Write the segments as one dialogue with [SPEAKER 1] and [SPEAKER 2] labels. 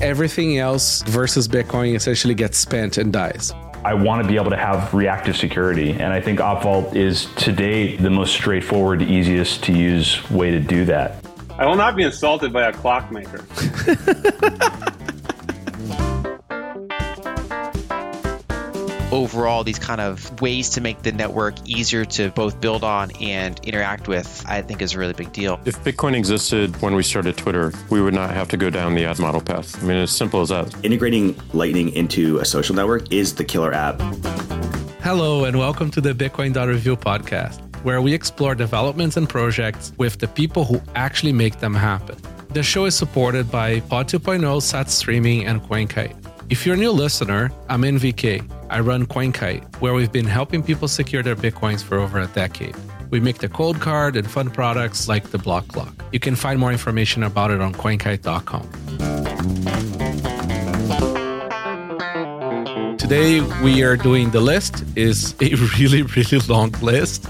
[SPEAKER 1] everything else versus Bitcoin essentially gets spent and dies.
[SPEAKER 2] I want to be able to have reactive security. And I think OpVault is today the most straightforward, easiest to use way to do that.
[SPEAKER 3] I will not be insulted by a clockmaker.
[SPEAKER 4] overall these kind of ways to make the network easier to both build on and interact with i think is a really big deal.
[SPEAKER 5] If bitcoin existed when we started twitter we would not have to go down the ad model path. I mean as simple as that.
[SPEAKER 6] Integrating lightning into a social network is the killer app.
[SPEAKER 1] Hello and welcome to the bitcoin review podcast where we explore developments and projects with the people who actually make them happen. The show is supported by pod 2.0 sat streaming and coinkite. If you're a new listener, I'm NVK. I run CoinKite, where we've been helping people secure their Bitcoins for over a decade. We make the Coldcard and fun products like the Block Clock. You can find more information about it on coinkite.com. Today we are doing the list is a really really long list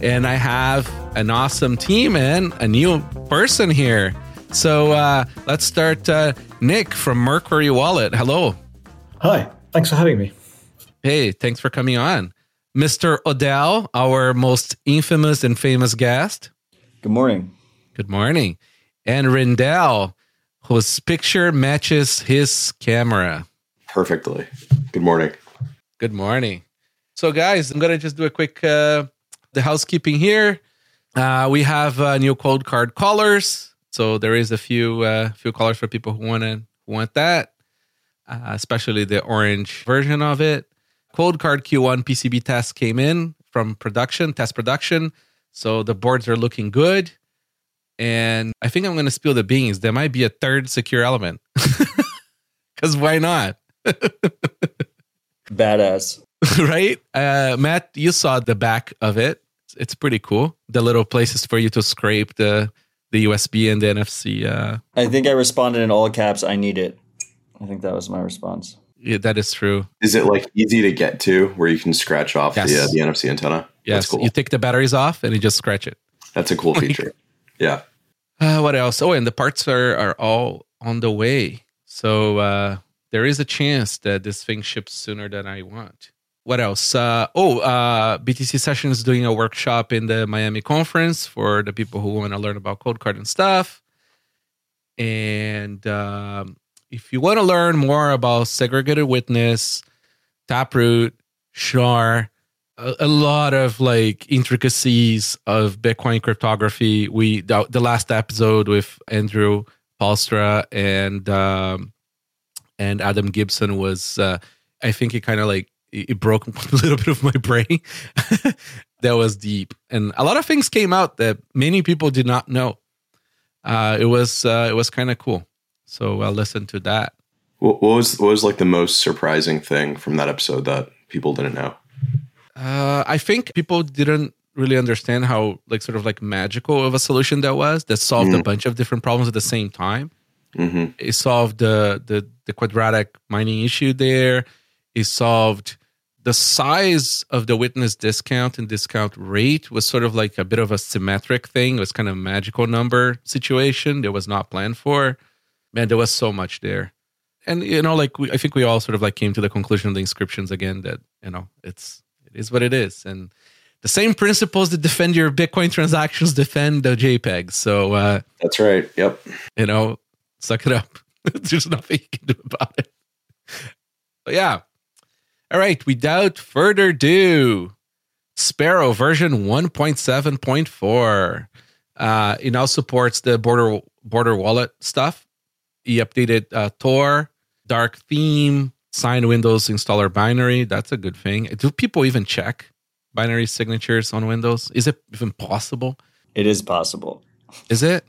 [SPEAKER 1] and I have an awesome team and a new person here. So uh, let's start. Uh, Nick from Mercury Wallet. Hello.
[SPEAKER 7] Hi. Thanks for having me.
[SPEAKER 1] Hey, thanks for coming on. Mr. Odell, our most infamous and famous guest.
[SPEAKER 8] Good morning.
[SPEAKER 1] Good morning. And Rijndael, whose picture matches his camera.
[SPEAKER 9] Perfectly. Good morning.
[SPEAKER 1] Good morning. So, guys, I'm going to just do a quick uh, the housekeeping here. Uh, we have uh, new Coldcard colors. So there is a few uh, few colors for people who want to want that, uh, especially the orange version of it. Coldcard Q1 PCB test came in from production, test production. So the boards are looking good. And I think I'm going to spill the beans. There might be a third secure element. Because why not?
[SPEAKER 8] Badass.
[SPEAKER 1] right? Uh, Matt, you saw the back of it. It's pretty cool. The little places for you to scrape the the USB and the NFC. Uh,
[SPEAKER 8] I think I responded in all caps. I need it. I think that was my response.
[SPEAKER 1] Yeah, that is true.
[SPEAKER 9] Is it like easy to get to where you can scratch off yes. the, uh, the NFC antenna?
[SPEAKER 1] Yes, cool. you take the batteries off and you just scratch it.
[SPEAKER 9] That's a cool feature. yeah.
[SPEAKER 1] Uh, what else? Oh, and the parts are are all on the way. So uh, there is a chance that this thing ships sooner than I want what else? Uh, oh, uh, BTC Session is doing a workshop in the Miami conference for the people who want to learn about code Coldcard and stuff. And um, if you want to learn more about segregated witness, Taproot, Schnorr, a, a, lot of like intricacies of Bitcoin cryptography. We the, the last episode with Andrew Poelstra and um, and Adam Gibson was uh, I think it kind of like it broke a little bit of my brain. that was deep, and a lot of things came out that many people did not know. Uh, it was uh, it was kind of cool. So I'll listen to that.
[SPEAKER 9] What, was what was like the most surprising thing from that episode that people didn't know?
[SPEAKER 1] Uh, I think people didn't really understand how like sort of like magical of a solution that was that solved mm-hmm. a bunch of different problems at the same time. Mm-hmm. It solved the, the the quadratic mining issue there. It solved the size of the witness discount and discount rate was sort of like a bit of a symmetric thing. It was kind of a magical number situation that was not planned for. Man, there was so much there. And you know, like we, I think we all sort of like came to the conclusion of the inscriptions again that you know it's it is what it is, and the same principles that defend your Bitcoin transactions defend the JPEG. So uh,
[SPEAKER 9] that's right. Yep.
[SPEAKER 1] You know, suck it up. There's nothing you can do about it. But yeah, all right, without further ado, Sparrow version 1.7.4. Uh, it now supports the border border wallet stuff. He updated uh, Tor, dark theme, signed Windows installer binary. That's a good thing. Do people even check binary signatures on Windows? Is it even possible?
[SPEAKER 8] It is possible.
[SPEAKER 1] Is it?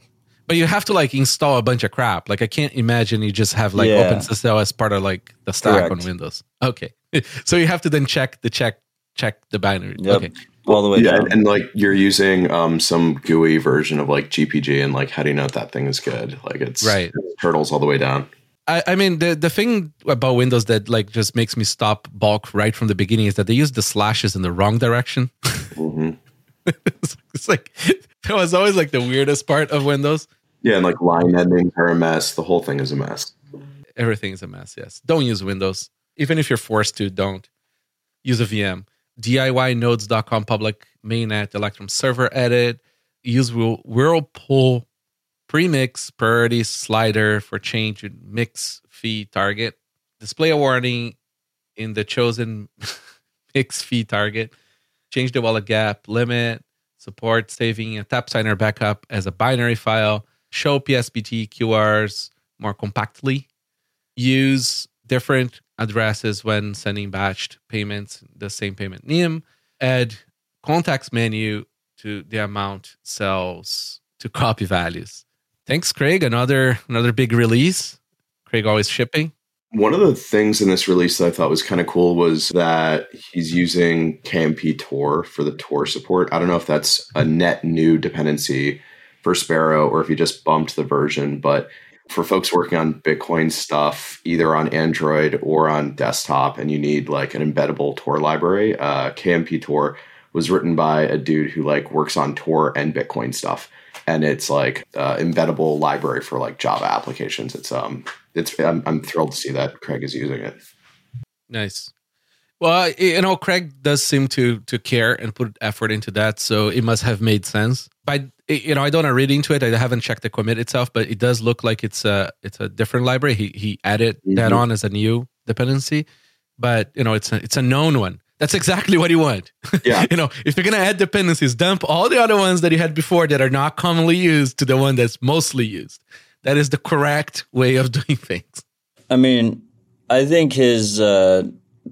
[SPEAKER 1] But you have to like install a bunch of crap. Like I can't imagine you just have like yeah. OpenSSL as part of like the stack Correct. on Windows. Okay. so you have to then check the check check the binary. Yep. Okay.
[SPEAKER 8] All the way yeah,
[SPEAKER 9] down. and like you're using um some GUI version of like GPG, and like how do you know if that thing is good? Like it's
[SPEAKER 1] right
[SPEAKER 9] turtles all the way down.
[SPEAKER 1] I, I mean the the thing about Windows that like just makes me stop balk right from the beginning is that they use the slashes in the wrong direction. Mm-hmm. it's like that was always like the weirdest part of Windows.
[SPEAKER 9] Yeah, and like line endings are a mess. The whole thing is a mess
[SPEAKER 1] Everything is a mess. Yes. Don't use Windows. Even if you're forced to, don't use a VM. DIYnodes.com public mainnet Electrum server edit. Use Whirlpool premix priority slider for change in mix fee target. Display a warning in the chosen mix fee target. Change the wallet gap limit. Support saving a tap signer backup as a binary file. Show PSBT QRs more compactly. Use different addresses when sending batched payments, the same payment name. Add contacts menu to the amount cells to copy values. Thanks, Craig. Another another big release. Craig always shipping.
[SPEAKER 9] One of the things in this release that I thought was kind of cool was that he's using KMP Tor for the Tor support. I don't know if that's a net new dependency for Sparrow or if he just bumped the version, but for folks working on Bitcoin stuff, either on Android or on desktop, and you need like an embeddable Tor library, uh, KMP Tor was written by a dude who like works on Tor and Bitcoin stuff and it's like uh, embeddable library for like Java applications. It's um, it's I'm, I'm thrilled to see that Craig is using it.
[SPEAKER 1] Nice. Well, you know, Craig does seem to to care and put effort into that, so it must have made sense. But you know, I don't want to read into it. I haven't checked the commit itself, but it does look like it's a it's a different library. He he added mm-hmm. that on as a new dependency, but you know, it's a it's a known one. That's exactly what you want.
[SPEAKER 9] Yeah.
[SPEAKER 1] you know, if you're going to add dependencies, dump all the other ones that you had before that are not commonly used to the one that's mostly used. That is the correct way of doing things.
[SPEAKER 8] I mean, I think his uh,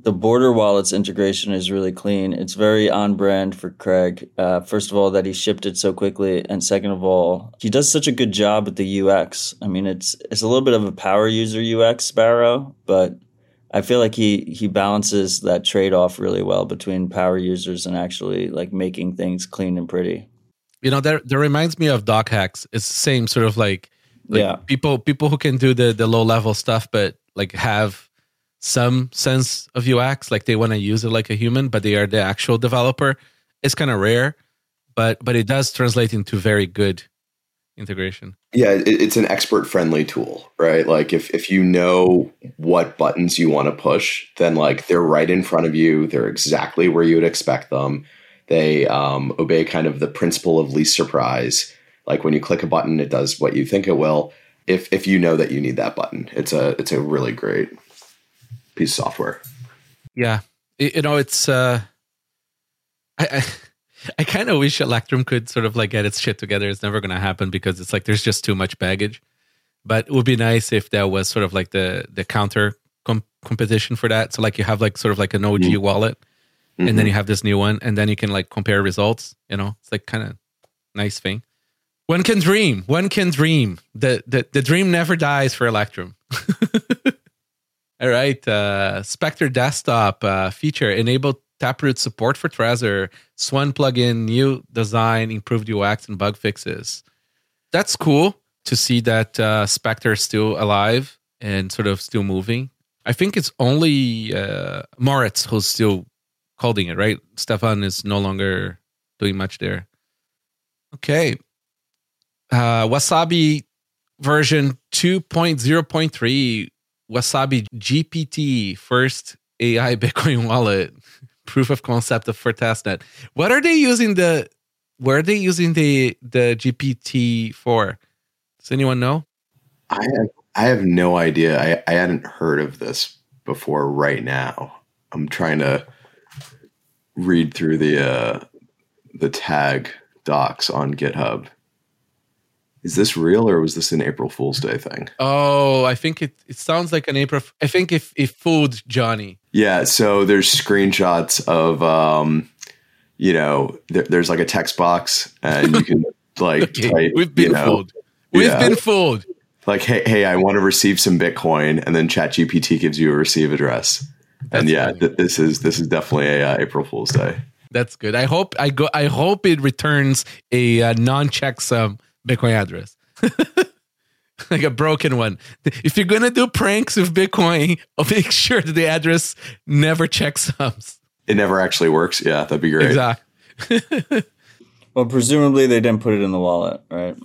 [SPEAKER 8] the border wallets integration is really clean. It's very on brand for Craig. Uh, first of all, that he shipped it so quickly, and second of all, he does such a good job with the UX. I mean, it's it's a little bit of a power user UX Sparrow, but I feel like he he balances that trade off really well between power users and actually like making things clean and pretty.
[SPEAKER 1] You know, that that reminds me of Doc Hex. It's the same sort of like, like
[SPEAKER 8] yeah.
[SPEAKER 1] people people who can do the the low level stuff, but like have some sense of UX, like they want to use it like a human, but they are the actual developer. It's kind of rare, but but it does translate into very good integration.
[SPEAKER 9] Yeah, it, it's an expert friendly tool, right? Like if if you know what buttons you want to push, then like they're right in front of you. They're exactly where you would expect them. They um, obey kind of the principle of least surprise. Like when you click a button, it does what you think it will. If if you know that you need that button, it's a it's a really great piece of software.
[SPEAKER 1] Yeah, you know it's. uh I, I I kind of wish Electrum could sort of like get its shit together. It's never going to happen because it's like there's just too much baggage. But it would be nice if there was sort of like the the counter com- competition for that. So like you have like sort of like an OG mm-hmm. wallet, and mm-hmm. then you have this new one, and then you can like compare results. You know, it's like kind of nice thing. One can dream. One can dream. The the the dream never dies for Electrum. All right, uh, Specter desktop uh, feature enabled Taproot support for Trezor, Swan plugin, new design, improved UX, and bug fixes. That's cool to see that uh, Specter is still alive and sort of still moving. I think it's only uh, Moritz who's still holding it, right? Stefan is no longer doing much there. Okay. Uh, Wasabi version 2.0.3, Wasabi GPT, first AI Bitcoin wallet proof of concept for testnet. What are they using the where are they using the the GPT for? Does anyone know?
[SPEAKER 9] I have, I have no idea. I, I hadn't heard of this before right now. I'm trying to read through the uh, the tag docs on GitHub. Is this real or was this an April Fool's Day thing?
[SPEAKER 1] Oh, I think it, it sounds like an April. I think if it fooled Johnny.
[SPEAKER 9] Yeah. So there's screenshots of, um, you know, there, there's like a text box and you can like,
[SPEAKER 1] okay. type, we've been you know, fooled. We've yeah. been fooled.
[SPEAKER 9] Like, hey, hey, I want to receive some Bitcoin, and then ChatGPT gives you a receive address. That's and yeah, th- this is this is definitely a uh, April Fool's Day.
[SPEAKER 1] That's good. I hope I go. I hope it returns a uh, non-checksum Bitcoin address. like a broken one. If you're gonna do pranks with Bitcoin, make sure that the address never checksums.
[SPEAKER 9] It never actually works. Yeah, that'd be great.
[SPEAKER 8] Exactly. well, presumably they didn't put it in the wallet, right?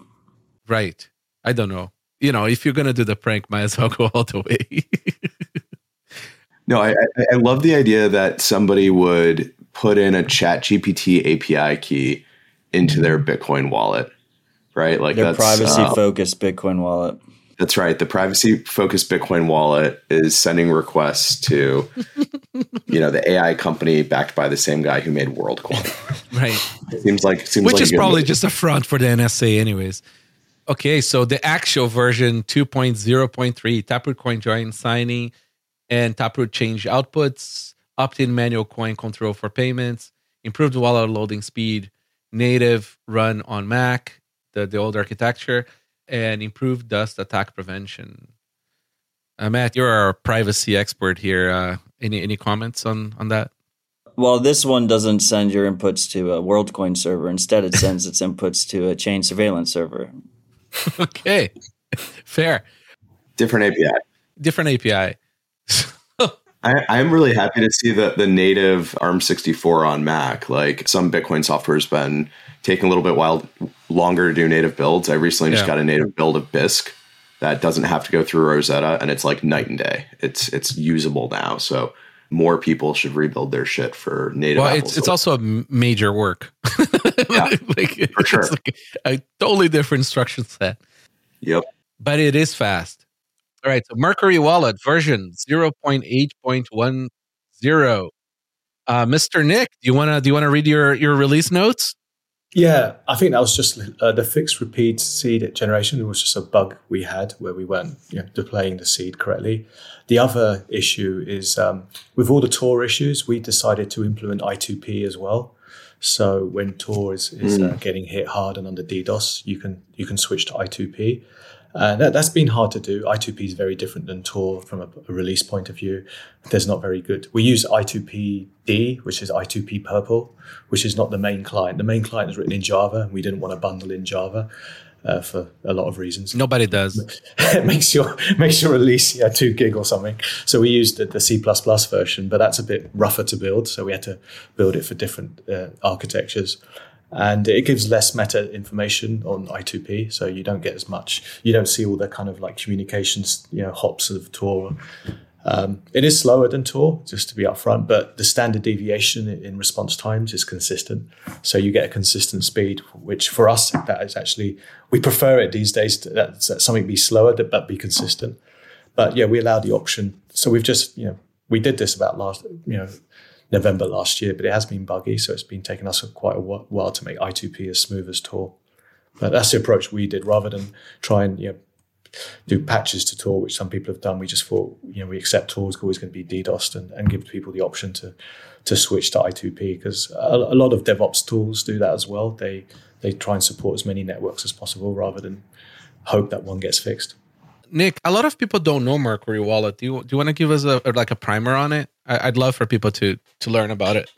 [SPEAKER 1] Right. I don't know. you know, if you're gonna do the prank, might as well go all the way.
[SPEAKER 9] no, I, I love the idea that somebody would put in a Chat GPT API key into their Bitcoin wallet, right?
[SPEAKER 8] Like their privacy uh, focused Bitcoin wallet.
[SPEAKER 9] That's right. The privacy focused Bitcoin wallet is sending requests to, you know, the AI company backed by the same guy who made WorldCoin.
[SPEAKER 1] right.
[SPEAKER 9] seems like seems
[SPEAKER 1] which
[SPEAKER 9] like
[SPEAKER 1] is probably just a front for the NSA, anyways. Okay, so the actual version 2.0.3 Taproot coin join signing and Taproot change outputs, opt-in manual coin control for payments, improved wallet loading speed, native run on Mac, the, the old architecture, and improved dust attack prevention. Uh, Matt, you're our privacy expert here. Uh, any any comments on on that?
[SPEAKER 8] Well, this one doesn't send your inputs to a WorldCoin server. Instead, it sends its inputs to a chain surveillance server.
[SPEAKER 1] okay, fair.
[SPEAKER 9] Different API.
[SPEAKER 1] Different API.
[SPEAKER 9] I, am really happy to see that the native ARM64 on Mac, like some Bitcoin software has been taking a little bit while longer to do native builds. I recently yeah. just got a native build of Bisq that doesn't have to go through Rosetta, and it's like night and day. It's it's usable now, so more people should rebuild their shit for native.
[SPEAKER 1] Well, it's, it's also a major work.
[SPEAKER 9] yeah, like, for sure.
[SPEAKER 1] Like a totally different instruction set.
[SPEAKER 9] Yep.
[SPEAKER 1] But it is fast. All right. So Mercury Wallet version 0.8.10. Uh, Mr. Nick, do you wanna do you wanna read your your release notes?
[SPEAKER 7] Yeah, I think that was just uh, the fixed repeat seed generation. It was just a bug we had where we weren't you know, deploying the seed correctly. The other issue is um, with all the Tor issues, we decided to implement I2P as well. So when Tor is, is mm. uh, getting hit hard and under DDoS, you can you can switch to I2P. Uh, that, has been hard to do. I2P is very different than Tor from a, a, release point of view. There's not very good. We use I2PD, which is I2P Purple, which is not the main client. The main client is written in Java. We didn't want to bundle in Java. Uh, for a lot of reasons.
[SPEAKER 1] Nobody does.
[SPEAKER 7] it makes your makes your release yeah two gig or something. So we used the, the, C version, but that's a bit rougher to build. So we had to build it for different uh, architectures and it gives less meta information on I2P, so you don't get as much. You don't see all the kind of like communications, you know, hops of Tor. Um, it is slower than Tor, just to be upfront, but the standard deviation in response times is consistent. So you get a consistent speed, which for us that is actually we prefer it these days. To, that, that something be slower but be consistent. But yeah, we allow the option. So we've just you know we did this about last you know November last year, but it has been buggy, so it's been taking us quite a while to make I2P as smooth as Tor. But that's the approach we did rather than try and you know, do patches to Tor, which some people have done. We just thought, you know, we accept Tor is always going to be DDoSed and, and give people the option to to switch to I2P because a, a, lot of DevOps tools do that as well. They they try and support as many networks as possible rather than hope that one gets fixed.
[SPEAKER 1] Nick, a lot of people don't know Mercury Wallet. Do you do you want to give us a, like a primer on it? I, would love for people to to learn about it.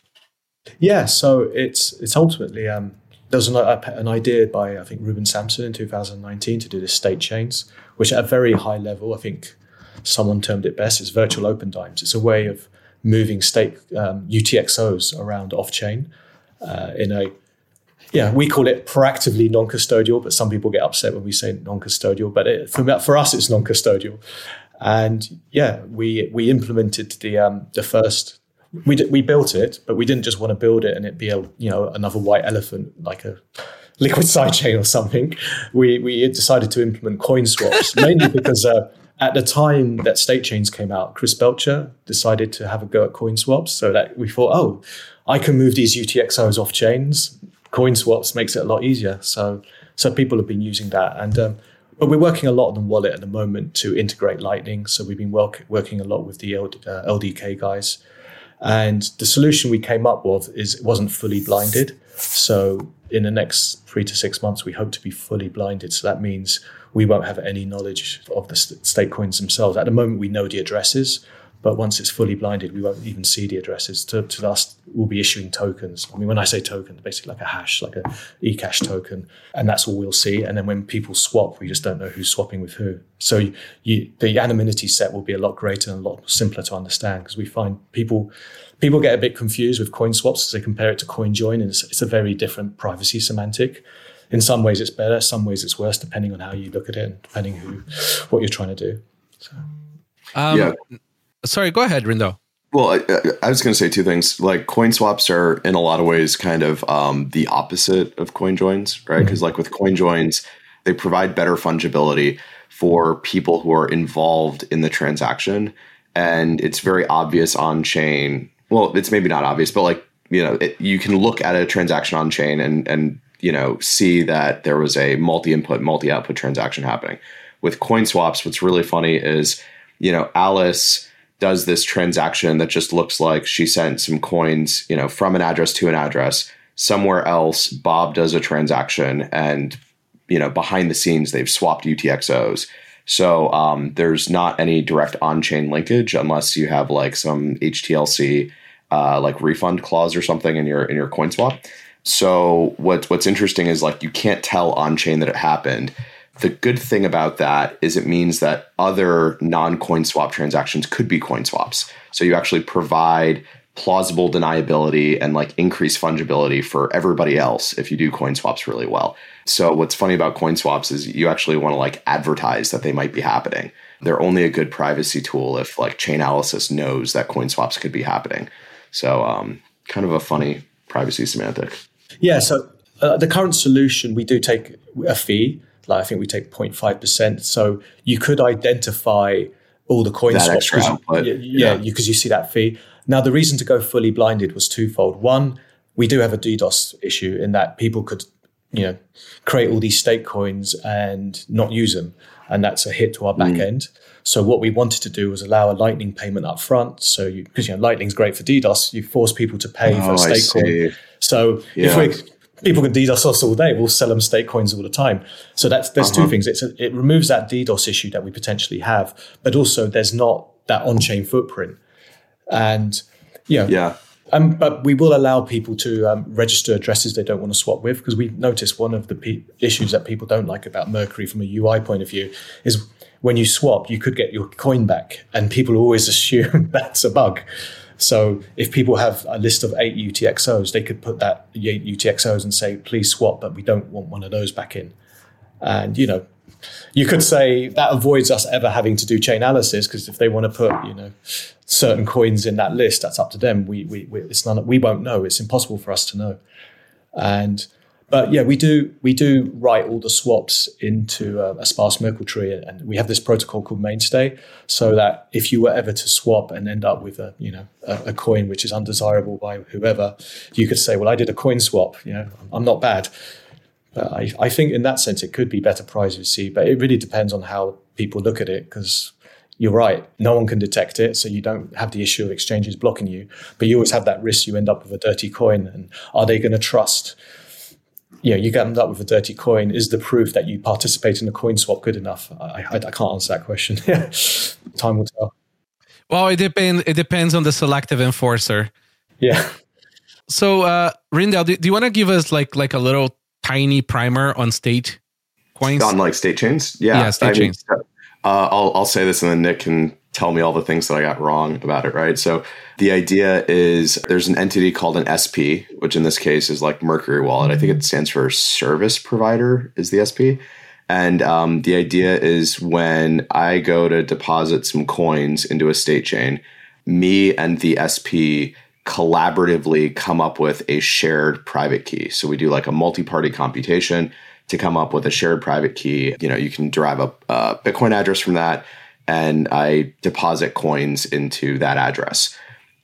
[SPEAKER 7] Yeah, so it's it's ultimately um, there's an, an idea by I think Ruben Somsen in 2019 to do the state chains, which at a very high level, I think someone termed it best. It's virtual Opendimes. It's a way of moving state um, UTXOs around off chain uh, in a yeah, we call it proactively non-custodial, but some people get upset when we say non-custodial. But it, for, for us, it's non-custodial. And yeah, we we implemented the um, the first. We we built it, but we didn't just want to build it and it be a you know another white elephant like a liquid sidechain or something. We we decided to implement coin swaps mainly because. Uh, at the time that state chains came out, Chris Belcher decided to have a go at coin swaps. So that we thought, oh, I can move these UTXOs off chains. Coin swaps makes it a lot easier. So so people have been using that, and um, but we're working a lot on the wallet at the moment to integrate Lightning. So we've been work, working a lot with the LD, uh, LDK guys. And the solution we came up with is it wasn't fully blinded. So in the next three to six months, we hope to be fully blinded. So that means we won't have any knowledge of the state coins themselves. At the moment, we know the addresses, but once it's fully blinded, we won't even see the addresses. To, to us, we'll be issuing tokens. I mean, when I say token, basically like a hash, like a eCash token, and that's all we'll see. And then when people swap, we just don't know who's swapping with who. So you, you, the anonymity set will be a lot greater and a lot simpler to understand because we find people people get a bit confused with coin swaps as they compare it to coin join, and it's, it's a very different privacy semantic. in some ways it's better, some ways it's worse, depending on how you look at it and depending who what you're trying to do. So.
[SPEAKER 1] Um,
[SPEAKER 9] Yeah.
[SPEAKER 1] Sorry, go ahead, Rijndael.
[SPEAKER 9] Well, I, I was going to say two things. Like coin swaps are in a lot of ways kind of um, the opposite of coin joins, right? Because like with coin joins, they provide better fungibility for people who are involved in the transaction, and it's very obvious on chain. Well, it's maybe not obvious, but like you know, it, you can look at a transaction on chain and and you know see that there was a multi-input, multi-output transaction happening. With coin swaps, what's really funny is you know Alice does this transaction that just looks like she sent some coins, you know, from an address to an address. Somewhere else, Bob does a transaction, and you know, behind the scenes, they've swapped UTXOs. So um, there's not any direct on-chain linkage unless you have like some HTLC uh, like refund clause or something in your in your coin swap. So what what's interesting is like you can't tell on-chain that it happened. The good thing about that is it means that other non-coin swap transactions could be coin swaps. So you actually provide plausible deniability and like increased fungibility for everybody else if you do coin swaps really well. So what's funny about coin swaps is you actually want to like advertise that they might be happening. They're only a good privacy tool if like Chainalysis knows that coin swaps could be happening. So um, kind of a funny privacy semantic.
[SPEAKER 7] Yeah, so uh, the current solution, we do take a fee. Like I think we take 0.5%. So you could identify all the coin
[SPEAKER 9] That
[SPEAKER 7] swaps.
[SPEAKER 9] extra
[SPEAKER 7] you-
[SPEAKER 9] output,
[SPEAKER 7] yeah,
[SPEAKER 9] yeah.
[SPEAKER 7] yeah, because you see that fee. Now, the reason to go fully blinded was twofold. One, we do have a DDoS issue in that people could, you know, create all these state coins and not use them. And that's a hit to our
[SPEAKER 9] Mm.
[SPEAKER 7] back end. So what we wanted to do was allow a Lightning payment up front. So because you know Lightning's great for DDoS, you force people to pay for
[SPEAKER 9] Oh,
[SPEAKER 7] a
[SPEAKER 9] I
[SPEAKER 7] state coin. So
[SPEAKER 9] Yeah.
[SPEAKER 7] if we people can DDoS us all day, we'll sell them state coins all the time. So that's there's
[SPEAKER 9] Uh-huh.
[SPEAKER 7] two things. It's a, it removes that DDoS issue that we potentially have, but also there's not that on-chain footprint. And you know,
[SPEAKER 9] Yeah.
[SPEAKER 7] um, but we will allow people to um, register addresses they don't want to swap with because we noticed one of the pe- issues that people don't like about Mercury from a UI point of view is when you swap, you could get your coin back, and people always assume that's a bug. So if people have a list of eight UTXOs, they could put that eight UTXOs and say, "Please swap," but we don't want one of those back in. And you know, you could say that avoids us ever having to do chain analysis because if they want to put you know certain coins in that list that's up to them. We, we, we it's none we won't know. It's impossible for us to know. And but yeah we do we do write all the swaps into a, a sparse merkle tree and we have this protocol called mainstay so that if you were ever to swap and end up with a you know a, a coin which is undesirable by whoever you could say well i did a coin swap you know i'm not bad but I, I think in that sense it could be better privacy, but it really depends on how people look at it because you're right. No one can detect it, so you don't have the issue of exchanges blocking you, but you always have that risk you end up with a dirty coin. And are they going to trust? You know, you end up with a dirty coin. Is the proof that you participate in a coin swap good enough? I, I, I can't answer that question. Time will tell.
[SPEAKER 1] Well, it depends. It depends on the selective enforcer.
[SPEAKER 7] Yeah.
[SPEAKER 1] So, uh, Rijndael, do, do you want to give us like like a little tiny primer on state coins?
[SPEAKER 9] On like state chains? Yeah.
[SPEAKER 1] Yeah, state
[SPEAKER 9] I mean,
[SPEAKER 1] chains.
[SPEAKER 9] uh, I'll, I'll say this and then Nick can tell me all the things that I got wrong about it, right? So the idea is there's an entity called an SP, which in this case is like Mercury Wallet. I think it stands for service provider, is the SP. And um, the idea is when I go to deposit some coins into a state chain, me and the SP collaboratively come up with a shared private key. So we do like a multi-party computation to come up with a shared private key. You know, you can derive a, a Bitcoin address from that, and I deposit coins into that address.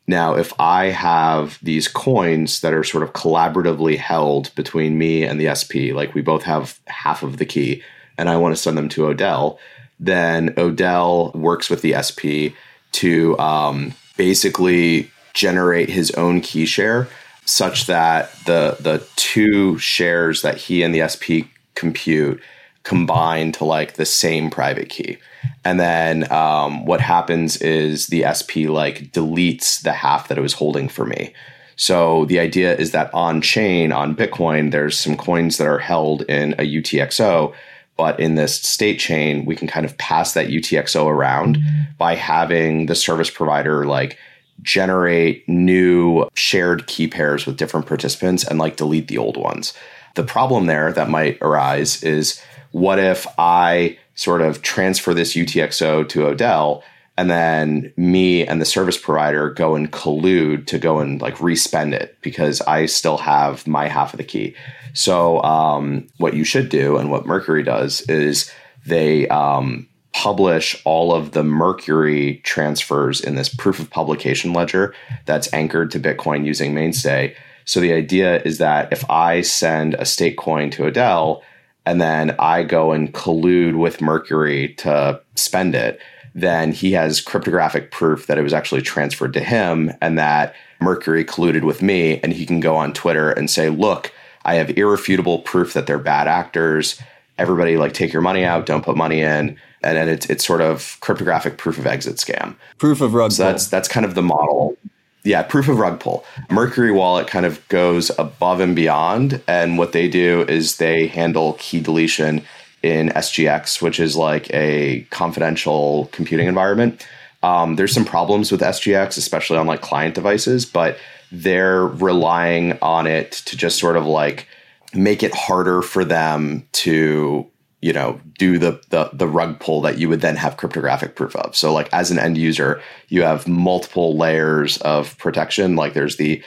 [SPEAKER 9] Now, if I have these coins that are sort of collaboratively held between me and the SP, like we both have half of the key, and I want to send them to Odell, then Odell works with the SP to um, basically generate his own key share such that the the two shares that he and the SP compute combine to like the same private key. And then um, what happens is the SP like deletes the half that it was holding for me. So the idea is that on chain on Bitcoin, there's some coins that are held in a UTXO, but in this state chain, we can kind of pass that UTXO around by having the service provider like generate new shared key pairs with different participants and like delete the old ones. The problem there that might arise is what if I sort of transfer this UTXO to Odell and then me and the service provider go and collude to go and like respend it because I still have my half of the key. So um, what you should do and what Mercury does is they um, publish all of the Mercury transfers in this proof of publication ledger that's anchored to Bitcoin using Mainstay. So the idea is that if I send a state coin to Odell and then I go and collude with Mercury to spend it, then he has cryptographic proof that it was actually transferred to him and that Mercury colluded with me. And he can go on Twitter and say, look, I have irrefutable proof that they're bad actors. Everybody like take your money out, don't put money in. And then it's it's sort of cryptographic proof of exit scam.
[SPEAKER 8] Proof of rug
[SPEAKER 9] so that's that's kind of the model. Yeah, proof of rug pull. Mercury Wallet kind of goes above and beyond. And what they do is they handle key deletion in SGX, which is like a confidential computing environment. Um, there's some problems with SGX, especially on like client devices, but they're relying on it to just sort of like make it harder for them to you know do the, the the rug pull that you would then have cryptographic proof of so like as an end user you have multiple layers of protection like there's the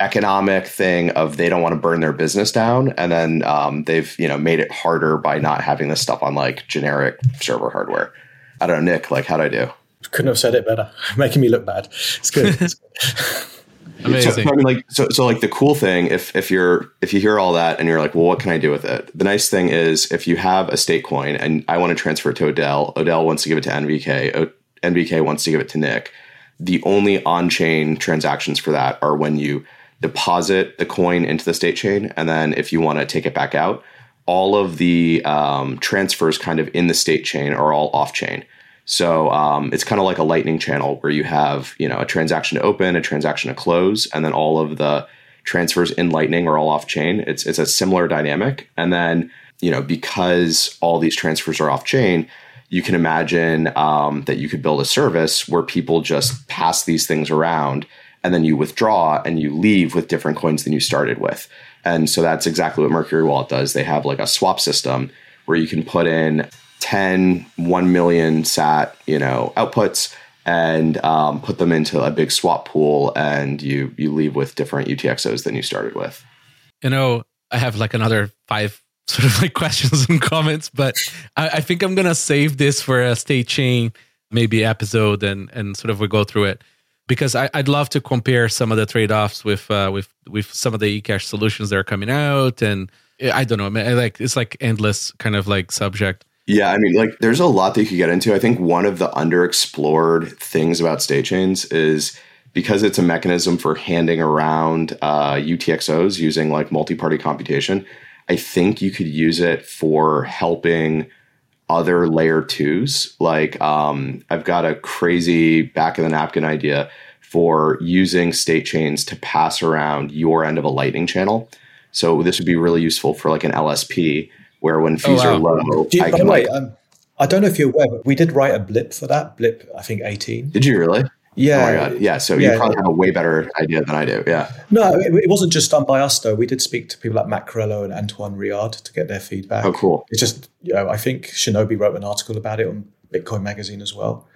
[SPEAKER 9] economic thing of they don't want to burn their business down and then um, they've you know made it harder by not having this stuff on like generic server hardware i don't know nick like how'd i do
[SPEAKER 7] Couldn't have said it better. Making me look bad. It's good. It's good.
[SPEAKER 1] Amazing.
[SPEAKER 9] So, I mean, like, so, so, like, the cool thing, if if you're if you hear all that and you're like, well, what can I do with it? The nice thing is, if you have a state coin and I want to transfer it to Odell, Odell wants to give it to NVK, o- NVK wants to give it to Nick. The only on-chain transactions for that are when you deposit the coin into the state chain, and then if you want to take it back out, all of the um, transfers kind of in the state chain are all off-chain. So um, it's kind of like a lightning channel where you have you know a transaction to open, a transaction to close, and then all of the transfers in Lightning are all off chain. It's it's a similar dynamic, and then you know because all these transfers are off chain, you can imagine um, that you could build a service where people just pass these things around, and then you withdraw and you leave with different coins than you started with. And so that's exactly what Mercury Wallet does. They have like a swap system where you can put in 10 1 million sat you know outputs and um, put them into a big swap pool and you you leave with different utxos than you started with
[SPEAKER 1] you know, I have like another five sort of like questions and comments, but I, I think I'm gonna save this for a state chain maybe episode and and sort of we go through it because I, I'd love to compare some of the trade offs with uh, with with some of the eCash solutions that are coming out and I don't know, man, like it's like endless kind of like subject.
[SPEAKER 9] Yeah, I mean, like, there's a lot that you could get into. I think one of the underexplored things about state chains is because it's a mechanism for handing around uh, UTXOs using like multi-party computation. I think you could use it for helping other layer twos. Like, um, I've got a crazy back of the napkin idea for using state chains to pass around your end of a lightning channel. So this would be really useful for like an LSP where when fees
[SPEAKER 1] wow.
[SPEAKER 9] are low,
[SPEAKER 7] Do you,
[SPEAKER 9] I
[SPEAKER 7] by
[SPEAKER 9] can
[SPEAKER 7] the way,
[SPEAKER 9] like,
[SPEAKER 7] um, I don't know if you're aware, but we did write a blip for that. Blip, I think 18.
[SPEAKER 9] did you really?
[SPEAKER 7] Yeah.
[SPEAKER 9] Oh my god! Yeah. So
[SPEAKER 7] yeah.
[SPEAKER 9] you probably have a way better idea than I do. Yeah.
[SPEAKER 7] No, it, it wasn't just done by us though. We did speak to people like Matt Corallo and Antoine Riard to get their feedback.
[SPEAKER 9] Oh, cool.
[SPEAKER 7] It's just, you know, I think Shinobi wrote an article about it on Bitcoin Magazine as well.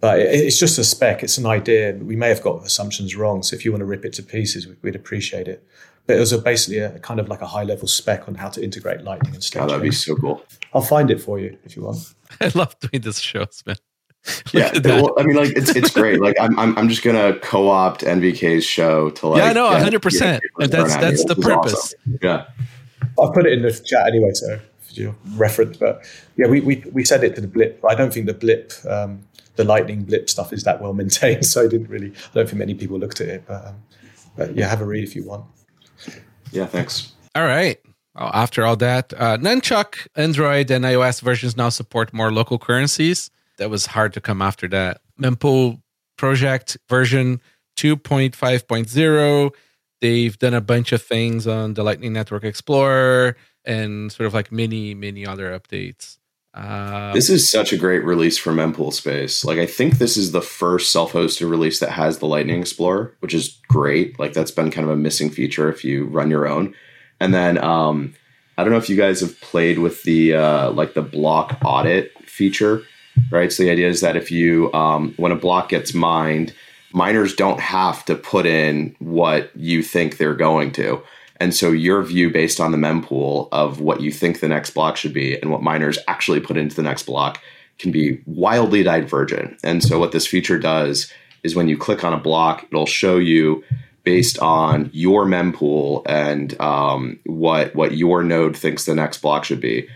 [SPEAKER 7] But it, it's just a spec. It's an idea. We may have got assumptions wrong. So if you want to rip it to pieces, we'd appreciate it. But it was a, basically a kind of like a high level spec on how to integrate Lightning and State
[SPEAKER 9] Oh, that'd be so cool.
[SPEAKER 7] I'll find it for you if you want.
[SPEAKER 1] I love doing this shows, man.
[SPEAKER 9] Yeah.
[SPEAKER 1] at.
[SPEAKER 9] Well, I mean, like it's it's great. Like I'm I'm, I'm just gonna co-opt NVK's show to like.
[SPEAKER 1] Yeah, no,
[SPEAKER 9] get-
[SPEAKER 1] 100%.
[SPEAKER 9] get people
[SPEAKER 1] And that's-
[SPEAKER 9] thrown at me.
[SPEAKER 1] that's the purpose.
[SPEAKER 9] awesome. Yeah.
[SPEAKER 7] I'll put it in the chat anyway, so for your reference. But yeah, we, we, we sent it to the blip. I don't think the blip, um, the lightning blip stuff is that well maintained. So I didn't really, I don't think many people looked at it. But, um, but yeah, have a read if you want.
[SPEAKER 9] Yeah. Thanks.
[SPEAKER 1] All right. After all that, uh, Nunchuk, Android, and iOS versions now support more local currencies. That was hard to come after that. Mempool project version 2.5.0. They've done a bunch of things on the Lightning Network Explorer and sort of like many, many other updates. Uh,
[SPEAKER 9] This is such a great release for mempool space. Like I think this is the first self-hosted release that has the Lightning Explorer, which is great. Like that's been kind of a missing feature if you run your own. And then um, I don't know if you guys have played with the uh, like the block audit feature, right? So the idea is that if you um, when a block gets mined, miners don't have to put in what you think they're going to. And so your view based on the mempool of what you think the next block should be and what miners actually put into the next block can be wildly divergent. And so what this feature does is when you click on a block, it'll show you based on your mempool and um, what what your node thinks the next block should be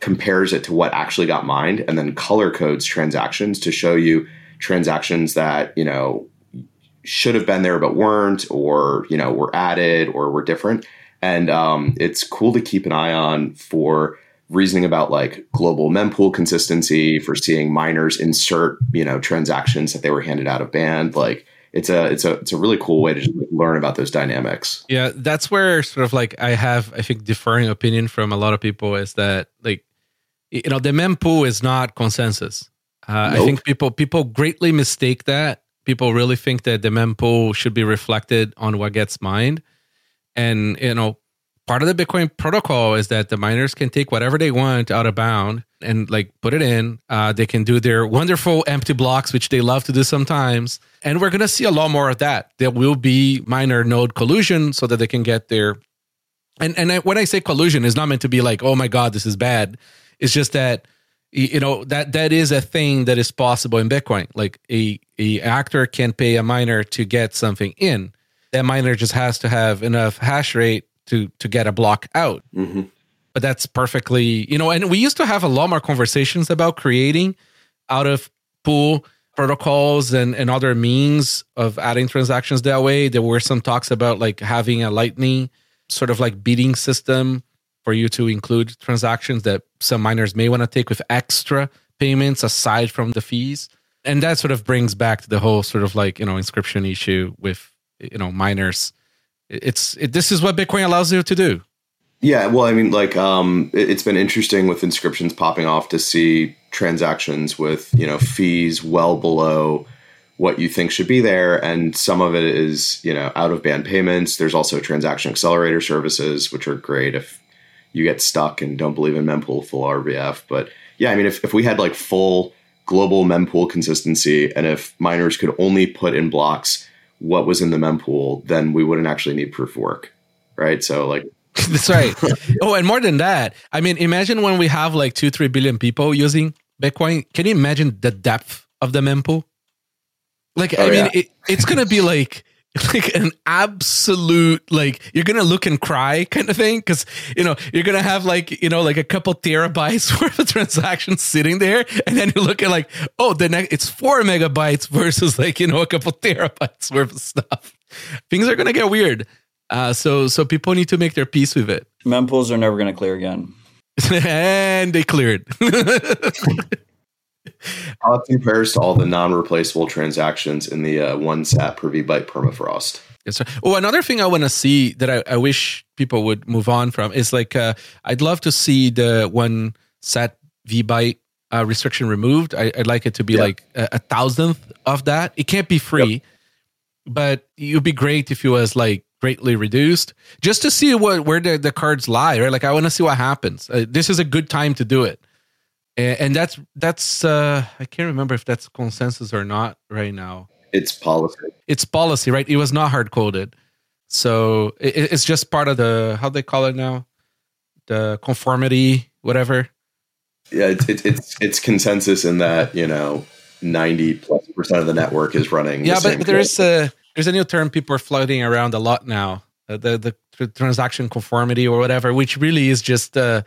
[SPEAKER 9] compares it to what actually got mined and then color codes transactions to show you transactions that you know should have been there but weren't or you know were added or were different. And um, it's cool to keep an eye on for reasoning about like global mempool consistency for seeing miners insert you know transactions that they were handed out of band. Like it's a it's a it's a really cool way to learn about those dynamics.
[SPEAKER 1] Yeah that's where sort of like i have i think differing opinion from a lot of people is that like you know the mempool is not consensus. Uh, nope. i think people people greatly mistake that people really think that the mempool should be reflected on what gets mined and you know part of the Bitcoin protocol is that the miners can take whatever they want out of bound and like put it in. Uh, they can do their wonderful empty blocks, which they love to do sometimes. And we're going to see a lot more of that. There will be miner node collusion so that they can get their. And and I, when I say collusion, it's not meant to be like, oh my god, this is bad. It's just that you know that that is a thing that is possible in Bitcoin. Like a a actor can pay a miner to get something in. That miner just has to have enough hash rate to to get a block out. Mm-hmm. But that's perfectly, you know, and we used to have a lot more conversations about creating out of pool protocols and, and other means of adding transactions that way. There were some talks about like having a lightning sort of like bidding system for you to include transactions that some miners may want to take with extra payments aside from the fees. And that sort of brings back the whole sort of like, you know, inscription issue with, you know, miners it's it, this is what Bitcoin allows you to do.
[SPEAKER 9] Yeah, well, I mean, like, um, it, it's been interesting with inscriptions popping off to see transactions with you know fees well below what you think should be there, and some of it is you know out of band payments. There's also transaction accelerator services, which are great if you get stuck and don't believe in mempool full RBF. But yeah, I mean, if if we had like full global mempool consistency, and if miners could only put in blocks what was in the mempool, then we wouldn't actually need proof work. Right. So like
[SPEAKER 1] That's right. oh, and more than that, I mean, imagine when we have like two, three billion people using Bitcoin. Can you imagine the depth of the mempool? Like, oh, I mean, yeah. it, it's gonna be like like an absolute like you're gonna look and cry kind of thing because you know you're gonna have like you know like a couple terabytes worth of transactions sitting there and then you look at like oh the next it's four megabytes versus like you know a couple terabytes worth of stuff. Things are gonna get weird. Uh, so so people need to make their peace with it.
[SPEAKER 8] Mempools are never gonna clear again.
[SPEAKER 1] And they cleared
[SPEAKER 9] How it compares to all the non-replaceable transactions in the uh, one sat per byte permafrost.
[SPEAKER 1] Yes, sir. Oh, another thing I want to see that I, I, wish people would move on from is like uh, I'd love to see the one sat v byte uh, restriction removed. I, would like it to be like a, a, thousandth of that. It can't be free, yep. but it would be great if it was like greatly reduced, just to see what where the, the cards lie. Right, like I want to see what happens. Uh, this is a good time to do it and that's that's uh i can't remember if that's consensus or not right now.
[SPEAKER 9] It's policy.
[SPEAKER 1] It's policy right? It was not hard coded. So it, it's just part of the how they call it now? The conformity whatever.
[SPEAKER 9] Yeah it's it's it's, it's consensus in that you know 90 plus percent of the network is running
[SPEAKER 1] yeah the but there's a there's a new term people are floating around a lot now. Uh, the, the the transaction conformity or whatever which really is just uh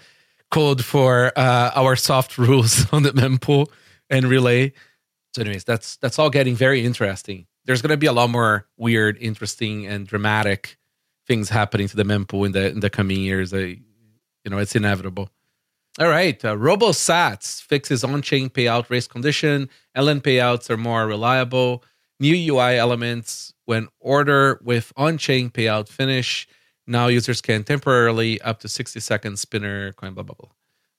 [SPEAKER 1] code for uh, our soft rules on the mempool and relay. So, anyways, that's that's all getting very interesting. There's going to be a lot more weird, interesting, and dramatic things happening to the mempool in the in the coming years. I, you know, it's inevitable. All right, uh, RoboSats fixes on-chain payout race condition. LN payouts are more reliable. New UI elements when order with on-chain payout finish now users can temporarily up to 60 seconds spinner coin blah blah blah.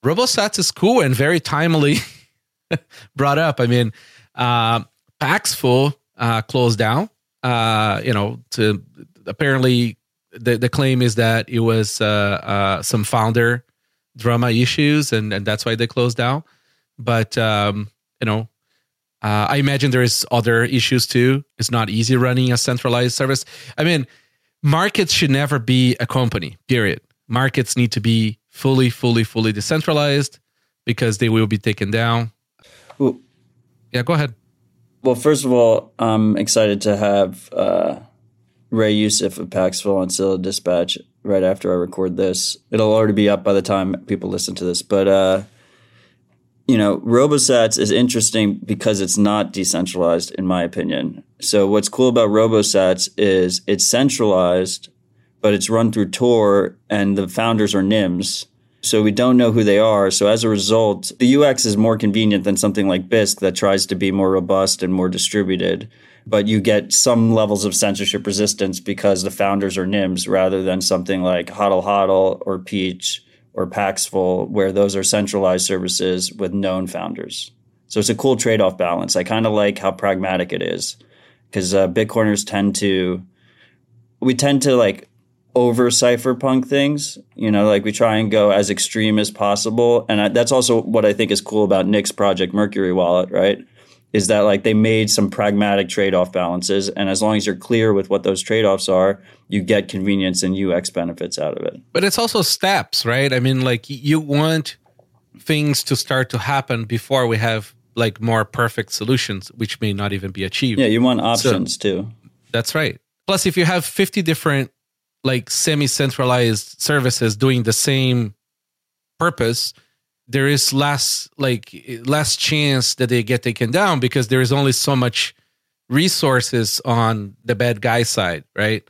[SPEAKER 1] RoboSats is cool and very timely brought up. I mean, uh, Paxful uh, closed down. Uh, you know, to apparently the the claim is that it was uh, uh, some founder drama issues, and and that's why they closed down. But um, you know, uh, I imagine there is other issues too. It's not easy running a centralized service. I mean, markets should never be a company. Period. Markets need to be fully, fully, fully decentralized because they will be taken down.
[SPEAKER 8] Well,
[SPEAKER 1] yeah, go ahead.
[SPEAKER 8] Well, first of all, I'm excited to have uh, Ray Youssef of Paxful on Citadel Dispatch right after I record this. It'll already be up by the time people listen to this. But, uh, you know, RoboSats is interesting because it's not decentralized, in my opinion. So, what's cool about RoboSats is it's centralized, but it's run through Tor, and the founders are NIMS. So we don't know who they are. So as a result, the UX is more convenient than something like Bisq that tries to be more robust and more distributed. But you get some levels of censorship resistance because the founders are NIMS rather than something like Hodl Hodl or Peach or Paxful, where those are centralized services with known founders. So it's a cool trade off balance. I kind of like how pragmatic it is because uh, Bitcoiners tend to, we tend to like over cypherpunk things. You know, like we try and go as extreme as possible. And I, that's also what I think is cool about Nick's project, Mercury Wallet, right? Is that like they made some pragmatic trade off balances. And as long as you're clear with what those trade offs are, you get convenience and UX benefits out of it.
[SPEAKER 1] But it's also steps, right? I mean, like you want things to start to happen before we have like more perfect solutions, which may not even be achieved.
[SPEAKER 8] Yeah, you want options so, too.
[SPEAKER 1] That's right. Plus, if you have 50 different like semi-centralized services doing the same purpose there is less like less chance that they get taken down because there is only so much resources on the bad guy side right?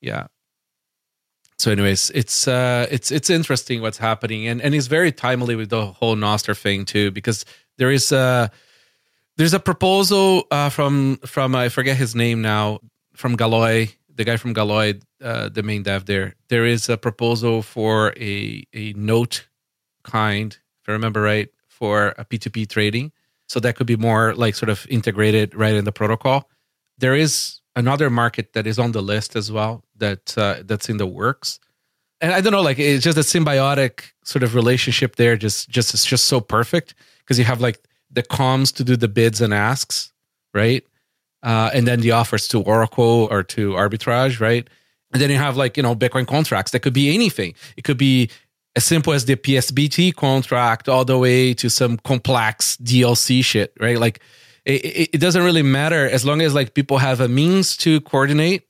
[SPEAKER 1] Yeah. So anyways it's uh it's it's interesting what's happening. And and it's very timely with the whole Nostr thing too because there is a there's a proposal uh from from i forget his name now from Galoy the guy from Galoy, uh, the main dev there, there is a proposal for a a note kind, if I remember right, for a P2P trading. So that could be more like sort of integrated right in the protocol. There is another market that is on the list as well that uh, that's in the works. And I don't know, like it's just a symbiotic sort of relationship there. Just just it's just so perfect because you have like the comms to do the bids and asks, right? uh, and then the offers to Oracle or to arbitrage, right? And then you have like, you know, Bitcoin contracts that could be anything. It could be as simple as the PSBT contract all the way to some complex DLC shit, right? Like it, it doesn't really matter as long as like people have a means to coordinate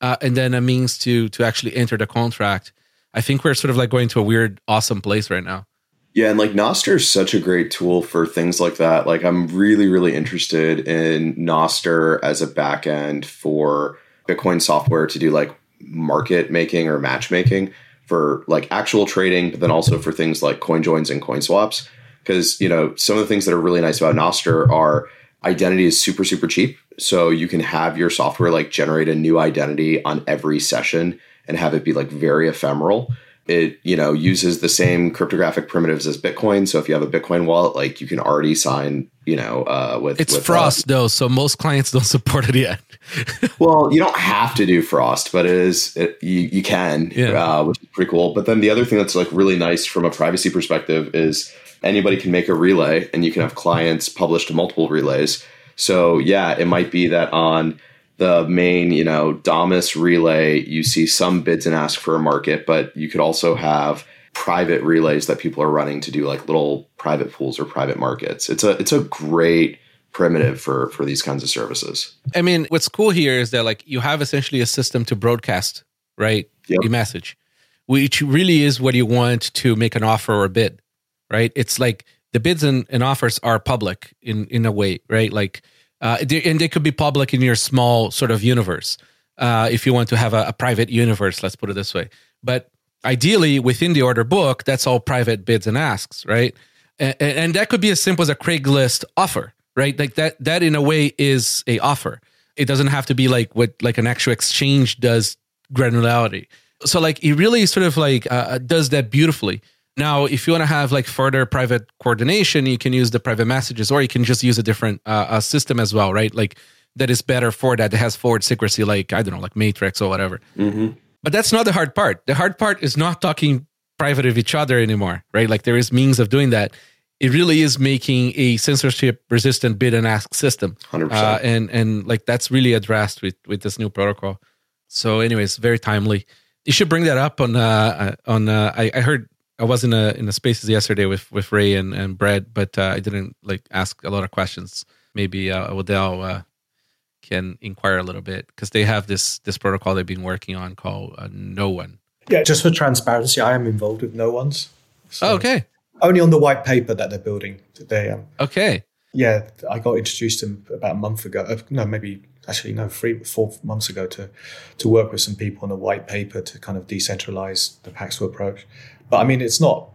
[SPEAKER 1] uh, and then a means to to actually enter the contract. I think we're sort of like going to a weird, awesome place right now.
[SPEAKER 9] Yeah, and like Nostr is such a great tool for things like that. Like I'm really, really interested in Nostr as a backend for Bitcoin software to do like market making or matchmaking for like actual trading, but then also for things like coin joins and coin swaps. Because you know some of the things that are really nice about Nostr are identity is super super cheap, so you can have your software like generate a new identity on every session and have it be like very ephemeral it you know uses the same cryptographic primitives as bitcoin. So if you have a bitcoin wallet like you can already sign you know uh, with
[SPEAKER 1] it's
[SPEAKER 9] with,
[SPEAKER 1] frost uh, though so most clients don't support it yet.
[SPEAKER 9] Well you don't have to do frost but it is it, you, you can yeah. uh, which is pretty cool. But then the other thing that's like really nice from a privacy perspective is anybody can make a relay and you can have clients publish to multiple relays. So yeah it might be that on the main, you know, Damus relay, you see some bids and ask for a market, but you could also have private relays that people are running to do like little private pools or private markets. It's a it's a great primitive for for these kinds of services.
[SPEAKER 1] I mean, what's cool here is that like you have essentially a system to broadcast, right? Yep. A message, which really is what you want to make an offer or a bid, right? It's like the bids and, and offers are public in in a way, right? Like uh, and they could be public in your small sort of universe. Uh, if you want to have a, a, private universe let's put it this way. But ideally within the order book that's all private bids and asks right? And, and that could be as simple as a craigslist offer right? Like that that in a way is a offer. It doesn't have to be like what like an actual exchange does granularity. So like it really sort of like uh, does that beautifully now, if you want to have like further private coordination, you can use the private messages, or you can just use a different uh, uh, system as well, right? Like that is better for that. That has forward secrecy, like I don't know, like Matrix or whatever.
[SPEAKER 9] Mm-hmm.
[SPEAKER 1] But that's not the hard part. The hard part is not talking private of each other anymore, right? Like there is means of doing that. It really is making a censorship resistant bid and ask system.
[SPEAKER 9] 100%.
[SPEAKER 1] Uh, and and like that's really addressed with with this new protocol. So, anyways, very timely. You should bring that up on uh on uh I, I heard I was in a in the spaces yesterday with with Ray and and Brad, but uh, I didn't like ask a lot of questions. Maybe uh, Odell uh, can inquire a little bit because they have this this protocol they've been working on called uh, No One.
[SPEAKER 7] Yeah, just for transparency, I am involved with NoOnes. So
[SPEAKER 1] Oh, okay,
[SPEAKER 7] Only on the white paper that they're building. They um,
[SPEAKER 1] okay,
[SPEAKER 7] yeah, I got introduced to them about a month ago. Uh, no, maybe actually no, three, four months ago to to work with some people on a white paper to kind of decentralize the Paxful approach. But I mean, it's not.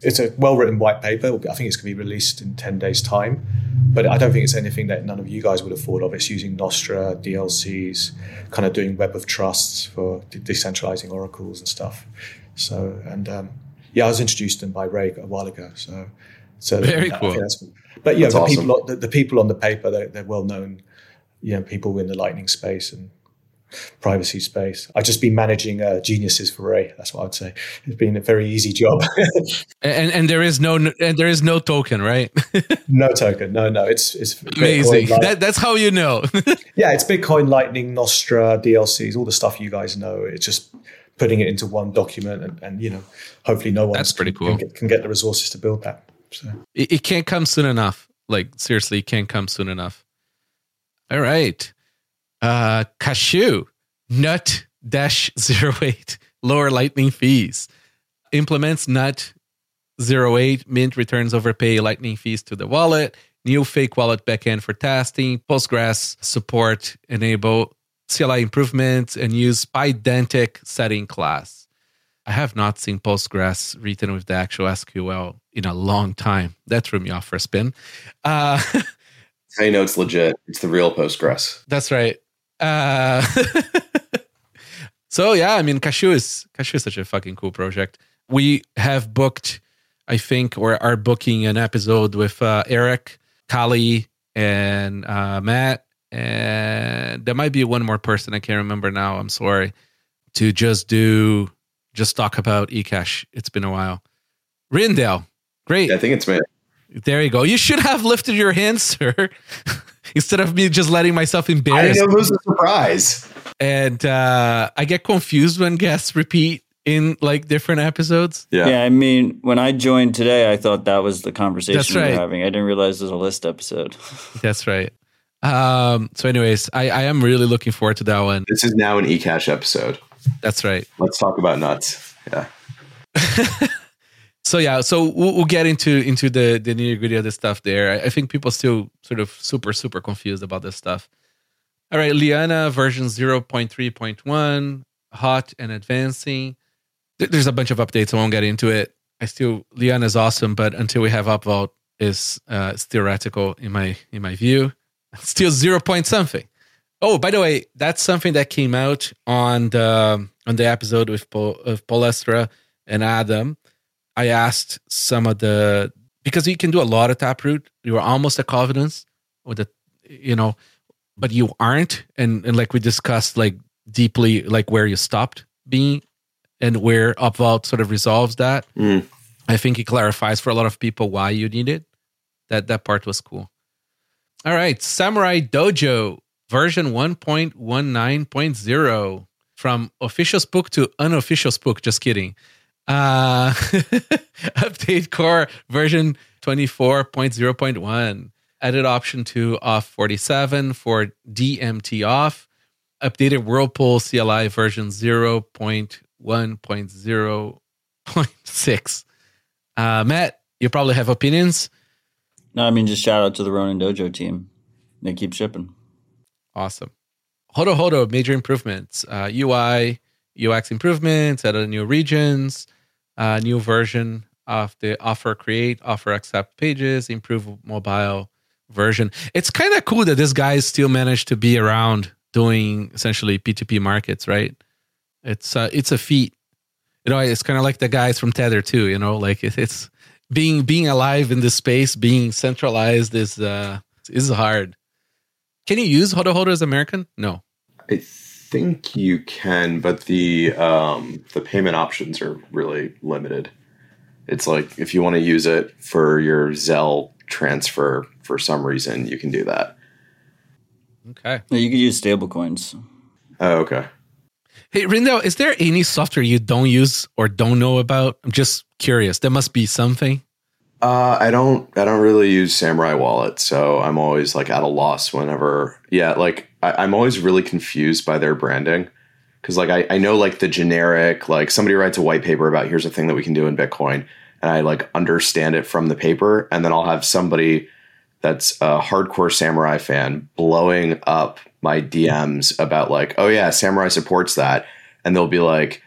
[SPEAKER 7] It's a well written white paper. I think it's going to be released in ten days' time. But I don't think it's anything that none of you guys would have thought of. It's using Nostr, DLCs, kind of doing web of trusts for de- decentralizing oracles and stuff. So, and um, yeah, I was introduced to them by Ray a while ago. So, so
[SPEAKER 1] Very cool.
[SPEAKER 7] But yeah,
[SPEAKER 9] That's
[SPEAKER 7] the
[SPEAKER 9] awesome.
[SPEAKER 7] people the, the people on the paper they're, they're well known, you know, people in the Lightning space and privacy space. I've just been managing uh, geniuses for Ray. That's what I'd say. It's been a very easy job.
[SPEAKER 1] and and there is no and there is no token, right?
[SPEAKER 7] no token. No, no. It's it's
[SPEAKER 1] Amazing. That that's how you know.
[SPEAKER 7] yeah, it's Bitcoin, Lightning, Nostr, DLCs, all the stuff you guys know. It's just putting it into one document, and, and you know, hopefully, no one
[SPEAKER 1] That's pretty cool.
[SPEAKER 7] Can get, can get the resources to build that. So
[SPEAKER 1] it, it can't come soon enough. Like seriously, it can't come soon enough. All right. Uh Cashu Nut Dash Zero Eight lower lightning fees. Implements Nut Zero Eight Mint returns overpay lightning fees to the wallet. New fake wallet backend for testing. Postgres support enable CLI improvements and use Pydantic setting class. I have not seen Postgres written with the actual SQL in a long time. That threw me off for a spin. Uh,
[SPEAKER 9] you know it's legit? It's the real Postgres.
[SPEAKER 1] that's right. Uh, so yeah, I mean, Cashu is Cashu is such a fucking cool project. We have booked, I think, or are booking an episode with uh, Eric, Calle, and uh, Matt, and there might be one more person I can't remember now. I'm sorry. To just do, just talk about eCash. It's been a while. Rijndael, great.
[SPEAKER 9] I think it's me.
[SPEAKER 1] There you go. You should have lifted your hand, sir, instead of me just letting myself
[SPEAKER 9] embarrass. I
[SPEAKER 1] embarrass.
[SPEAKER 9] know it was a surprise.
[SPEAKER 1] And uh, I get confused when guests repeat in like different episodes.
[SPEAKER 9] Yeah.
[SPEAKER 8] Yeah. I mean, when I joined today, I thought that was the conversation
[SPEAKER 1] That's
[SPEAKER 8] we
[SPEAKER 1] right.
[SPEAKER 8] were having. I didn't realize it was a list episode.
[SPEAKER 1] That's right. Um, so, anyways, I, I am really looking forward to that one.
[SPEAKER 9] This is now an eCash episode.
[SPEAKER 1] That's right.
[SPEAKER 9] Let's talk about nuts. Yeah.
[SPEAKER 1] So yeah, so we'll, we'll get into into the the nitty gritty of the stuff there. I, I think people still sort of super super confused about this stuff. All right, Liana version zero point three point one, hot and advancing. There's a bunch of updates. I won't get into it. I still Liana is awesome, but until we have OP_VAULT, is uh, theoretical in my in my view. Still zero point something. Oh, by the way, that's something that came out on the on the episode with Paul, of Poelstra and Adam. I asked some of the because you can do a lot of taproot. You are almost a confidence with the you know, but you aren't. And and like we discussed, like deeply, like where you stopped being and where OP_VAULT sort of resolves that.
[SPEAKER 9] Mm.
[SPEAKER 1] I think it clarifies for a lot of people why you need it. That that part was cool. All right, Samurai Dojo version 1.19.0 from official spook to unofficial spook. Just kidding. Uh, update core version 24.0.1. Edit option to off 47 for DMT off. Updated Whirlpool CLI version 0.1.0.6. Uh, Matt, you probably have opinions.
[SPEAKER 8] No, I mean, just shout out to the Ronin Dojo team. They keep shipping.
[SPEAKER 1] Awesome. Hodl Hodl, major improvements. Uh, UI, UX improvements, added new regions, uh, new version of the offer create, offer accept pages, improve mobile version. It's kind of cool that this guy still managed to be around doing essentially P2P markets, right? It's uh, it's a feat. You know, it's kind of like the guys from Tether too. You know, like it, it's being being alive in this space, being centralized is uh, is hard. Can you use Hodl Hodl as American? No.
[SPEAKER 9] I think you can, but the um, the payment options are really limited. It's like if you want to use it for your Zelle transfer for some reason, you can do that.
[SPEAKER 1] Okay.
[SPEAKER 8] You could use stablecoins.
[SPEAKER 9] Oh, okay.
[SPEAKER 1] Hey, Rijndael, is there any software you don't use or don't know about? I'm just curious. There must be something.
[SPEAKER 9] Uh, I don't. I don't really use Samurai Wallet, so I'm always like at a loss whenever. Yeah, like I, am always really confused by their branding because like I, I know like the generic like somebody writes a white paper about here's a thing that we can do in Bitcoin, and I like understand it from the paper, and then I'll have somebody that's a hardcore Samurai fan blowing up my DMs about like, oh yeah, Samurai supports that, and they'll be like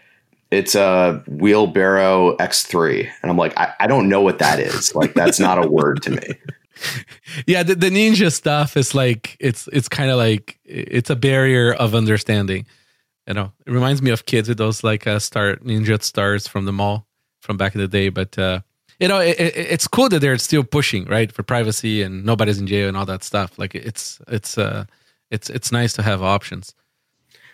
[SPEAKER 9] it's a wheelbarrow X3. And I'm like, I, I don't know what that is. Like, that's not a word to me.
[SPEAKER 1] Yeah, the, the ninja stuff is like it's it's kind of like it's a barrier of understanding. You know, it reminds me of kids with those like uh, star ninja stars from the mall from back in the day. But uh, you know, it, it, it's cool that they're still pushing right for privacy and nobody's in jail and all that stuff. Like it's it's uh it's it's nice to have options.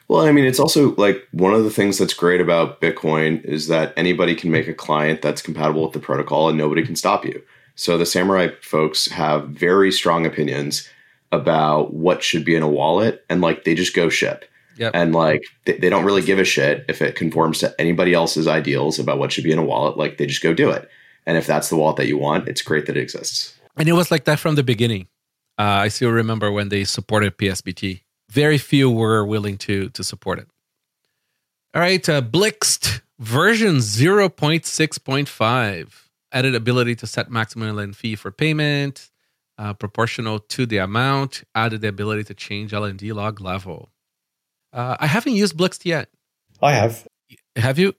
[SPEAKER 9] Well, I mean, it's also like one of the things that's great about Bitcoin is that anybody can make a client that's compatible with the protocol and nobody can stop you. So the Samurai folks have very strong opinions about what should be in a wallet and like they just go ship.
[SPEAKER 1] Yep.
[SPEAKER 9] And like they, they don't really give a shit if it conforms to anybody else's ideals about what should be in a wallet. Like they just go do it. And if that's the wallet that you want, it's great that it exists.
[SPEAKER 1] And it was like that from the beginning. Uh, I still remember when they supported PSBT very few were willing to to support it. All right, uh, Blixt version 0.6.5 added ability to set maximum LN fee for payment, uh, proportional to the amount, added the ability to change LND log level. Uh, I haven't used Blixt yet.
[SPEAKER 7] I have.
[SPEAKER 1] Have you?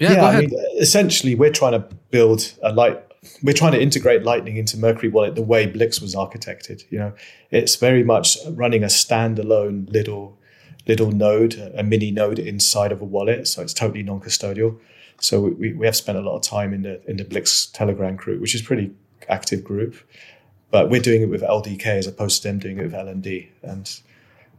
[SPEAKER 7] Yeah, yeah I mean, essentially, we're trying to build a light we're trying to integrate Lightning into Mercury Wallet the way Blixt was architected. You know, it's very much running a standalone little little node, a mini node inside of a wallet, so it's totally non-custodial. So we, we have spent a lot of time in the in the Blixt Telegram group, which is pretty active group, but we're doing it with LDK as opposed to them doing it with LND. And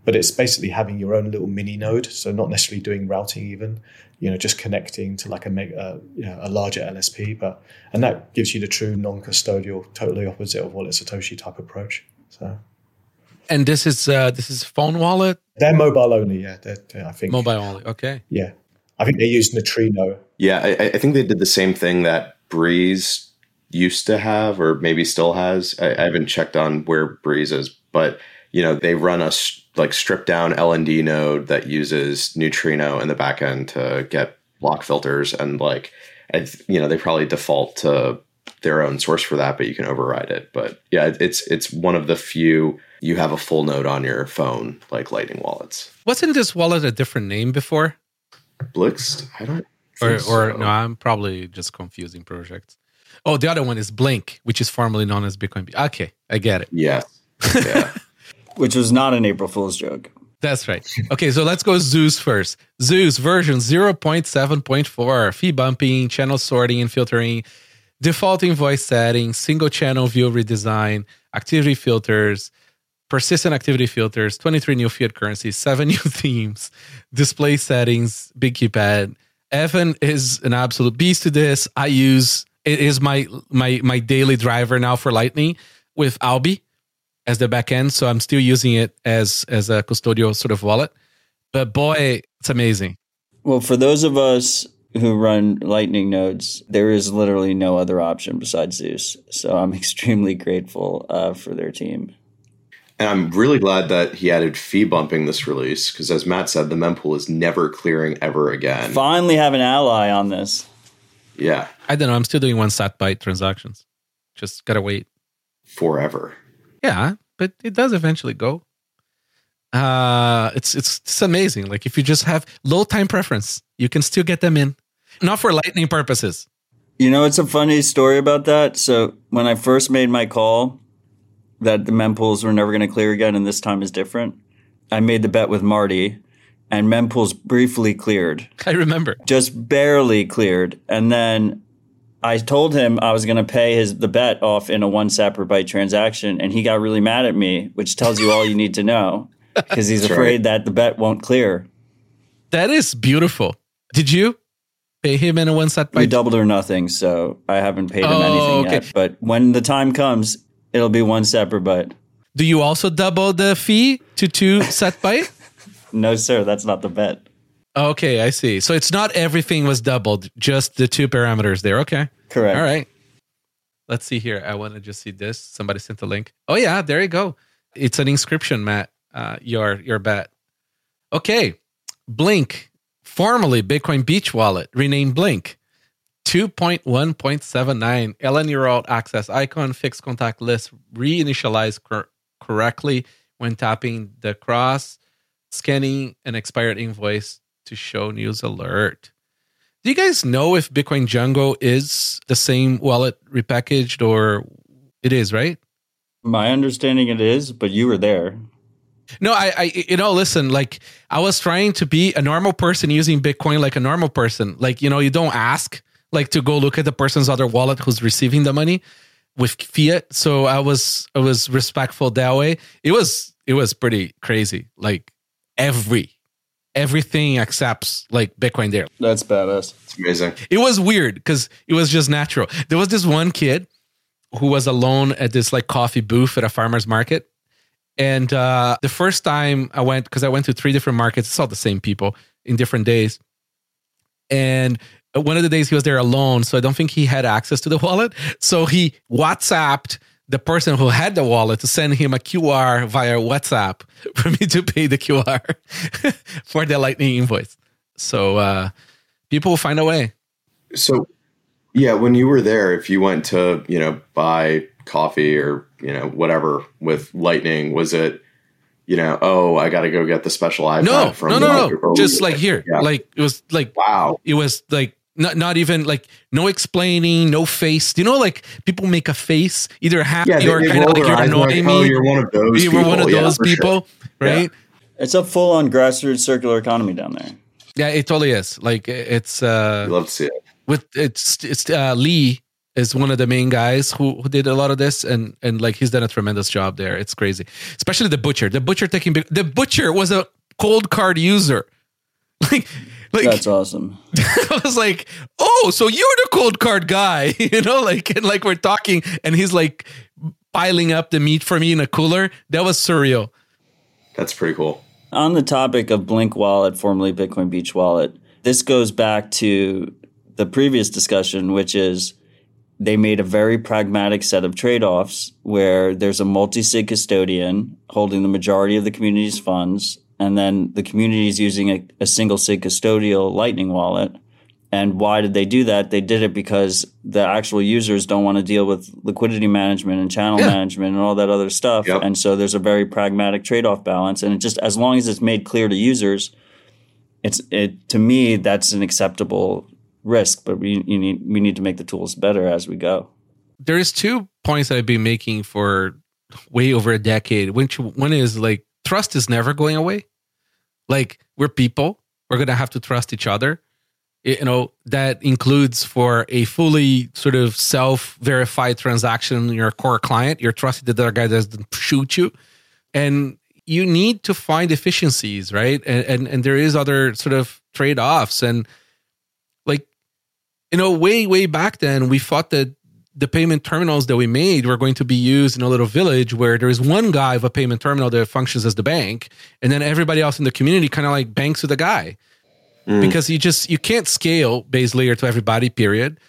[SPEAKER 7] but it's basically having your own little mini node, so not necessarily doing routing even, you know, just connecting to like a mega, uh, you know, a larger LSP, but and that gives you the true non-custodial, totally opposite of Wallet Satoshi type approach. So,
[SPEAKER 1] and this is uh, this is phone wallet.
[SPEAKER 7] They're mobile only, yeah. They're, they're, I think
[SPEAKER 1] mobile only. Okay.
[SPEAKER 7] Yeah, I think they use Neutrino.
[SPEAKER 9] Yeah, I, I, think they did the same thing that Breeze used to have, or maybe still has. I, I haven't checked on where Breeze is, but you know they run a like stripped down LND node that uses neutrino in the backend to get block filters and like you know they probably default to their own source for that but you can override it. But yeah it's it's one of the few you have a full node on your phone like lightning wallets.
[SPEAKER 1] Wasn't this wallet a different name before?
[SPEAKER 9] Blixt? I don't
[SPEAKER 1] or, or so. no i'm probably just confusing projects oh the other one is blink which is formerly known as bitcoin okay i get it
[SPEAKER 9] yeah yeah
[SPEAKER 8] which was not an April Fool's joke.
[SPEAKER 1] That's right. Okay, so let's go Zeus first. Zeus version 0.7.4, fee bumping, channel sorting and filtering, defaulting voice settings, single channel view redesign, activity filters, persistent activity filters, 23 new fiat currencies, seven new themes, display settings, big keypad. Evan is an absolute beast to this. I use it is my my my daily driver now for Lightning with Alby as the backend, so I'm still using it as as a custodial sort of wallet. But boy, it's amazing.
[SPEAKER 8] Well, for those of us who run Lightning nodes, there is literally no other option besides Zeus. So I'm extremely grateful uh, for their team.
[SPEAKER 9] And I'm really glad that he added fee bumping this release because, as Matt said, the mempool is never clearing ever again.
[SPEAKER 8] Finally, have an ally on this.
[SPEAKER 9] Yeah,
[SPEAKER 1] I don't know. I'm still doing one sat byte transactions. Just gotta wait
[SPEAKER 9] forever.
[SPEAKER 1] Yeah, but it does eventually go. Uh, it's it's it's amazing. Like if you just have low time preference, you can still get them in, not for lightning purposes.
[SPEAKER 8] You know, it's a funny story about that. So when I first made my call that the mempools were never going to clear again, and this time is different, I made the bet with Marty, and mempools briefly cleared.
[SPEAKER 1] I remember,
[SPEAKER 8] just barely cleared, and then I told him I was going to pay his the bet off in a one sat per byte transaction, and he got really mad at me, which tells you all you need to know because he's afraid right. that the bet won't clear.
[SPEAKER 1] That is beautiful. Did you pay him in a one set
[SPEAKER 8] We doubled or nothing, so I haven't paid him
[SPEAKER 1] Oh,
[SPEAKER 8] anything
[SPEAKER 1] okay.
[SPEAKER 8] yet. But when the time comes, it'll be one separate byte.
[SPEAKER 1] Do you also double the fee to two set byte?
[SPEAKER 8] No, sir, that's not the bet.
[SPEAKER 1] Okay, I see. So it's not everything was doubled, just the two parameters there. Okay.
[SPEAKER 8] Correct.
[SPEAKER 1] All right. Let's see here. I want to just see this. Somebody sent a link. Oh yeah, there you go. It's an inscription, Matt. Uh, your your bet. Okay. Blink, formerly Bitcoin Beach Wallet, renamed Blink. 2.1.79 LN access icon, fixed contact list, reinitialized cor- correctly when tapping the cross, scanning an expired invoice to show news alert. Do you guys know if Bitcoin Jungle is the same wallet repackaged or it is, right?
[SPEAKER 8] My understanding it is, but you were there.
[SPEAKER 1] No, I, I, you know, listen, like I was trying to be a normal person using Bitcoin like a normal person. Like, you know, you don't ask like to go look at the person's other wallet who's receiving the money with fiat. So I was, I was respectful that way. It was, it was pretty crazy. Like every, everything accepts like Bitcoin there.
[SPEAKER 8] That's badass.
[SPEAKER 9] It's amazing.
[SPEAKER 1] it was weird because it was just natural. There was this one kid who was alone at this like coffee booth at a farmer's market. And uh, the first time I went, because I went to three different markets, saw the same people in different days. And one of the days he was there alone, so I don't think he had access to the wallet. So he WhatsApped the person who had the wallet to send him a QR via WhatsApp for me to pay the QR for the Lightning invoice. So uh, people will find a way.
[SPEAKER 9] So, yeah, when you were there, if you went to, you know, buy coffee or, you know, whatever with Lightning, was it, you know, oh, I got to go get the special iPad
[SPEAKER 1] No,
[SPEAKER 9] from
[SPEAKER 1] no, no, no. Just like here,
[SPEAKER 9] Yeah.
[SPEAKER 1] like it was like
[SPEAKER 9] wow.
[SPEAKER 1] it was like not not even like no explaining, no face. You know like people make a face either happy
[SPEAKER 9] Yeah, they,
[SPEAKER 1] or kind of like you're annoying
[SPEAKER 9] like, oh,
[SPEAKER 1] me.
[SPEAKER 9] you're one of those
[SPEAKER 1] you
[SPEAKER 9] people.
[SPEAKER 1] were one of
[SPEAKER 9] Yeah,
[SPEAKER 1] those
[SPEAKER 9] for sure.
[SPEAKER 1] people, right?
[SPEAKER 8] It's a full on grassroots circular economy down there.
[SPEAKER 1] Yeah, it totally is. Like it's uh
[SPEAKER 9] I'd love to see it.
[SPEAKER 1] with it's it's uh Lee is one of the main guys who, who did a lot of this and and like he's done a tremendous job there. It's crazy. Especially the butcher. The butcher taking the butcher was a Coldcard user. Like like
[SPEAKER 8] That's awesome.
[SPEAKER 1] I was like, "Oh, so you're the Coldcard guy," you know, like and like we're talking, and he's like piling up the meat for me in a cooler. That was surreal.
[SPEAKER 9] That's pretty cool.
[SPEAKER 8] On the topic of Blink Wallet, formerly Bitcoin Beach Wallet, this goes back to the previous discussion, which is they made a very pragmatic set of trade offs where there's a multi sig custodian holding the majority of the community's funds, and then the community is using a, a single sig custodial Lightning wallet. And why did they do that? They did it because the actual users don't want to deal with liquidity management and channel
[SPEAKER 1] Yeah.
[SPEAKER 8] management and all that other stuff.
[SPEAKER 9] Yep.
[SPEAKER 8] And so there's a very pragmatic trade-off balance. And it just as long as it's made clear to users, it's it to me that's an acceptable risk. But we you need we need to make the tools better as we go.
[SPEAKER 1] There is two points that I've been making for way over a decade. Which one is like trust is never going away. Like we're people, we're gonna have to trust each other. You know that includes for a fully sort of self-verified transaction. Your core client, you're trusted that the guy doesn't shoot you, and you need to find efficiencies, right? And and, and there is other sort of trade-offs, and like you know, way way back then, we thought that the payment terminals that we made were going to be used in a little village where there is one guy of a payment terminal that functions as the bank, and then everybody else in the community kind of like banks with the guy because you just you can't scale base layer to everybody. Period.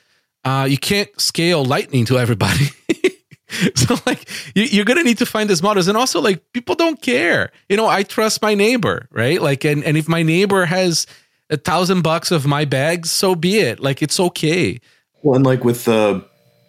[SPEAKER 1] Uh, you can't scale lightning to everybody. so like you, you're gonna need to find these models and also like people don't care you know i trust my neighbor right like and, and if my neighbor has a thousand bucks of my bags so be it like it's okay
[SPEAKER 9] Well, and like with the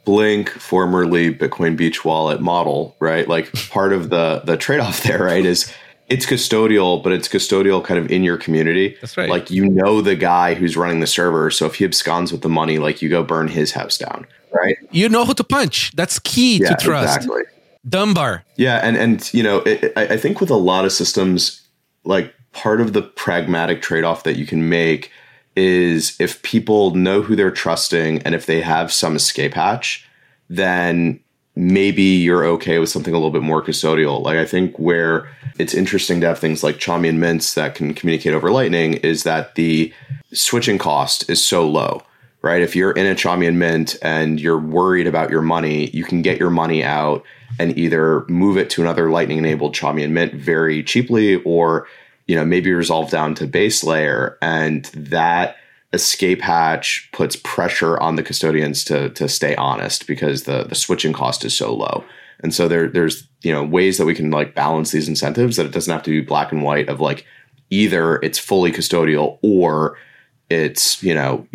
[SPEAKER 9] Blink, formerly Bitcoin Beach Wallet model, right? Like part of the the trade off there, right, is it's custodial, but it's custodial kind of in your community.
[SPEAKER 1] That's right.
[SPEAKER 9] Like you know the guy who's running the server, so if he absconds with the money, like you go burn his house down, right?
[SPEAKER 1] you know who to punch that's key
[SPEAKER 9] Yeah,
[SPEAKER 1] to trust
[SPEAKER 9] exactly.
[SPEAKER 1] dunbar
[SPEAKER 9] Yeah, and and you know, it, I I think with a lot of systems, like part of the pragmatic trade off that you can make is if people know who they're trusting and if they have some escape hatch, then maybe you're okay with something a little bit more custodial. Like I think where it's interesting to have things like Chaumian mints that can communicate over Lightning is that the switching cost is so low, right? If you're in a Chaumian mint and you're worried about your money, you can get your money out and either move it to another Lightning enabled Chaumian mint very cheaply or you know maybe resolve down to base layer and that escape hatch puts pressure on the custodians to to stay honest because the the switching cost is so low. And so there there's you know ways that we can like balance these incentives that it doesn't have to be black and white of like either it's fully custodial or it's you know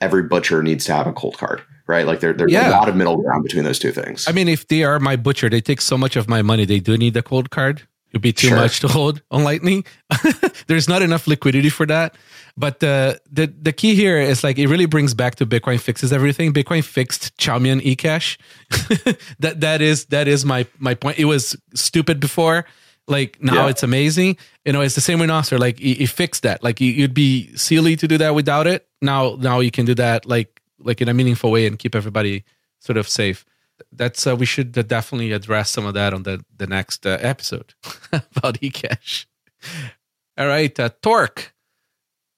[SPEAKER 9] every butcher needs to have a Coldcard right like there, there's
[SPEAKER 1] Yeah.
[SPEAKER 9] a lot of middle ground between those two things
[SPEAKER 1] I mean, if they are my butcher, they take so much of my money. They do need a Coldcard. It'd be too
[SPEAKER 9] Sure.
[SPEAKER 1] much to hold on Lightning. There's not enough liquidity for that. But the the the key here is like it really brings back to Bitcoin fixes everything. Bitcoin fixed Chaumian eCash. that that is that is my my point. It was stupid before. Like now
[SPEAKER 9] Yeah.
[SPEAKER 1] it's amazing. You know, it's the same with Nostr. Like he, he fixed that. Like you- you'd be silly to do that without it. Now now you can do that like like in a meaningful way and keep everybody sort of safe that's uh, we should uh, definitely address some of that on the the next uh, episode about ecash. All right uh, Torq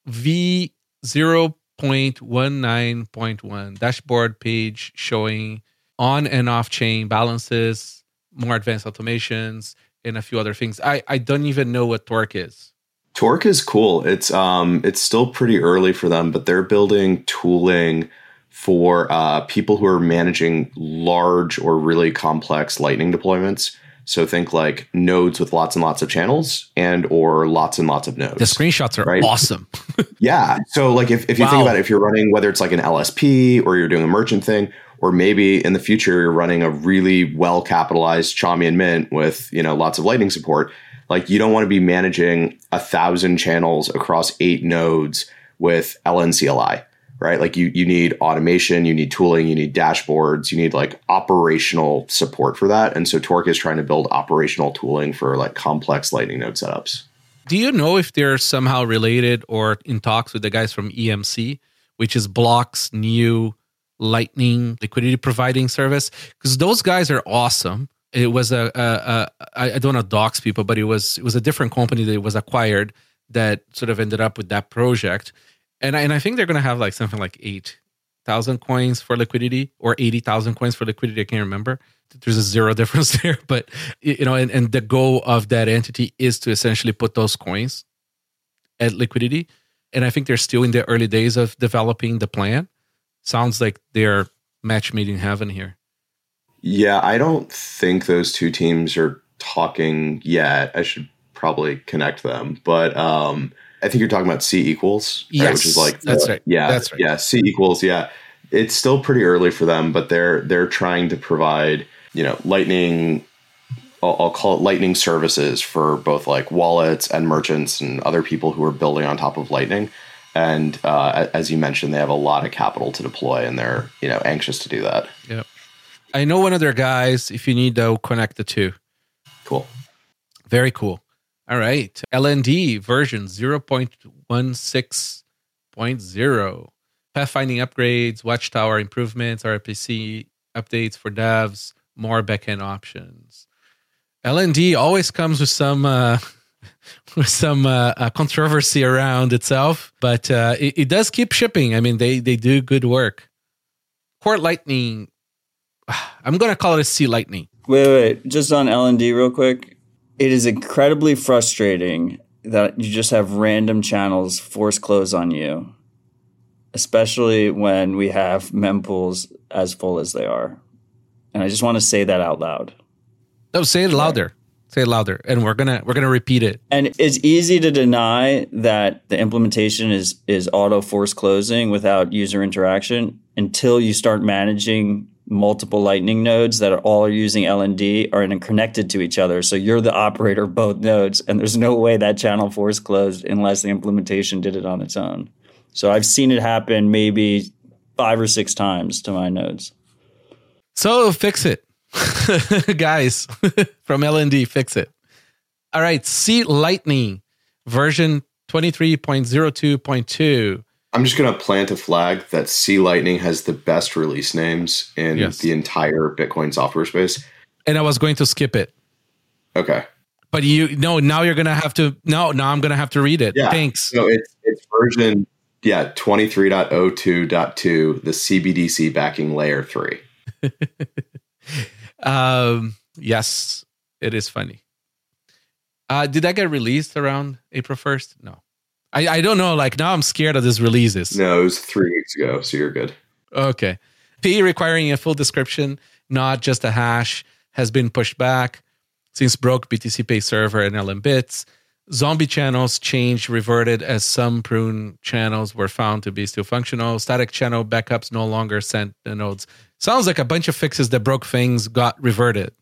[SPEAKER 1] v 0.19.1 dashboard page showing on and off chain balances more advanced automations and a few other things. I i don't even know what Torq is.
[SPEAKER 9] Torq is cool. It's um it's still pretty early for them, but they're building tooling for uh, people who are managing large or really complex lightning deployments. So think like nodes with lots and lots of channels and or lots and lots of nodes.
[SPEAKER 1] the screenshots are
[SPEAKER 9] Right.
[SPEAKER 1] awesome
[SPEAKER 9] Yeah. So like if, if you think about it, if you're running whether it's like an LSP or you're doing a merchant thing, or maybe in the future you're running a really well capitalized Chaumian Mint with, you know, lots of lightning support, like you don't want to be managing a thousand channels across eight nodes with LNCLI, right? Like you you need automation, you need tooling, you need dashboards, you need like operational support for that. And so Torq is trying to build operational tooling for like complex lightning node setups.
[SPEAKER 1] Do you know if they're somehow related or in talks with the guys from EMC, which is Block's new Lightning liquidity providing service? Because those guys are awesome. It was a, a, a I don't know docs people, but it was it was a different company that was acquired that sort of ended up with that project, and I, and I think they're going to have like something like eight thousand coins for liquidity or eighty thousand coins for liquidity. I can't remember. There's a zero difference there, but you know, and, and the goal of that entity is to essentially put those coins at liquidity. And I think they're still in the early days of developing the plan. Sounds like they're match made in heaven here.
[SPEAKER 9] Yeah, I don't think those two teams are talking yet. I should probably connect them, but um, I think you're talking about C equals, right? Which is like
[SPEAKER 1] that's right.
[SPEAKER 9] Yeah,
[SPEAKER 1] That's right.
[SPEAKER 9] Yeah, C equals. Yeah, it's still pretty early for them, but they're they're trying to provide you know lightning. I'll, I'll call it lightning services for both like wallets and merchants and other people who are building on top of lightning. And uh, as you mentioned, they have a lot of capital to deploy, and they're you know anxious to do that.
[SPEAKER 1] Yeah, I know one of their guys. If you need, though, connect the two.
[SPEAKER 9] Cool.
[SPEAKER 1] Very cool. All right. LND version 0.16.0. Pathfinding upgrades, Watchtower improvements, RPC updates for devs, more backend options. LND always comes with some uh, with some uh, uh, controversy around itself, but uh, it, it does keep shipping. I mean, they they do good work. Core Lightning. I'm gonna call it a C Lightning.
[SPEAKER 8] Wait, wait, just on LND real quick. It is incredibly frustrating that you just have random channels force close on you, especially when we have mempools as full as they are. And I just want to say that out loud.
[SPEAKER 1] No, say it louder. Say it louder, and we're gonna we're gonna repeat it.
[SPEAKER 8] And it's easy to deny that the implementation is is auto force closing without user interaction until you start managing multiple lightning nodes that are all using LND are connected to each other. So you're the operator of both nodes. And there's no way that channel four is closed unless the implementation did it on its own. So I've seen it happen maybe five or six times to my nodes.
[SPEAKER 1] So fix it. Guys from LND, fix it. All right, C Lightning version 23.02.2.
[SPEAKER 9] I'm just going to plant a flag that C Lightning has the best release names in
[SPEAKER 1] Yes.
[SPEAKER 9] the entire Bitcoin software space.
[SPEAKER 1] And I was going to skip it.
[SPEAKER 9] Okay.
[SPEAKER 1] But you no, now you're gonna have to no, now I'm gonna have to read it.
[SPEAKER 9] Yeah.
[SPEAKER 1] Thanks.
[SPEAKER 9] So it's it's version yeah 23.02.2 the CBDC backing layer 3.
[SPEAKER 1] Um yes, it is funny. Uh did that get released around April 1st? No. I, I don't know. Like now I'm scared of these releases.
[SPEAKER 9] No, it was 3 weeks ago, so you're good.
[SPEAKER 1] Okay. P requiring a full description, not just a hash, has been pushed back since broke BTC Pay server and LNbits. Zombie channels changed, reverted as some prune channels were found to be still functional. Static channel backups no longer sent the nodes. Sounds like a bunch of fixes that broke things got reverted.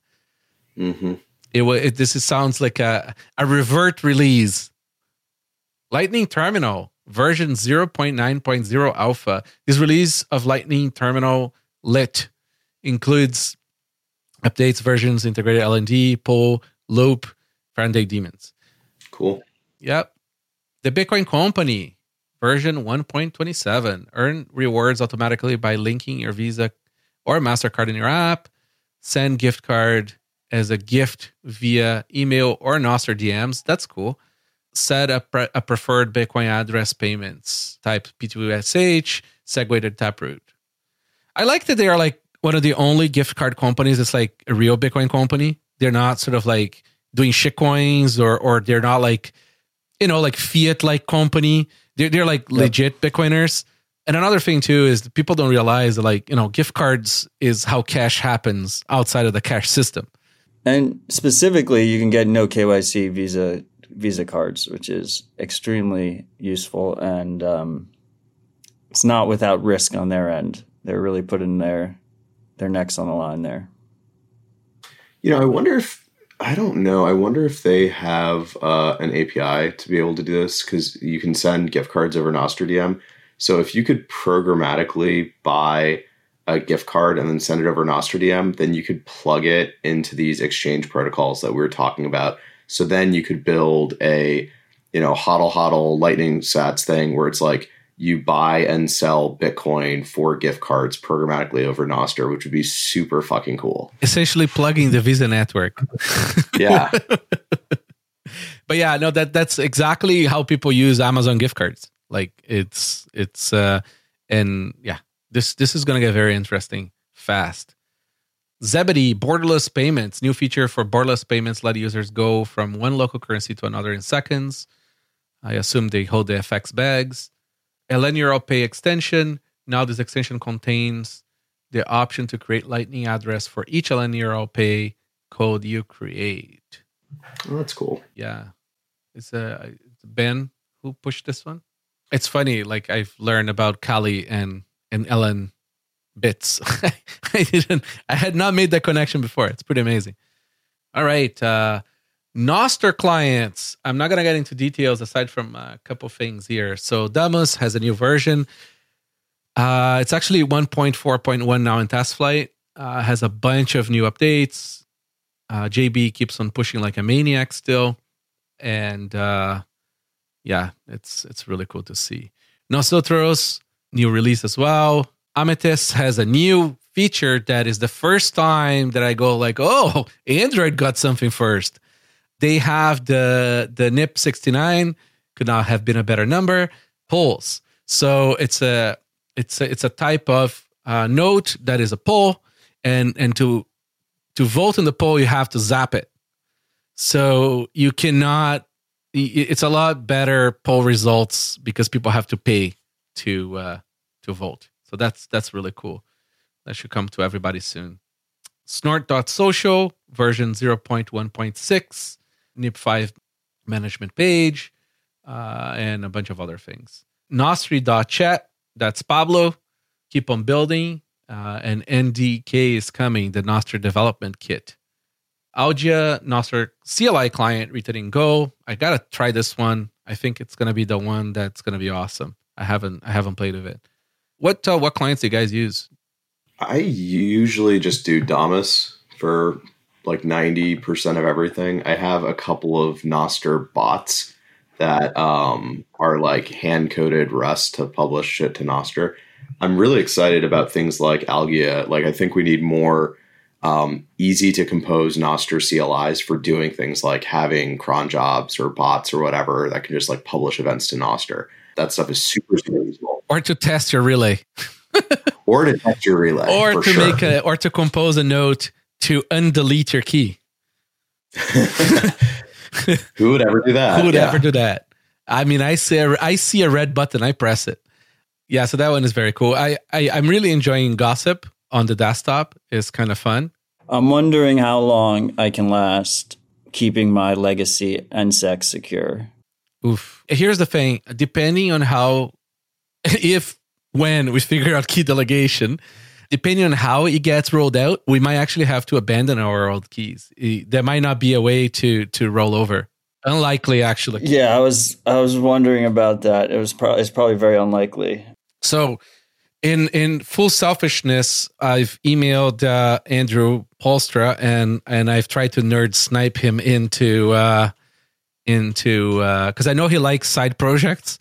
[SPEAKER 9] hmm
[SPEAKER 1] It was. It, this is, sounds like a a revert release. Lightning Terminal version 0.9.0 alpha. This release of Lightning Terminal Lit includes updates, versions, integrated LND, pull, loop, Faraday daemons.
[SPEAKER 9] Cool.
[SPEAKER 1] Yep. The Bitcoin Company version 1.27. Earn rewards automatically by linking your Visa or MasterCard in your app. Send gift card as a gift via email or Nostr DMs. That's cool. Set a, pre- a preferred Bitcoin address payments type P2SH, segue to Taproot. I like that they are like one of the only gift card companies that's like a real Bitcoin company. They're not sort of like doing shit coins or or they're not like you know like fiat like company. They're they're like legit Bitcoiners. And another thing too is that people don't realize that like you know gift cards is how cash happens outside of the cash system.
[SPEAKER 8] And specifically, you can get no KYC Visa Visa cards, which is extremely useful, and um, it's not without risk on their end. They're really putting their their necks on the line there.
[SPEAKER 9] You know, I wonder if I don't know. I wonder if they have uh, an API to be able to do this because you can send gift cards over Nostr DM. So if you could programmatically buy a gift card and then send it over Nostr DM, then you could plug it into these exchange protocols that we were talking about. So then you could build a, you know, hodl hodl lightning sats thing where it's like you buy and sell Bitcoin for gift cards programmatically over Nostr, which would be super fucking cool.
[SPEAKER 1] Essentially plugging the Visa network.
[SPEAKER 9] Yeah.
[SPEAKER 1] but yeah, no, that that's exactly how people use Amazon gift cards. Like it's it's uh and yeah, this this is gonna get very interesting fast. Zebedee borderless payments, new feature for borderless payments let users go from one local currency to another in seconds. I assume they hold the FX bags. LNURL-pay extension. Now this extension contains the option to create Lightning address for each LNURL-pay code you create.
[SPEAKER 9] Oh, that's cool.
[SPEAKER 1] Yeah, it's uh, it's Ben who pushed this one. It's funny, like I've learned about Kali and and Ellen bits. I didn't, I had not made that connection before. It's pretty amazing. All right, uh, Nostr clients. I'm not gonna get into details aside from a couple things here. So Damus has a new version. Uh, it's actually 1.4.1 now in test flight. Uh, has a bunch of new updates. Uh, JB keeps on pushing like a maniac still, and uh, yeah, it's it's really cool to see. Nosotros new release as well. Amethyst has a new feature that is the first time that I go like, oh, Android got something first. They have the the NIP sixty nine could not have been a better number polls. So it's a it's a, it's a type of uh, note that is a poll, and and to to vote in the poll you have to zap it. So you cannot. It's a lot better poll results because people have to pay to uh, to vote. So that's that's really cool. That should come to everybody soon. Snort.social version 0.1.6, NIP5 management page, uh, and a bunch of other things. Nostri.chat, that's Pablo. Keep on building. Uh, and NDK is coming, the Nostr development kit. Algia Nostr CLI client written in Go. I gotta try this one. I think it's gonna be the one that's gonna be awesome. I haven't I haven't played with it. What uh, what clients do you guys use?
[SPEAKER 9] I usually just do Damus for like 90% of everything. I have a couple of Nostr bots that um, are like hand coded Rust to publish shit to Nostr. I'm really excited about things like Algia. Like, I think we need more um, easy to compose Nostr CLIs for doing things like having cron jobs or bots or whatever that can just like publish events to Nostr. That stuff is super, super useful.
[SPEAKER 1] Or to test your relay.
[SPEAKER 9] or to test your relay.
[SPEAKER 1] Or to
[SPEAKER 9] sure.
[SPEAKER 1] make a or to compose a note to undelete your key.
[SPEAKER 9] Who would ever do that?
[SPEAKER 1] Who would
[SPEAKER 9] Yeah.
[SPEAKER 1] ever do that? I mean, I see a, I see a red button, I press it. Yeah, so that one is very cool. I, I I'm really enjoying Gossip on the desktop. It's kind of fun.
[SPEAKER 8] I'm wondering how long I can last keeping my legacy nsec secure.
[SPEAKER 1] Oof. Here's the thing: depending on how, if when we figure out key delegation, depending on how it gets rolled out, we might actually have to abandon our old keys. There might not be a way to to roll over. Unlikely, actually.
[SPEAKER 8] Yeah, I was I was wondering about that. It was probably it's probably very unlikely.
[SPEAKER 1] So, in in full selfishness, I've emailed uh, Andrew Poelstra and and I've tried to nerd snipe him into uh, into because I know he likes side projects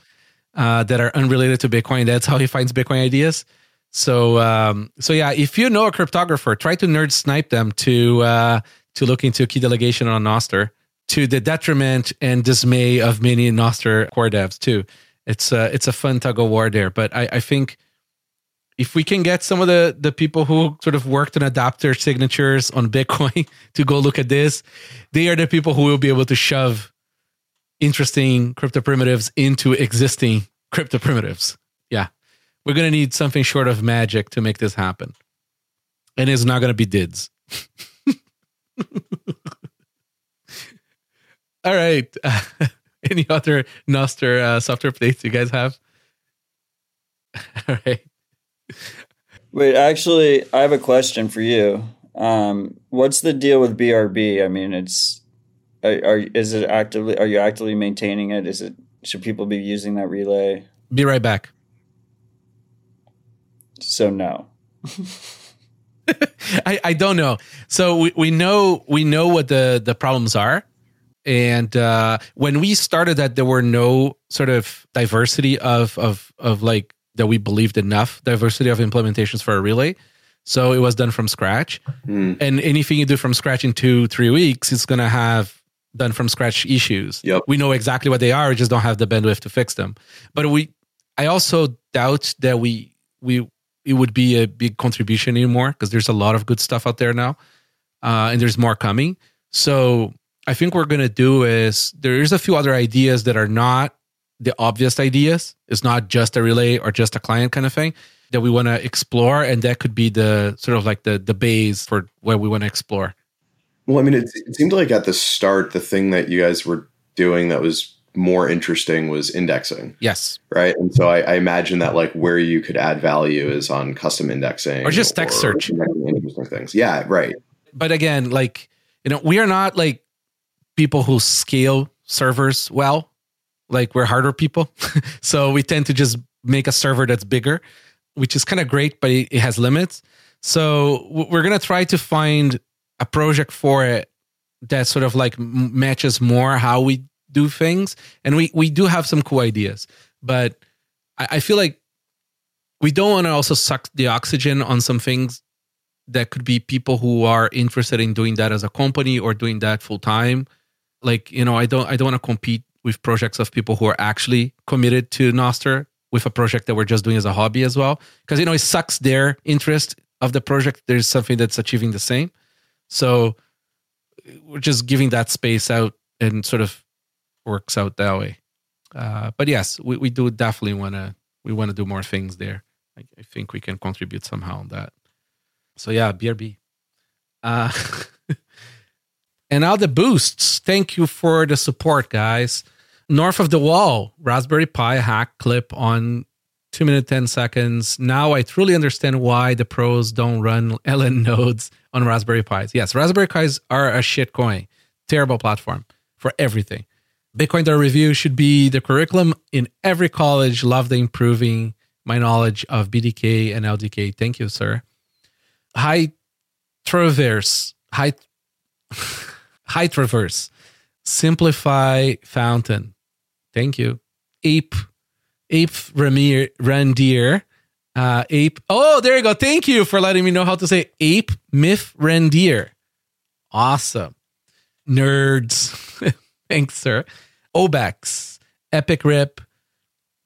[SPEAKER 1] uh, that are unrelated to Bitcoin. That's how he finds Bitcoin ideas. So um, so yeah, if you know a cryptographer, try to nerd snipe them to uh, to look into key delegation on Nostr to the detriment and dismay of many Nostr core devs too. It's a it's a fun tug of war there, but I, I think if we can get some of the the people who sort of worked on adapter signatures on Bitcoin to go look at this, they are the people who will be able to shove interesting crypto primitives into existing crypto primitives. Yeah. We're going to need something short of magic to make this happen. And it's not going to be DIDs. All right. any other Nostr uh, software updates you guys have? All right.
[SPEAKER 8] Wait, actually, I have a question for you. Um, what's the deal with BRB? I mean, it's are, are is it actively are you actively maintaining it? Is it should people be using that relay?
[SPEAKER 1] Be right back.
[SPEAKER 8] So no.
[SPEAKER 1] I, I don't know. So we, we know we know what the the problems are, and uh, when we started that, there were no sort of diversity of of of like that we believed enough diversity of implementations for a relay. So it was done from scratch,
[SPEAKER 9] Hmm.
[SPEAKER 1] and anything you do from scratch in two three weeks, it's gonna have done from scratch issues.
[SPEAKER 9] Yep.
[SPEAKER 1] We know exactly what they are. We just don't have the bandwidth to fix them. But we, I also doubt that we we it would be a big contribution anymore because there's a lot of good stuff out there now, uh, and there's more coming. So I think what we're gonna do is there's a few other ideas that are not the obvious ideas. It's not just a relay or just a client kind of thing that we want to explore, and that could be the sort of like the the base for where we want to explore.
[SPEAKER 9] Well, I mean, it, it seemed like at the start, the thing that you guys were doing that was more interesting was indexing,
[SPEAKER 1] Yes,
[SPEAKER 9] right? And so I, I imagine that like where you could add value is on custom indexing
[SPEAKER 1] Or just text search.
[SPEAKER 9] Interesting things. Yeah, right.
[SPEAKER 1] but again, like you know, we are not like people who scale servers well. Like we're harder people, so we tend to just make a server that's bigger, which is kind of great, but it, it has limits. So we're gonna try to find a project for it that sort of like matches more how we do things, and we we do have some cool ideas, but I, I feel like we don't want to also suck the oxygen on some things that could be people who are interested in doing that as a company or doing that full time. Like, you know, I don't I don't want to compete with projects of people who are actually committed to Nostr with a project that we're just doing as a hobby as well. Because you know, it sucks their interest of the project. There's something that's achieving the same. So we're just giving that space out and sort of works out that way. Uh, but yes, we, we do definitely want to we want to do more things there. I, I think we can contribute somehow on that. So yeah, BRB. Uh, and now the boosts. Thank you for the support, guys. North of the wall, Raspberry Pi hack clip on two minute ten seconds. Now I truly understand why the pros don't run LN nodes on Raspberry Pis. Yes, Raspberry Pis are a shit coin. Terrible platform for everything. Bitcoin Review should be the curriculum in every college. Love the improving my knowledge of BDK and LDK. Thank you, sir. High Traverse, High, High Traverse, Simplify Fountain. Thank you. Ape, Ape Ramir, Randier. Uh, ape. Oh, there you go. Thank you for letting me know how to say Ape Myth Randier. Awesome. Nerds. Thanks, sir. Obex. Epic Rip.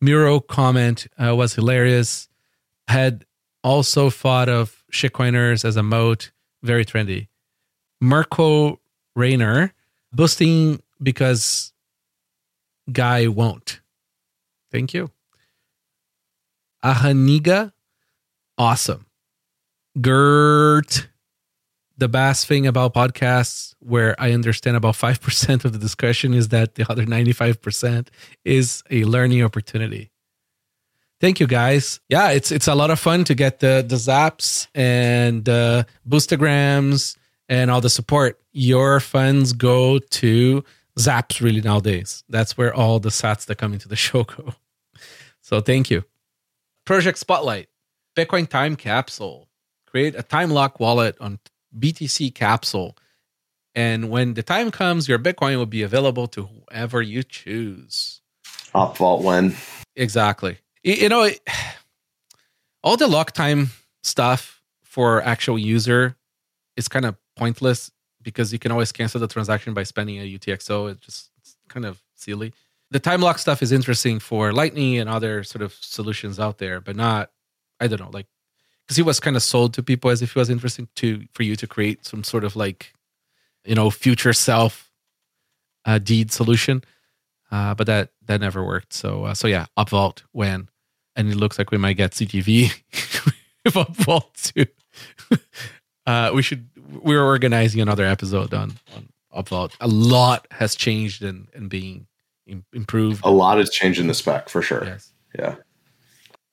[SPEAKER 1] Miro comment uh, was hilarious. Had also thought of shitcoiners as a moat. Very trendy. Mirko Rayner. Boosting because guy won't. Thank you. Ahaniga, awesome. Gert, the best thing about podcasts, where I understand about 5% of the discussion, is that the other 95% is a learning opportunity. Thank you guys. Yeah, it's it's a lot of fun to get the the zaps and uh boostagrams and all the support. Your funds go to zaps really nowadays. That's where all the sats that come into the show go. So thank you. Project Spotlight, Bitcoin Time Capsule. Create a time lock wallet on BTC Capsule. And when the time comes, your Bitcoin will be available to whoever you choose.
[SPEAKER 9] OP_VAULT when.
[SPEAKER 1] Exactly. You, you know, it, all the lock time stuff for actual user is kind of pointless because you can always cancel the transaction by spending a UTXO. It just it's kind of silly the time lock stuff is interesting for Lightning and other sort of solutions out there, but not, I don't know, like, because he was kind of sold to people as if he was interesting to for you to create some sort of like, you know, future self uh, deed solution, uh, but that that never worked. So uh, so yeah, OP_VAULT when, and it looks like we might get CTV with OP_VAULT too. uh, we should we're organizing another episode on on OP_VAULT. A lot has changed in in being improved.
[SPEAKER 9] A lot has changed in the spec for sure.
[SPEAKER 1] Yes.
[SPEAKER 9] Yeah.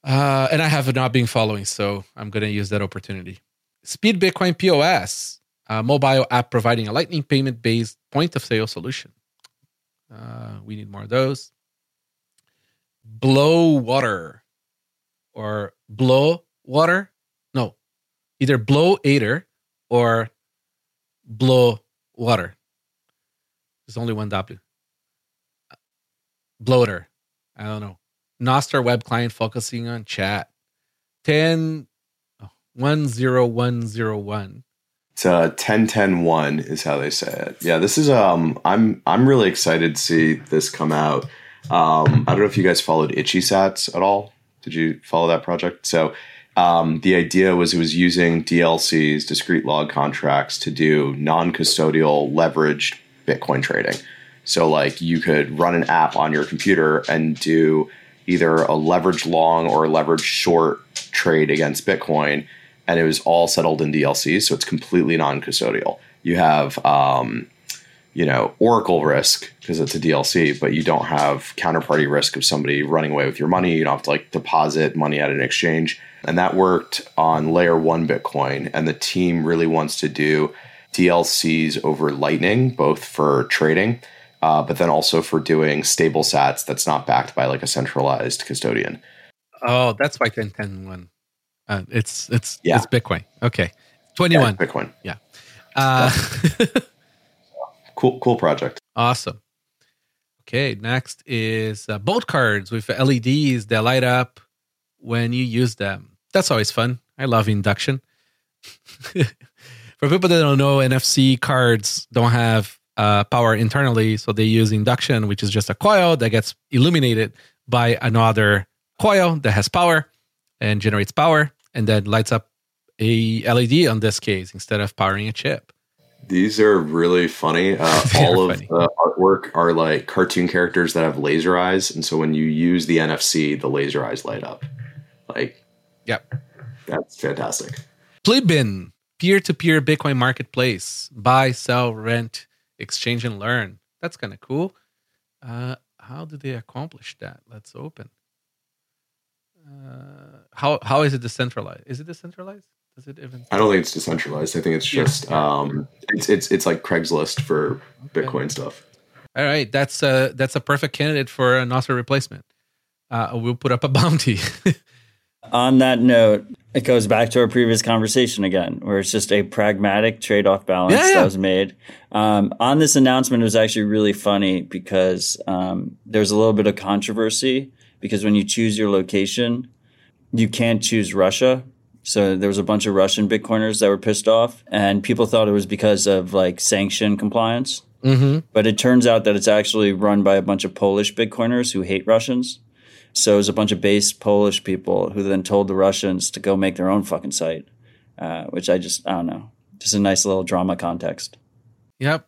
[SPEAKER 1] Uh, and I have not been following, so I'm going to use that opportunity. Speed Bitcoin POS, a mobile app providing a Lightning payment based point of sale solution. Uh, we need more of those. Blow water or blow water. No, either blow aider or blow water. There's only one W bloater. I don't know. Nostr web client focusing on chat. 10 oh, 10101.
[SPEAKER 9] It's uh 10101 is how they say it. Yeah, this is um I'm I'm really excited to see this come out. Um I don't know if you guys followed ItchySats at all. Did you follow that project? So um, the idea was it was using DLCs, discrete log contracts, to do non-custodial leveraged Bitcoin trading. So like you could run an app on your computer and do either a leverage long or a leverage short trade against Bitcoin, and it was all settled in DLC, so it's completely non-custodial. You have um, you know Oracle risk because it's a DLC, but you don't have counterparty risk of somebody running away with your money. You don't have to like deposit money at an exchange, and that worked on layer one Bitcoin. And the team really wants to do DLCs over Lightning, both for trading uh, but then also for doing stable sats that's not backed by like a centralized custodian.
[SPEAKER 1] Oh, that's why 1010 Uh, it's it's yeah. it's Bitcoin. Okay. 21.
[SPEAKER 9] Yeah, Bitcoin.
[SPEAKER 1] Yeah. Uh,
[SPEAKER 9] cool cool project.
[SPEAKER 1] Awesome. Okay, next is uh, bolt cards with LEDs that light up when you use them. That's always fun. I love induction. For people that don't know, NFC cards don't have uh, power internally. So they use induction, which is just a coil that gets illuminated by another coil that has power and generates power and then lights up a LED on this case instead of powering a chip.
[SPEAKER 9] These are really funny. Uh, all of funny. the artwork are like cartoon characters that have laser eyes, and so when you use the NFC, the laser eyes light up. Like,
[SPEAKER 1] yep,
[SPEAKER 9] that's fantastic.
[SPEAKER 1] Plebbin, peer-to-peer Bitcoin marketplace, buy, sell, rent, exchange and learn. That's kind of cool. Uh, how do they accomplish that? Let's open. Uh, how how is it decentralized? Is it decentralized? Does it even?
[SPEAKER 9] I don't think it's decentralized. I think it's just um, it's it's it's like Craigslist for okay. Bitcoin stuff.
[SPEAKER 1] All right, that's a that's a perfect candidate for an Nostr replacement. Uh, we'll put up a bounty.
[SPEAKER 8] On that note, it goes back to our previous conversation again, where it's just a pragmatic trade off balance
[SPEAKER 1] Yeah, yeah.
[SPEAKER 8] that was made. Um, on this announcement, it was actually really funny because um, there was a little bit of controversy because when you choose your location, you can't choose Russia. So there was a bunch of Russian Bitcoiners that were pissed off, and people thought it was because of like sanction compliance.
[SPEAKER 1] Mm-hmm.
[SPEAKER 8] But it turns out that it's actually run by a bunch of Polish Bitcoiners who hate Russians. So it was a bunch of base Polish people who then told the Russians to go make their own fucking site, uh, which I just, I don't know, just a nice little drama context.
[SPEAKER 1] Yep.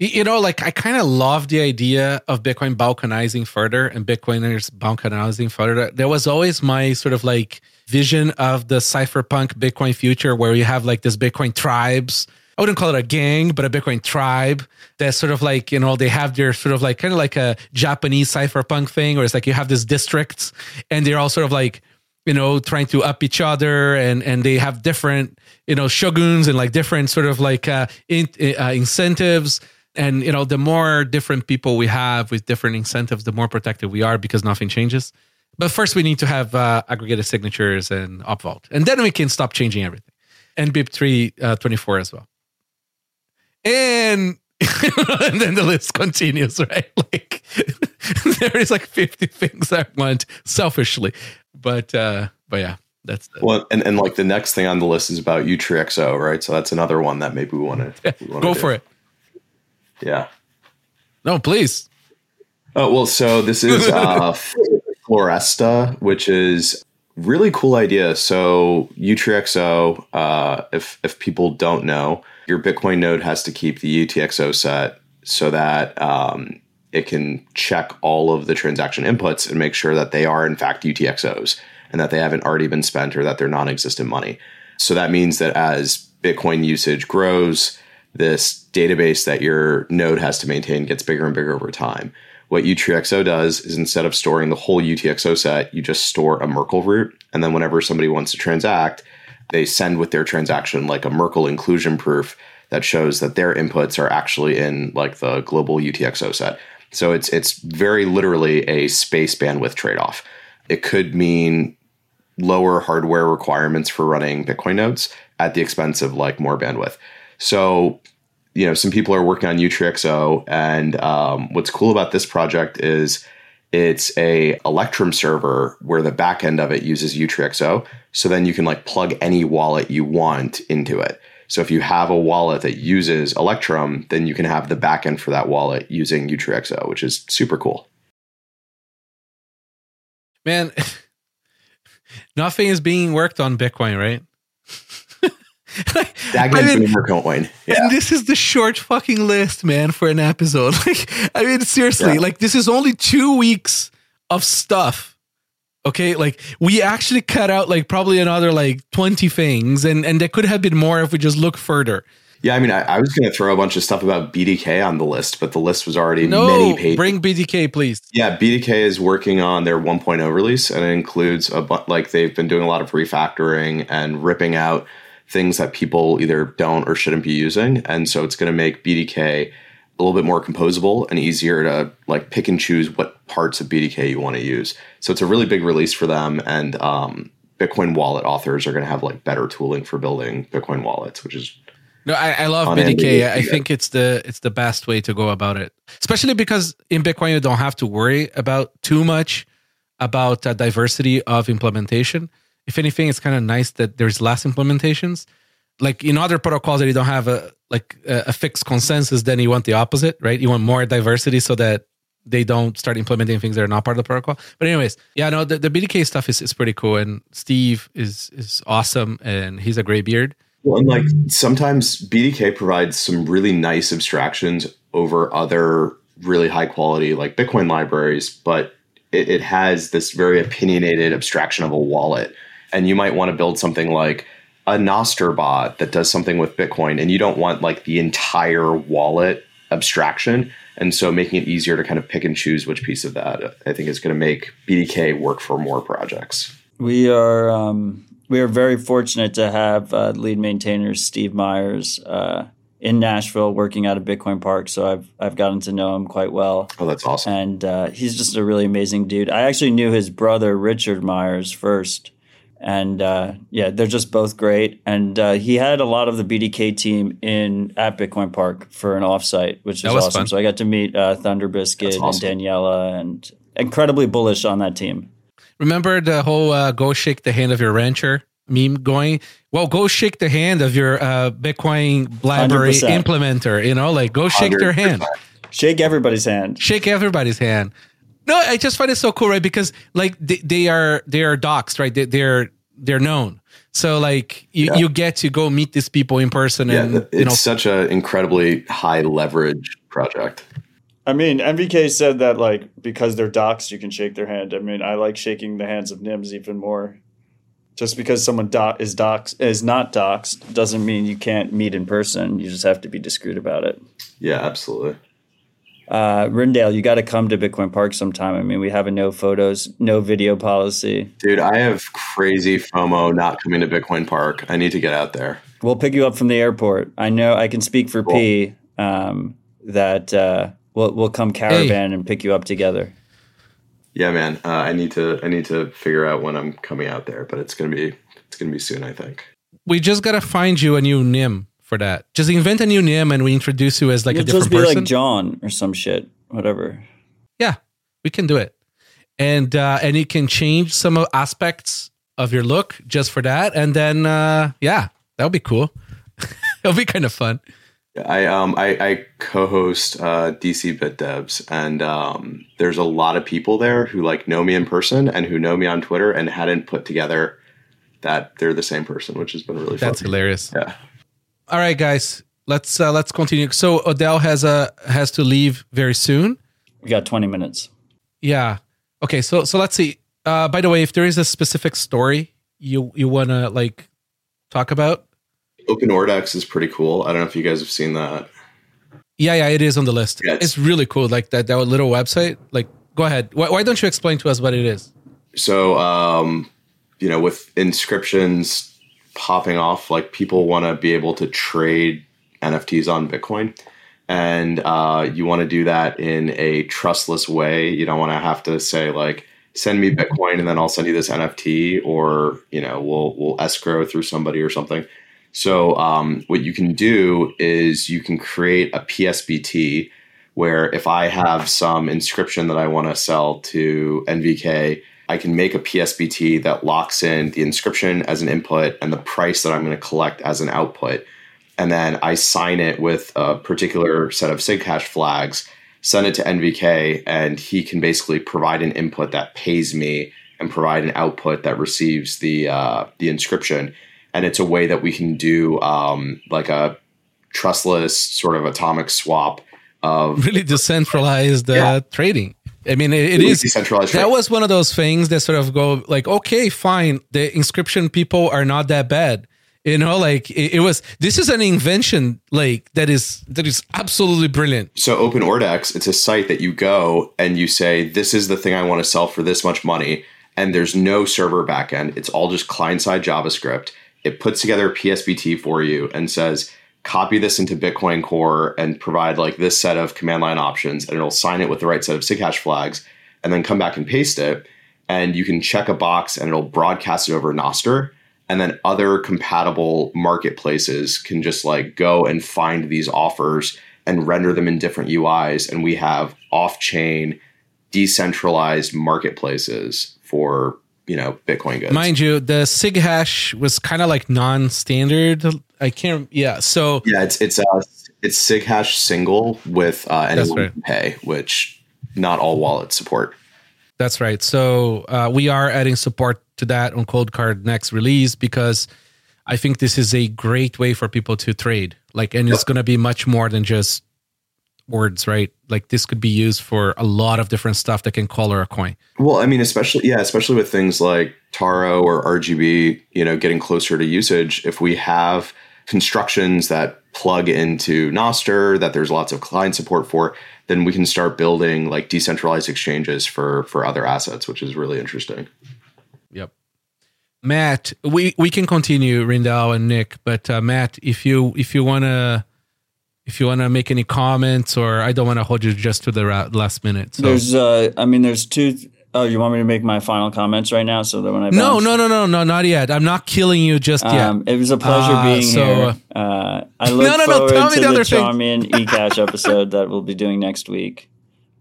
[SPEAKER 1] You know, like I kind of love the idea of Bitcoin balkanizing further and Bitcoiners balkanizing further. There was always my sort of like vision of the cypherpunk Bitcoin future where you have like this Bitcoin tribes. I wouldn't call it a gang, but a Bitcoin tribe that's sort of like, you know, they have their sort of like kind of like a Japanese cypherpunk thing where it's like you have these districts and they're all sort of like, you know, trying to up each other and and they have different, you know, shoguns and like different sort of like uh, in, uh incentives. And you know the more different people we have with different incentives the more protected we are because nothing changes. But first we need to have uh, aggregated signatures and OP_VAULT and then we can stop changing everything. And bip 324 as well and and then the list continues right like there is like 50 things i want selfishly but uh but yeah that's the,
[SPEAKER 9] Well, and, and like the next thing on the list is about Utreexo, right? So that's another one that maybe we want to
[SPEAKER 1] go for it
[SPEAKER 9] Yeah.
[SPEAKER 1] no please
[SPEAKER 9] Oh well, so this is uh, Floresta, which is really cool idea. So Utreexo, uh, if if people don't know, your Bitcoin node has to keep the UTXO set so that um, it can check all of the transaction inputs and make sure that they are in fact UTXOs and that they haven't already been spent or that they're non-existent money. So that means that as Bitcoin usage grows, this database that your node has to maintain gets bigger and bigger over time. What Utreexo does is instead of storing the whole UTXO set, you just store a Merkle root. And then whenever somebody wants to transact, they send with their transaction like a Merkle inclusion proof that shows that their inputs are actually in like the global UTXO set. So it's it's very literally a space bandwidth trade-off. It could mean lower hardware requirements for running Bitcoin nodes at the expense of like more bandwidth. So, you know, some people are working on Utreexo, and um, what's cool about this project is it's a Electrum server where the back end of it uses Utreexo. So then you can like plug any wallet you want into it. So if you have a wallet that uses Electrum, then you can have the backend for that wallet using Utreexo, which is super cool.
[SPEAKER 1] man nothing is being worked on bitcoin right
[SPEAKER 9] Dagon
[SPEAKER 1] I mean-
[SPEAKER 9] Boomer Coin. Yeah.
[SPEAKER 1] And this is the short fucking list, man, for an episode. Like, I mean, seriously,
[SPEAKER 9] Yeah.
[SPEAKER 1] like this is only two weeks of stuff. Okay, like we actually cut out like probably another like twenty things, and and there could have been more if we just look further.
[SPEAKER 9] Yeah, I mean, I, I was going to throw a bunch of stuff about BDK on the list, but the list was already
[SPEAKER 1] No,
[SPEAKER 9] many pages.
[SPEAKER 1] bring BDK, please.
[SPEAKER 9] Yeah, BDK is working on their 1.0 release, and it includes a bu- like they've been doing a lot of refactoring and ripping out things that people either don't or shouldn't be using, and so it's going to make BDK a little bit more composable and easier to like pick and choose what parts of BDK you want to use. So it's a really big release for them, and um, Bitcoin wallet authors are going to have like better tooling for building Bitcoin wallets, which is
[SPEAKER 1] No, I, I love BDK.
[SPEAKER 9] NVIDIA,
[SPEAKER 1] I think it's the it's the best way to go about it, especially because in Bitcoin you don't have to worry about too much about diversity of implementation. If anything, it's kind of nice that there's less implementations. Like in other protocols that you don't have a like a, fixed consensus, then you want the opposite, right? You want more diversity so that they don't start implementing things that are not part of the protocol. But anyways, yeah, no, the, the BDK stuff is, is pretty cool, and Steve is is awesome, and he's a gray beard.
[SPEAKER 9] Well, and like sometimes BDK provides some really nice abstractions over other really high quality like Bitcoin libraries, but it, it has this very opinionated abstraction of a wallet. And you might want to build something like a Nostr bot that does something with Bitcoin, and you don't want like the entire wallet abstraction. And so making it easier to kind of pick and choose which piece of that I think is going to make BDK work for more projects.
[SPEAKER 8] We are um, we are very fortunate to have uh, lead maintainer Steve Myers uh, in Nashville working out of Bitcoin Park. So I've I've gotten to know him quite well,
[SPEAKER 9] Oh, that's awesome.
[SPEAKER 8] and uh, he's just a really amazing dude. I actually knew his brother Richard Myers first, and uh, yeah, they're just both great. And uh, he had a lot of the BDK team in at Bitcoin Park for an offsite, which
[SPEAKER 1] That
[SPEAKER 8] was,
[SPEAKER 1] was
[SPEAKER 8] awesome.
[SPEAKER 1] fun.
[SPEAKER 8] So I got to meet uh,
[SPEAKER 9] thunderbiscuit awesome.
[SPEAKER 8] and Daniela, and incredibly bullish on that team.
[SPEAKER 1] Remember the whole uh, "go shake the hand of your rancher" meme going? Well, go shake the hand of your uh, Bitcoin BlackBerry
[SPEAKER 8] 100%.
[SPEAKER 1] implementer. You know, like go shake their hand.
[SPEAKER 8] Shake everybody's hand.
[SPEAKER 1] shake everybody's hand. No, I just find it so cool, right? Because like they, they are they are doxxed, right? They, they're they're known. So like you,
[SPEAKER 9] Yeah.
[SPEAKER 1] you get to go meet these people in person,
[SPEAKER 9] Yeah,
[SPEAKER 1] and
[SPEAKER 9] it's
[SPEAKER 1] you know,
[SPEAKER 9] such an incredibly high leverage project.
[SPEAKER 8] I mean, MVK said that like because they're doxxed, you can shake their hand. I mean, I like shaking the hands of nyms even more. Just because someone do- is dox is not doxed doesn't mean you can't meet in person. You just have to be discreet about it.
[SPEAKER 9] Yeah, absolutely.
[SPEAKER 8] Uh, Rijndael, you got to come to Bitcoin Park sometime. I mean, we have a no photos, no video policy.
[SPEAKER 9] Dude, I have crazy FOMO not coming to Bitcoin Park. I need to get out there.
[SPEAKER 8] We'll pick you up from the airport. I know I can speak for P um, that uh, we'll we'll come caravan and pick you up together.
[SPEAKER 9] Yeah, man. Uh, I need to I need to figure out when I'm coming out there, but it's gonna be it's gonna be soon, I think.
[SPEAKER 1] we just gotta find you a new nym for that. Just invent a new name and we introduce you as like
[SPEAKER 8] You'll
[SPEAKER 1] a different
[SPEAKER 8] just be
[SPEAKER 1] person.
[SPEAKER 8] like John or some shit, whatever.
[SPEAKER 1] yeah, we can do it, and uh, and you can change some aspects of your look just for that, and then uh, yeah, that would be cool. It'll be kind of fun.
[SPEAKER 9] I um I, I co-host uh, DC Bit Devs, and um, there's a lot of people there who like know me in person and who know me on Twitter and hadn't put together that they're the same person, which has been really fun.
[SPEAKER 1] That's hilarious.
[SPEAKER 9] Yeah.
[SPEAKER 1] All right, guys, let's uh, let's continue. So Odell has a has to leave very soon.
[SPEAKER 8] We got 20 minutes.
[SPEAKER 1] Yeah. Okay. So so let's see. Uh, by the way, if there is a specific story you you want to like talk about,
[SPEAKER 9] OpenOrdex is pretty cool. I don't know if you guys have seen that.
[SPEAKER 1] yeah, yeah, it is on the list.
[SPEAKER 9] Yeah, it's-
[SPEAKER 1] it's really cool. Like that that little website. Like, go ahead. Why, why don't you explain to us what it is?
[SPEAKER 9] So, um, you know, with inscriptions popping off, like people want to be able to trade NFTs on Bitcoin. And uh, you want to do that in a trustless way. You don't want to have to say, like, send me Bitcoin and then I'll send you this NFT, or, you know, we'll, we'll escrow through somebody or something. So, um, what you can do is you can create a PSBT where if I have some inscription that I want to sell to NVK, I can make a PSBT that locks in the inscription as an input and the price that I'm going to collect as an output. And then I sign it with a particular set of SIGHASH flags, send it to NVK, and he can basically provide an input that pays me and provide an output that receives the uh, the inscription. And it's a way that we can do um, like a trustless sort of atomic swap of
[SPEAKER 1] Really decentralized uh,
[SPEAKER 9] Yeah.
[SPEAKER 1] trading. I mean, it, it is
[SPEAKER 9] decentralized
[SPEAKER 1] That was one of those things that sort of go like, okay, fine, the inscription people are not that bad. You know, like it, it was. This is an invention, like that is that is absolutely brilliant.
[SPEAKER 9] So OpenOrdex, it's a site that you go and you say, this is the thing I want to sell for this much money. And there's no server backend. It's all just client side JavaScript. It puts together a PSBT for you and says, copy this into Bitcoin Core and provide like this set of command line options. And it'll sign it with the right set of SIGHASH flags and then come back and paste it. And you can check a box and it'll broadcast it over Nostr. And then other compatible marketplaces can just like go and find these offers and render them in different UIs. And we have off chain, decentralized marketplaces for, you know, Bitcoin goods.
[SPEAKER 1] Mind you, the sig hash was kind of like non-standard. I can't. Yeah. So
[SPEAKER 9] yeah, it's it's uh it's SIGHASH single with uh anyone
[SPEAKER 1] right.
[SPEAKER 9] can pay, which not all wallets support.
[SPEAKER 1] That's right. So uh, we are adding support to that on Coldcard next release because I think this is a great way for people to trade. Like, and it's going to be much more than just words, right? Like this could be used for a lot of different stuff that can color a coin.
[SPEAKER 9] Well, I mean, especially yeah, especially with things like Taro or RGB, you know, getting closer to usage. If we have constructions that plug into Nostr, that there's lots of client support for, then we can start building like decentralized exchanges for for other assets, which is really interesting.
[SPEAKER 1] Yep. Matt, we we can continue Rijndael and Nick, but uh, Matt, if you if you wanna if you wanna make any comments, or I don't want to hold you just to the ra- last minute. So
[SPEAKER 8] There's, uh, I mean, there's two. Oh, you want me to make my final comments right now? So that when I
[SPEAKER 1] No,
[SPEAKER 8] bounce?
[SPEAKER 1] no, no, no, no, not yet. I'm not killing you just yet.
[SPEAKER 8] Um, it was a pleasure
[SPEAKER 1] Uh,
[SPEAKER 8] being
[SPEAKER 1] so,
[SPEAKER 8] here. Uh, I look
[SPEAKER 1] No, no, no,
[SPEAKER 8] forward
[SPEAKER 1] tell me
[SPEAKER 8] to
[SPEAKER 1] the
[SPEAKER 8] the,
[SPEAKER 1] thing.
[SPEAKER 8] Chaumian eCash episode that we'll be doing next week.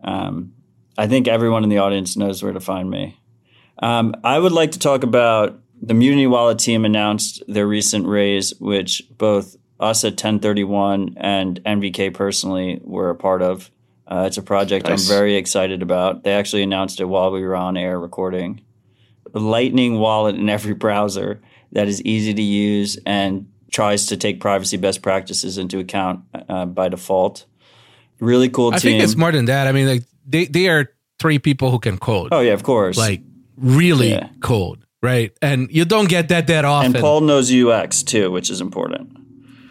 [SPEAKER 8] Um, I think everyone in the audience knows where to find me. Um, I would like to talk about the Mutiny Wallet team announced their recent raise, which both us at 1031 and NVK personally were a part of. Uh, it's a project
[SPEAKER 9] Nice.
[SPEAKER 8] I'm very excited about. They actually announced it while we were on air recording. A Lightning wallet in every browser that is easy to use and tries to take privacy best practices into account uh, by default. Really cool
[SPEAKER 1] I
[SPEAKER 8] team.
[SPEAKER 1] think it's more than that. I mean, like they they are three people who can code.
[SPEAKER 8] oh yeah, of course.
[SPEAKER 1] like really
[SPEAKER 8] Yeah.
[SPEAKER 1] code, right? And you don't get that that often.
[SPEAKER 8] and Paul knows UX too, which is important.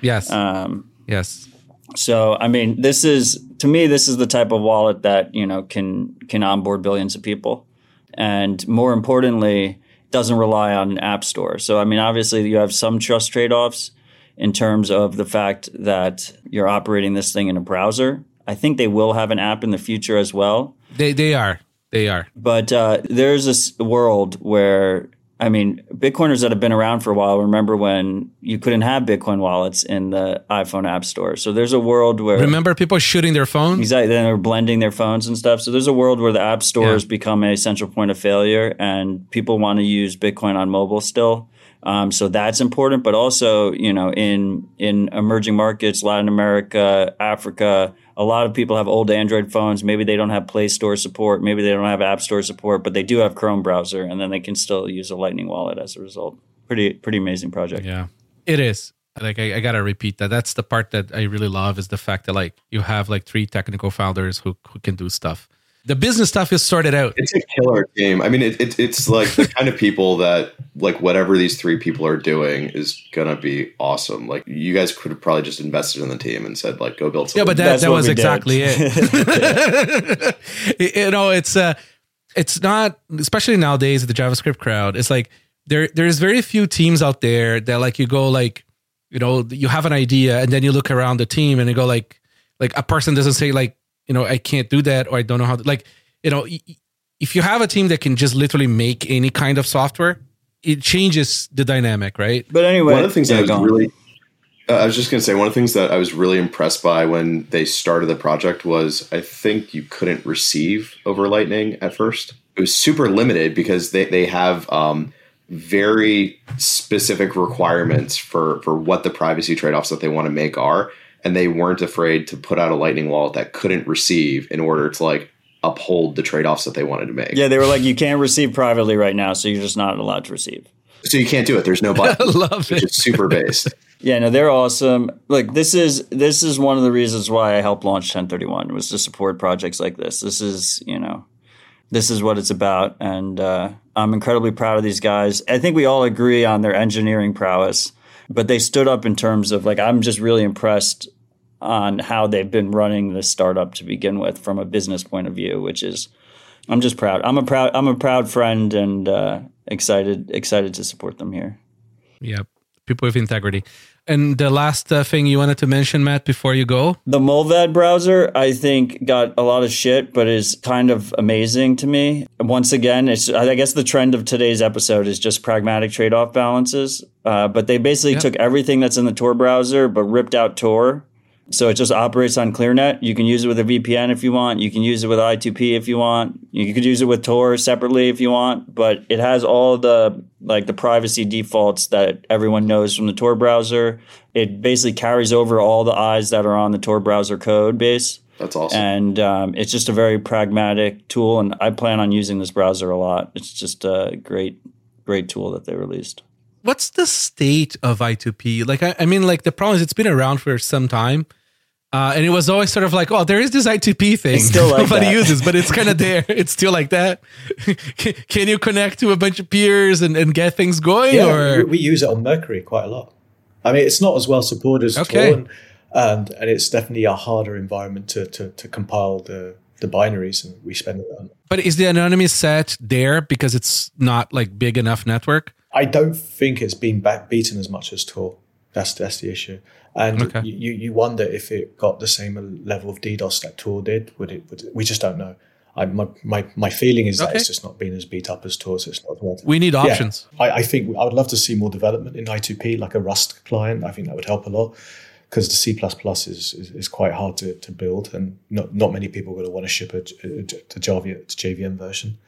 [SPEAKER 1] Yes,
[SPEAKER 8] Um,
[SPEAKER 1] yes.
[SPEAKER 8] So I mean, this is to me, this is the type of wallet that you know can can onboard billions of people, and more importantly, doesn't rely on an app store. So I mean, obviously, you have some trust trade offs in terms of the fact that you're operating this thing in a browser. I think they will have an app in the future as well.
[SPEAKER 1] They they are they are.
[SPEAKER 8] But uh, there's this world where, I mean, Bitcoiners that have been around for a while remember when you couldn't have Bitcoin wallets in the iPhone App Store. So there's a world where.
[SPEAKER 1] Remember people shooting their phones?
[SPEAKER 8] Exactly. Then they're blending their phones and stuff. So there's a world where the app stores
[SPEAKER 1] Yeah.
[SPEAKER 8] become a central point of failure, and people want to use Bitcoin on mobile still. Um, so that's important. But also, you know, in in emerging markets, Latin America, Africa, a lot of people have old Android phones. Maybe they don't have Play Store support. Maybe they don't have App Store support, but they do have Chrome browser, and then they can still use a Lightning wallet as a result. Pretty pretty amazing project.
[SPEAKER 1] Yeah, it is. Like I, I gotta repeat that. That's the part that I really love is the fact that like you have like three technical founders who who can do stuff. The business stuff is sorted out.
[SPEAKER 9] It's a killer team. I mean, it, it, it's like the kind of people that like whatever these three people are doing is gonna be awesome. Like you guys could have probably just invested in the team and said like, go build something.
[SPEAKER 1] Yeah, but that,
[SPEAKER 8] That's
[SPEAKER 1] that was
[SPEAKER 8] we did.
[SPEAKER 1] exactly it. you know, it's uh it's not especially nowadays with the JavaScript crowd. It's like there there's very few teams out there that like you go like you know you have an idea and then you look around the team and you go like like a person doesn't say like you know I can't do that or I don't know how to like you know y- y- if you have a team that can just literally make any kind of software, it changes the dynamic, right?
[SPEAKER 8] But anyway,
[SPEAKER 9] one of the things
[SPEAKER 8] yeah,
[SPEAKER 9] that I was
[SPEAKER 8] go on.
[SPEAKER 9] really uh, I was just going to say one of the things that I was really impressed by when they started the project was I think you couldn't receive over Lightning at first. It was super limited because they, they have um, very specific requirements for, for what the privacy trade offs that they want to make are. And they weren't afraid to put out a Lightning wallet that couldn't receive in order to like uphold the trade offs that they wanted to make.
[SPEAKER 8] Yeah, they were like, you can't receive privately right now, so you're just not allowed to receive.
[SPEAKER 9] So you can't do it. There's no button.
[SPEAKER 1] I love
[SPEAKER 9] which
[SPEAKER 1] it.
[SPEAKER 9] is super based.
[SPEAKER 8] Yeah, no, they're awesome. Like this is this is one of the reasons why I helped launch 1031 was to support projects like this. This is you know, this is what it's about, and uh, I'm incredibly proud of these guys. I think we all agree on their engineering prowess, but they stood up in terms of like I'm just really impressed on how they've been running this startup to begin with from a business point of view, which is I'm just proud. I'm a proud I'm a proud friend and uh, excited excited to support them here.
[SPEAKER 1] Yep. People with integrity. And the last uh, thing you wanted to mention, Matt, before you go?
[SPEAKER 8] The Mullvad browser, I think, got a lot of shit, but is kind of amazing to me. Once again, it's I guess the trend of today's episode is just pragmatic trade-off balances. Uh, but they basically
[SPEAKER 1] Yeah.
[SPEAKER 8] took everything that's in the Tor browser, but ripped out Tor. So it just operates on ClearNet. You can use it with a VPN if you want. You can use it with I2P if you want. You could use it with Tor separately if you want. But it has all the like the privacy defaults that everyone knows from the Tor browser. It basically carries over all the eyes that are on the Tor browser code base.
[SPEAKER 9] That's awesome.
[SPEAKER 8] And um, it's just a very pragmatic tool. And I plan on using this browser a lot. It's just a great, great tool that they released.
[SPEAKER 1] What's the state of I2P? Like, I, I mean, like the problem is it's been around for some time. Uh, and it was always sort of like, oh, there is this I2P thing
[SPEAKER 8] It's still like
[SPEAKER 1] nobody
[SPEAKER 8] that.
[SPEAKER 1] uses, but it's kind of there. It's still like that. can, can you connect to a bunch of peers and, and get things going?
[SPEAKER 7] Yeah,
[SPEAKER 1] or
[SPEAKER 7] we, we use it on Mercury quite a lot. I mean, it's not as well supported as
[SPEAKER 1] Okay.
[SPEAKER 7] Tor, and, and it's definitely a harder environment to to, to compile the the binaries, and we spend it on.
[SPEAKER 1] but is the anonymous set there because it's not like big enough network?
[SPEAKER 7] I don't think it's been back beaten as much as Tor. That's that's the issue, and
[SPEAKER 1] Okay.
[SPEAKER 7] you you wonder if it got the same level of DDoS that Tor did. Would it? Would it we just don't know. I, my, my my feeling is that
[SPEAKER 1] Okay.
[SPEAKER 7] it's just not been as beat up as Tor, so it's not worth.
[SPEAKER 1] We need
[SPEAKER 7] Yeah.
[SPEAKER 1] options.
[SPEAKER 7] I, I think I would love to see more development in I2P, like a Rust client. I think that would help a lot because the C is, is is quite hard to, to build, and not not many people are going to want to ship a, a, a to JVM version.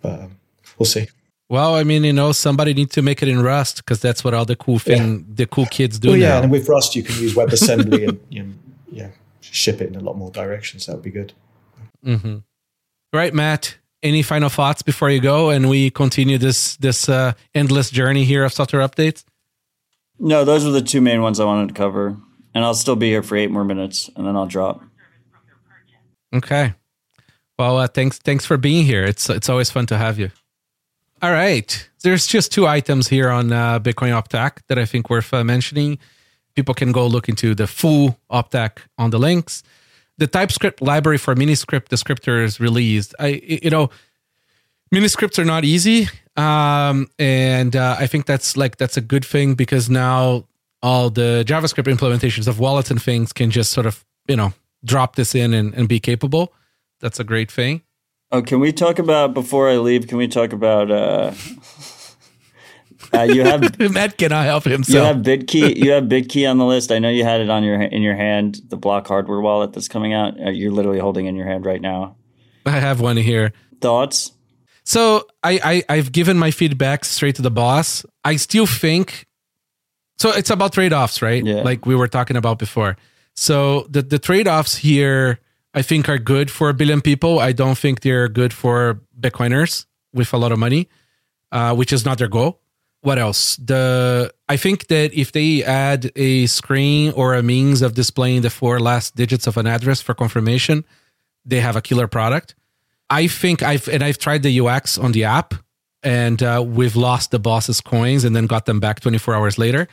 [SPEAKER 7] But um, we'll see.
[SPEAKER 1] Well, I mean, you know, somebody needs to make it in Rust because that's what all the cool thing, the cool kids do
[SPEAKER 7] well, yeah,
[SPEAKER 1] now.
[SPEAKER 7] and with Rust you can use WebAssembly and you know, yeah, ship it in a lot more directions. That would be good.
[SPEAKER 1] Mm-hmm. Right, Matt. Any final thoughts before you go, and we continue this this uh, endless journey here of software updates?
[SPEAKER 8] No, those were the two main ones I wanted to cover. And I'll still be here for eight more minutes and then I'll drop.
[SPEAKER 1] Okay. Well, uh, thanks thanks for being here. It's it's always fun to have you. All right. There's just two items here on uh, Bitcoin Optech that I think worth uh, mentioning. People can go look into the full Optech on the links. The TypeScript library for Miniscript descriptors released. I you know, Miniscripts are not easy, um, and uh, I think that's like that's a good thing because now all the JavaScript implementations of wallets and things can just sort of you know drop this in and, and be capable. That's a great thing.
[SPEAKER 8] Oh, can we talk about before I leave? Can we talk about uh, uh you have
[SPEAKER 1] Matt cannot help himself.
[SPEAKER 8] you have BitKey you have BitKey on the list. I know you had it on your in your hand. The block hardware wallet that's coming out. Uh, You're literally holding in your hand right now.
[SPEAKER 1] I have one here.
[SPEAKER 8] Thoughts?
[SPEAKER 1] So I, I I've given my feedback straight to the boss. I still think so it's about trade-offs, right?
[SPEAKER 8] Yeah.
[SPEAKER 1] Like we were talking about before. So the the trade-offs here I think are good for a billion people. I don't think they're good for Bitcoiners with a lot of money, uh, which is not their goal. What else? The I think that if they add a screen or a means of displaying the four last digits of an address for confirmation, they have a killer product. I think I've and I've tried the UX on the app, and uh, we've lost the boss's coins and then got them back 24 hours later.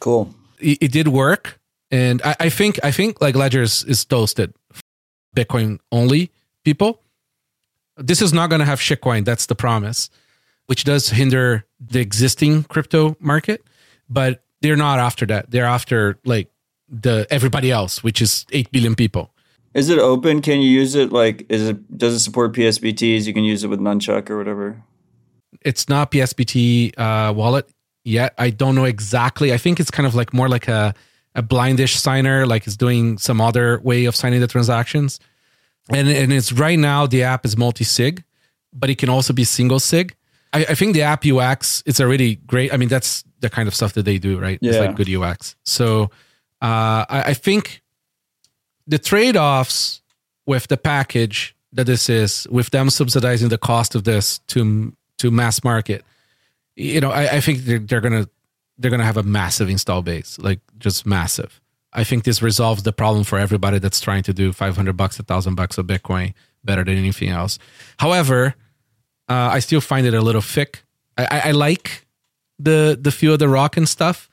[SPEAKER 8] Cool.
[SPEAKER 1] It, it did work, and I, I think I think like Ledger is, is toasted. Bitcoin only people. This is not going to have shitcoin. That's the promise, which does hinder the existing crypto market. But they're not after that. They're after like the everybody else, which is eight billion people.
[SPEAKER 8] Is it open? Can you use it? Like, is it does it support PSBTs? You can use it with Nunchuk or whatever.
[SPEAKER 1] it's not PSBT uh, wallet yet. I don't know exactly. I think it's kind of like more like a, a blindish signer, like it's doing some other way of signing the transactions. And and it's right now the app is multi sig, but it can also be single sig. I, I think the app UX is already great. I mean, that's the kind of stuff that they do, right? It's
[SPEAKER 8] Yeah.
[SPEAKER 1] like good UX. So uh, I, I think the trade offs with the package that this is, with them subsidizing the cost of this to to mass market, you know, I, I think they're, they're gonna they're gonna have a massive install base, like just massive. I think this resolves the problem for everybody that's trying to do 500 bucks, a thousand bucks of Bitcoin better than anything else. However, uh, I still find it a little thick. I, I, I like the the feel of the rock and stuff.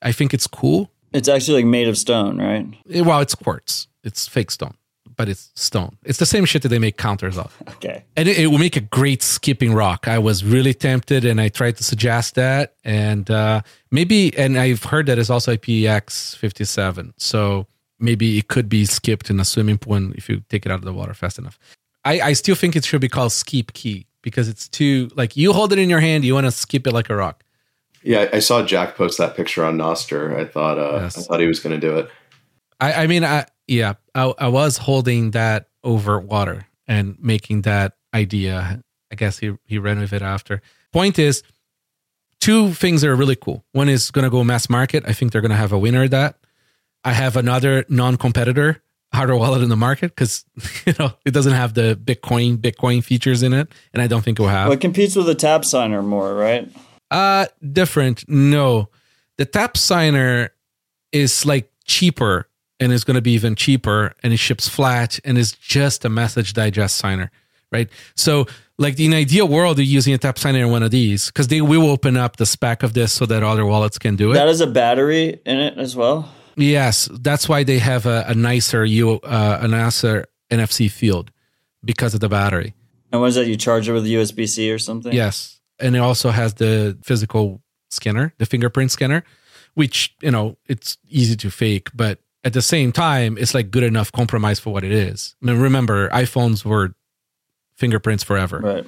[SPEAKER 1] I think it's cool.
[SPEAKER 8] It's actually like made of stone, right?
[SPEAKER 1] Eh, Well, it's quartz. It's fake stone, but it's stone. It's the same shit that they make counters of.
[SPEAKER 8] Okay.
[SPEAKER 1] And it, it will make a great skipping rock. I was really tempted and I tried to suggest that. And uh, maybe, and I've heard that it's also IPX 57. So maybe it could be skipped in a swimming pool if you take it out of the water fast enough. I, I still think it should be called skip key because it's too, like, you hold it in your hand, you want to skip it like a rock.
[SPEAKER 9] Yeah, I saw Jack post that picture on Nostr. I thought uh,
[SPEAKER 1] Yes.
[SPEAKER 9] I thought he was going to do it.
[SPEAKER 1] I, I mean, I yeah, I, I was holding that over water and making that idea. I guess he he ran with it after. Point is, two things are really cool. One is going to go mass market. I think they're going to have a winner that. I have another non-competitor hardware wallet in the market because you know it doesn't have the Bitcoin Bitcoin features in it, and I don't think it will have.
[SPEAKER 8] Well, it competes with the TAPSIGNER more, right?
[SPEAKER 1] Uh different. No. The TAPSIGNER is like cheaper and is going to be even cheaper and it ships flat and is just a message digest signer, right? So like in ideal world you're using a TAPSIGNER in one of these because they will open up the spec of this so that other wallets can do it.
[SPEAKER 8] That has a battery in it as well.
[SPEAKER 1] Yes, that's why they have a, a nicer you uh, a nicer NFC field because of the battery.
[SPEAKER 8] And what is that? You charge it with USB C or something?
[SPEAKER 1] Yes, and it also has the physical scanner, the fingerprint scanner, which you know it's easy to fake, but at the same time, it's like good enough compromise for what it is. I mean, remember, iPhones were fingerprints forever.
[SPEAKER 8] Right.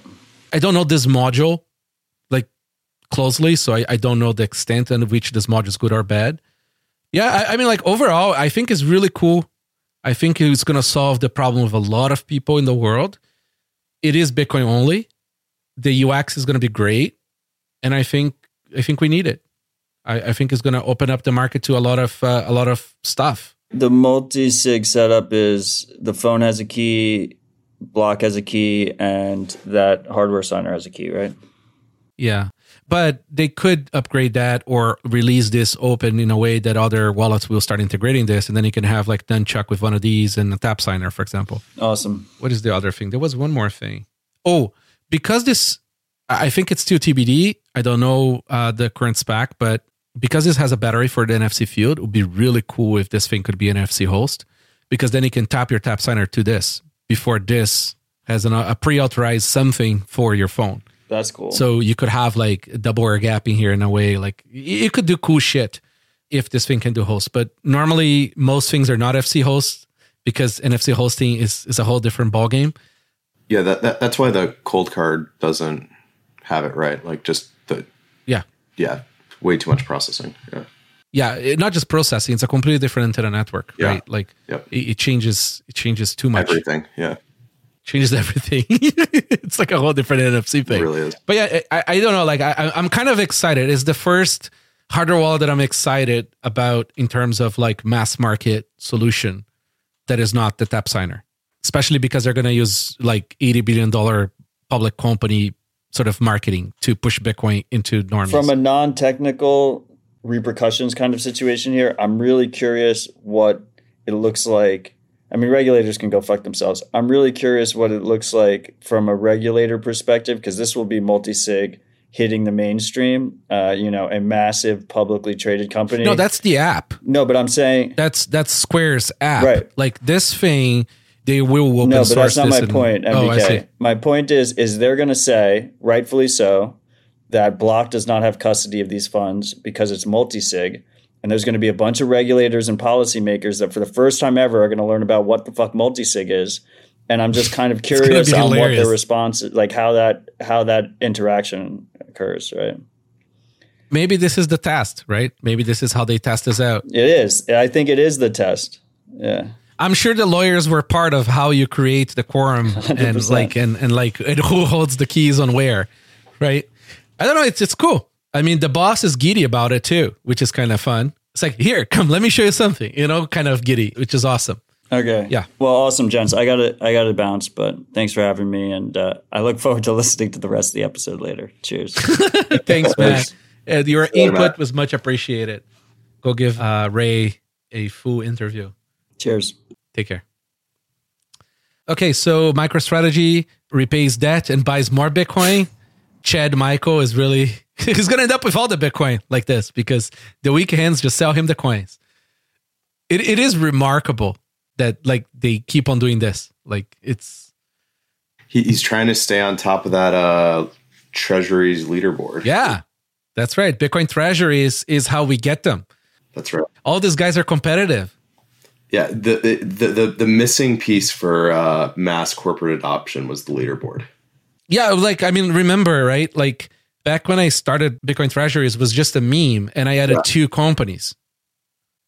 [SPEAKER 1] I don't know this module like closely, so I, I don't know the extent of which this module is good or bad. Yeah, I, I mean, like overall, I think it's really cool. I think it's going to solve the problem of a lot of people in the world. It is Bitcoin only. The UX is going to be great, and I think I think we need it. I, I think is going to open up the market to a lot of uh, a lot of stuff.
[SPEAKER 8] The multi sig setup is the phone has a key, block has a key, and that hardware signer has a key, right?
[SPEAKER 1] Yeah. But they could upgrade that or release this open in a way that other wallets will start integrating this. And then you can have like Nunchuk with one of these and a TAPSIGNER, for example.
[SPEAKER 8] Awesome.
[SPEAKER 1] What is the other thing? There was one more thing. Oh, because this, I think it's still TBD. I don't know uh, the current spec, but because this has a battery for the NFC field, it would be really cool if this thing could be an NFC host because then you can tap your TAPSIGNER to this before this has an, a pre authorized something for your phone.
[SPEAKER 8] That's cool.
[SPEAKER 1] So you could have like double air gapping here in a way. Like you could do cool shit if this thing can do host. But normally most things are not FC hosts because NFC hosting is is a whole different ballgame.
[SPEAKER 9] Yeah, that, that that's why the Coldcard doesn't have it right. Like just the
[SPEAKER 1] Yeah.
[SPEAKER 9] yeah, way too much processing. Yeah.
[SPEAKER 1] Yeah, it, not just processing; it's a completely different antenna network,
[SPEAKER 9] Yeah.
[SPEAKER 1] right? Like
[SPEAKER 9] Yep.
[SPEAKER 1] it, it changes, it changes too much,
[SPEAKER 9] Everything. Yeah.
[SPEAKER 1] changes everything. it's like a whole different NFC
[SPEAKER 9] It
[SPEAKER 1] thing.
[SPEAKER 9] really is.
[SPEAKER 1] But yeah, I, I don't know. Like I, I'm kind of excited. It's the first hardware wallet that I'm excited about in terms of like mass market solution that is not the TAPSIGNER, especially because they're going to use like 80 billion dollar public company sort of marketing to push Bitcoin into normies.
[SPEAKER 8] From a non technical repercussions kind of situation here, I'm really curious what it looks like. I mean, regulators can go fuck themselves. I'm really curious what it looks like from a regulator perspective because this will be multi sig hitting the mainstream. Uh, you know, a massive publicly traded company.
[SPEAKER 1] no, that's the app.
[SPEAKER 8] no, but I'm saying
[SPEAKER 1] That's that's Square's app.
[SPEAKER 8] Right.
[SPEAKER 1] Like this thing, they will open
[SPEAKER 8] no, but that's not my
[SPEAKER 1] and-
[SPEAKER 8] point.
[SPEAKER 1] Oh, I see.
[SPEAKER 8] MBK. my point is, is they're going to say, rightfully so, that Block does not have custody of these funds because it's multi-sig, and there's going to be a bunch of regulators and policymakers that, for the first time ever, are going to learn about what the fuck multi-sig is. And I'm just kind of curious on what their response, like how that how that interaction occurs. Right?
[SPEAKER 1] Maybe this is the test, right? Maybe this is how they test this out.
[SPEAKER 8] It is. I think it is the test. Yeah.
[SPEAKER 1] I'm sure the lawyers were part of how you create the quorum and
[SPEAKER 8] 100%.
[SPEAKER 1] like and, and like and who holds the keys on where, right? I don't know. It's it's cool. I mean, the boss is giddy about it too, which is kind of fun. It's like, here, come, let me show you something, you know, kind of giddy, which is awesome.
[SPEAKER 8] Okay.
[SPEAKER 1] Yeah.
[SPEAKER 8] Well, awesome, gents. I got to I got to bounce, but thanks for having me, and uh, I look forward to listening to the rest of the episode later. Cheers.
[SPEAKER 1] Thanks, man. And your input was much appreciated. Go give uh, Ray a full interview.
[SPEAKER 8] Cheers.
[SPEAKER 1] Take care. Okay, so MicroStrategy repays debt and buys more Bitcoin. Chad Michael is really he's gonna end up with all the Bitcoin like this because the weak hands just sell him the coins. It it is remarkable that like they keep on doing this. Like it's
[SPEAKER 9] He, he's trying to stay on top of that uh treasury's leaderboard.
[SPEAKER 1] yeah, that's right. Bitcoin Treasury is is how we get them.
[SPEAKER 9] That's right.
[SPEAKER 1] All these guys are competitive.
[SPEAKER 9] Yeah, the the the, the missing piece for uh, mass corporate adoption was the leaderboard.
[SPEAKER 1] Yeah, like I mean, remember, right? Like back when I started Bitcoin Treasuries was just a meme and I added
[SPEAKER 9] Yeah.
[SPEAKER 1] two companies.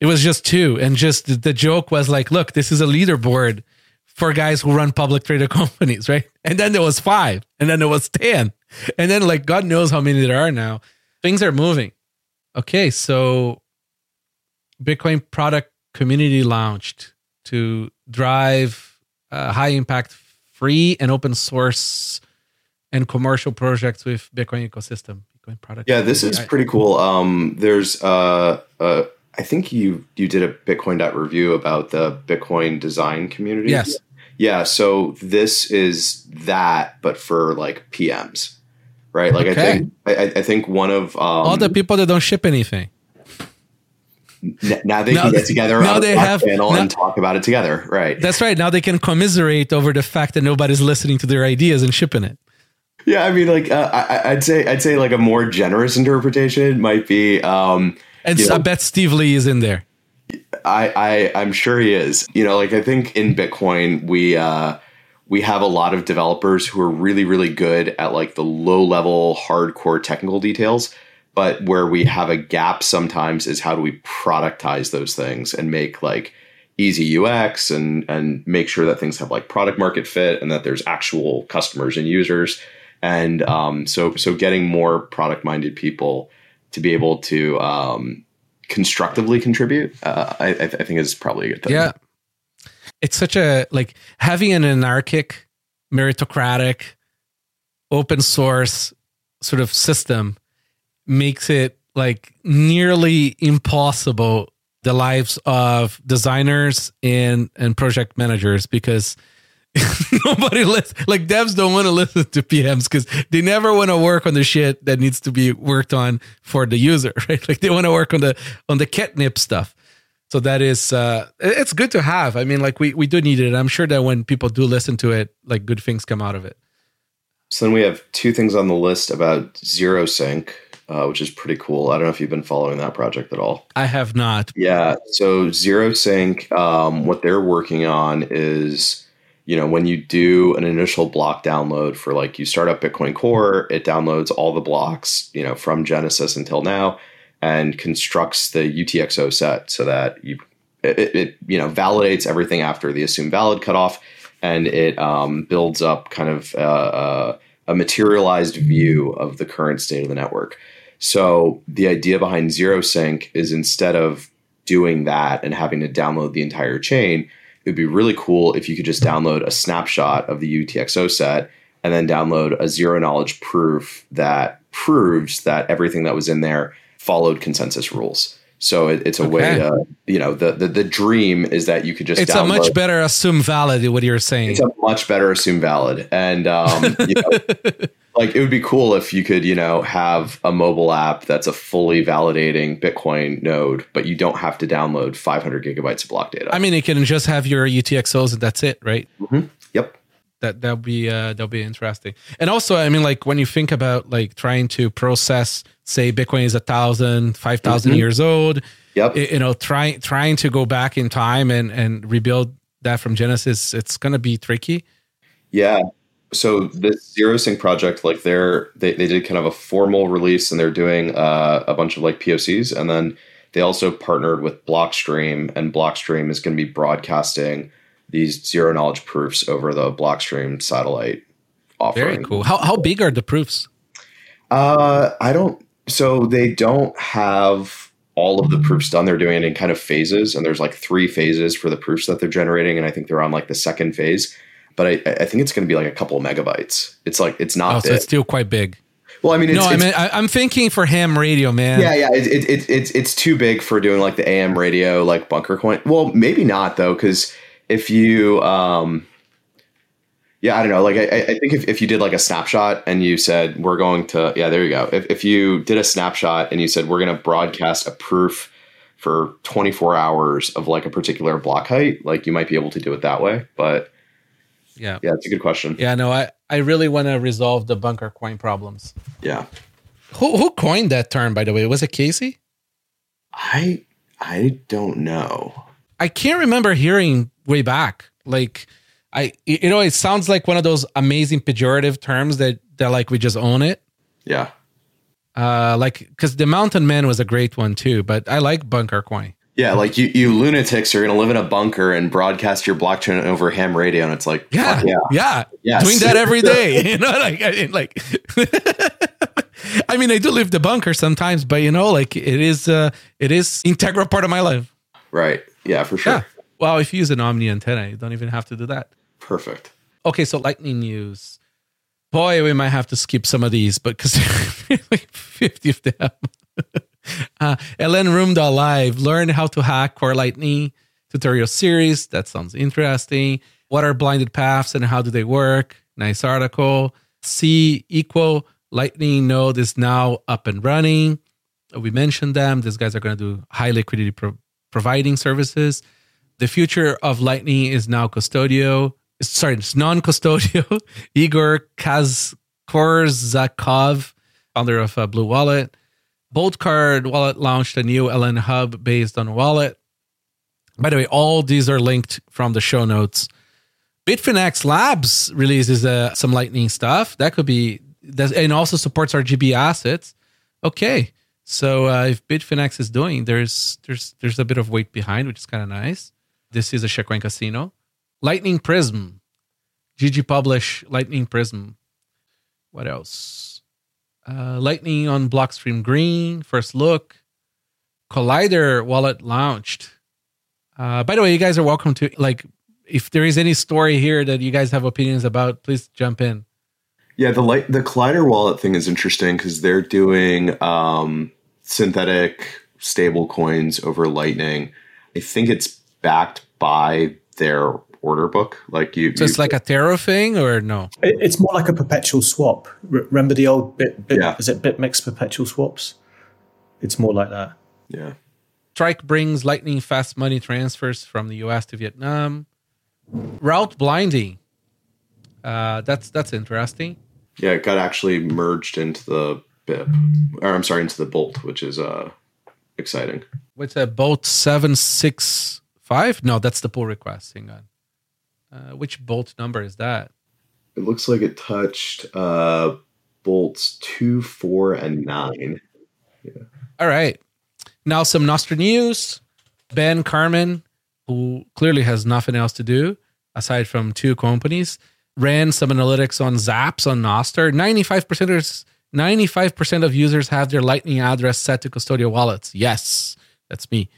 [SPEAKER 1] It was just two. And just the- joke was like, look, this is a leaderboard for guys who run public traded companies, right? And then there was five, and then there was 10. And then like God knows how many there are now. Things are moving. Okay, so Bitcoin product community launched to drive uh, high impact free and open source and commercial projects with Bitcoin ecosystem. Bitcoin product.
[SPEAKER 9] Yeah, this is pretty cool. Um, there's uh, uh, I think you you did a Bitcoin review about the Bitcoin design community.
[SPEAKER 1] Yes.
[SPEAKER 9] Yeah, so this is that, but for like PMs, right? Like
[SPEAKER 1] Okay.
[SPEAKER 9] I think I, I- I think one of um,
[SPEAKER 1] all the people that don't ship anything.
[SPEAKER 9] Now they
[SPEAKER 1] Now-
[SPEAKER 9] can get together
[SPEAKER 1] now
[SPEAKER 9] on
[SPEAKER 1] they have-
[SPEAKER 9] panel
[SPEAKER 1] now-
[SPEAKER 9] and talk about it together, right?
[SPEAKER 1] That's right. Now they can commiserate over the fact that nobody's listening to their ideas and shipping it.
[SPEAKER 9] Yeah, I mean, like uh, I, I'd say I'd say like a more generous interpretation might be. Um,
[SPEAKER 1] And
[SPEAKER 9] you
[SPEAKER 1] I bet Steve Lee is in there.
[SPEAKER 9] I, I I'm sure he is. You know, like I think in Bitcoin we uh, we have a lot of developers who are really, really good at like the low level, hardcore technical details. But where we have a gap sometimes is how do we productize those things and make like easy UX and and make sure that things have like product market fit and that there's actual customers and users. And um, so so getting more product minded people to be able to um, constructively contribute, uh, I, I think is probably a good thing.
[SPEAKER 1] Yeah, it's such a like having an anarchic, meritocratic, open source sort of system makes it like nearly impossible the lives of designers and and project managers because nobody listens like devs don't want to listen to pms because they never want to work on the shit that needs to be worked on for the user right? Like they want to work on the on the catnip stuff. So that is uh it's good to have. I mean like we we do need it. I'm sure that when people do listen to it like good things come out of it.
[SPEAKER 9] So then we have two things on the list about ZeroSync uh, which is pretty cool. I don't know if you've been following that project at all.
[SPEAKER 1] I have not.
[SPEAKER 9] Yeah so ZeroSync um, what they're working on is you know when you do an initial block download for like you start up bitcoin core it downloads all the blocks you know from genesis until now and constructs the UTXO set so that you it, it you know validates everything after the assume valid cutoff, and it um, builds up kind of uh, uh, a materialized view of the current state of the network. So the idea behind ZeroSync is instead of doing that and having to download the entire chain, it would be really cool if you could just download a snapshot of the UTXO set and then download a zero knowledge proof that proves that everything that was in there followed consensus rules. So it, it's a okay. way to, you know, the, the the dream is that you could just.
[SPEAKER 1] It's download. a much better assume valid. What you're saying.
[SPEAKER 9] It's a much better assume valid, and um, you know, like it would be cool if you could, you know, have a mobile app that's a fully validating Bitcoin node, but you don't have to download 500 gigabytes of block data.
[SPEAKER 1] I mean, it can just have your UTXOs and that's it, right?
[SPEAKER 9] Mm-hmm. Yep
[SPEAKER 1] that that'll be uh, that'll be interesting. And also, I mean, like when you think about like trying to process, say, Bitcoin is a thousand, five thousand mm-hmm. years old.
[SPEAKER 9] Yep.
[SPEAKER 1] You know, trying trying to go back in time and and rebuild that from Genesis, it's gonna be tricky.
[SPEAKER 9] Yeah. So this ZeroSync project, like they're they, they did kind of a formal release and they're doing uh, a bunch of like POCs, and then they also partnered with Blockstream, and Blockstream is going to be broadcasting these zero knowledge proofs over the Blockstream satellite offering.
[SPEAKER 1] Very cool. How how big are the proofs?
[SPEAKER 9] Uh, I don't. So they don't have all of the proofs done. They're doing it in kind of phases, and there's like three phases for the proofs that they're generating, and I think they're on like the second phase. But I, I think it's going to be like a couple of megabytes. It's like it's not.
[SPEAKER 1] Oh, so it's still quite big.
[SPEAKER 9] Well, I mean,
[SPEAKER 1] it's,
[SPEAKER 9] no,
[SPEAKER 1] I mean, I, am thinking for ham radio, man.
[SPEAKER 9] Yeah, yeah, it, it, it, it's it's too big for doing like the AM radio, like bunker coin. Well, maybe not though, because if you um yeah i don't know. Like i, I think if, if you did like a snapshot and you said we're going to yeah there you go. If, if you did a snapshot and you said we're going to broadcast a proof for 24 hours of like a particular block height like you might be able to do it that way but
[SPEAKER 1] yeah.
[SPEAKER 9] Yeah it's a good question.
[SPEAKER 1] Yeah no i i really want to resolve the bunker coin problems.
[SPEAKER 9] Yeah.
[SPEAKER 1] Who who coined that term by the way? Was it casey?
[SPEAKER 9] I i don't know.
[SPEAKER 1] I can't remember hearing way back. Like I you know, it sounds like one of those amazing pejorative terms that that like we just own it.
[SPEAKER 9] Yeah.
[SPEAKER 1] Uh like cuz the mountain man was a great one too, but I like bunker coin.
[SPEAKER 9] Yeah, like you, you lunatics are gonna live in a bunker and broadcast your blockchain over ham radio, and it's like,
[SPEAKER 1] yeah, yeah, yeah, yes. doing that every day. you know, like, I mean, like, I mean, I do live the bunker sometimes, but you know, like, it is, uh, it is integral part of my life.
[SPEAKER 9] Right. Yeah, for sure. Yeah.
[SPEAKER 1] Well, if you use an Omni antenna, you don't even have to do that.
[SPEAKER 9] Perfect.
[SPEAKER 1] Okay, so lightning news. Boy, we might have to skip some of these, but because like 50 of them. uh, LN Room.live, learn how to hack Core Lightning tutorial series. That sounds interesting. What are blinded paths and how do they work? Nice article. C equal Lightning node is now up and running. We mentioned them. These guys are going to do high liquidity pro- providing services. The future of Lightning is now Custodio. Sorry, it's non-Custodio. Igor Korsakov, founder of uh, Blue Wallet. Boltcard Wallet launched a new LN hub based on Wallet. By the way, all these are linked from the show notes. Bitfinex Labs releases uh, some Lightning stuff. That could be, and also supports RGB assets. Okay, so uh, if Bitfinex is doing, there's there's there's a bit of weight behind, which is kind of nice. This is a Shaquen Casino. Lightning Prism, GG Publish Lightning Prism. What else? Uh, Lightning on Blockstream Green. First look. Kollider wallet launched. Uh, by the way, you guys are welcome to like if there is any story here that you guys have opinions about, please jump in.
[SPEAKER 9] Yeah, the light the Kollider wallet thing is interesting because they're doing um, synthetic stable coins over Lightning. I think it's backed by their order book. Like you,
[SPEAKER 1] so it's
[SPEAKER 9] you,
[SPEAKER 1] like a Taro thing, or no?
[SPEAKER 7] It, it's more like a perpetual swap. remember the old bit? bit yeah. Is it BitMEX perpetual swaps? It's more like that.
[SPEAKER 9] Yeah.
[SPEAKER 1] Strike brings lightning fast money transfers from the US to Vietnam. Route blinding. Uh, that's that's interesting.
[SPEAKER 9] Yeah, it got actually merged into the BIP, or I'm sorry, into the Bolt, which is uh exciting.
[SPEAKER 1] What's a Bolt seven six five? No, that's the pull request. Hang on. Uh, which bolt number is that?
[SPEAKER 9] It looks like it touched uh, bolts two, four, and nine.
[SPEAKER 1] Yeah. All right. Now some Nostr news. Ben Carman, who clearly has nothing else to do aside from two companies, ran some analytics on Zaps on Nostr. 95% 95% of users have their Lightning address set to custodial wallets. Yes, that's me.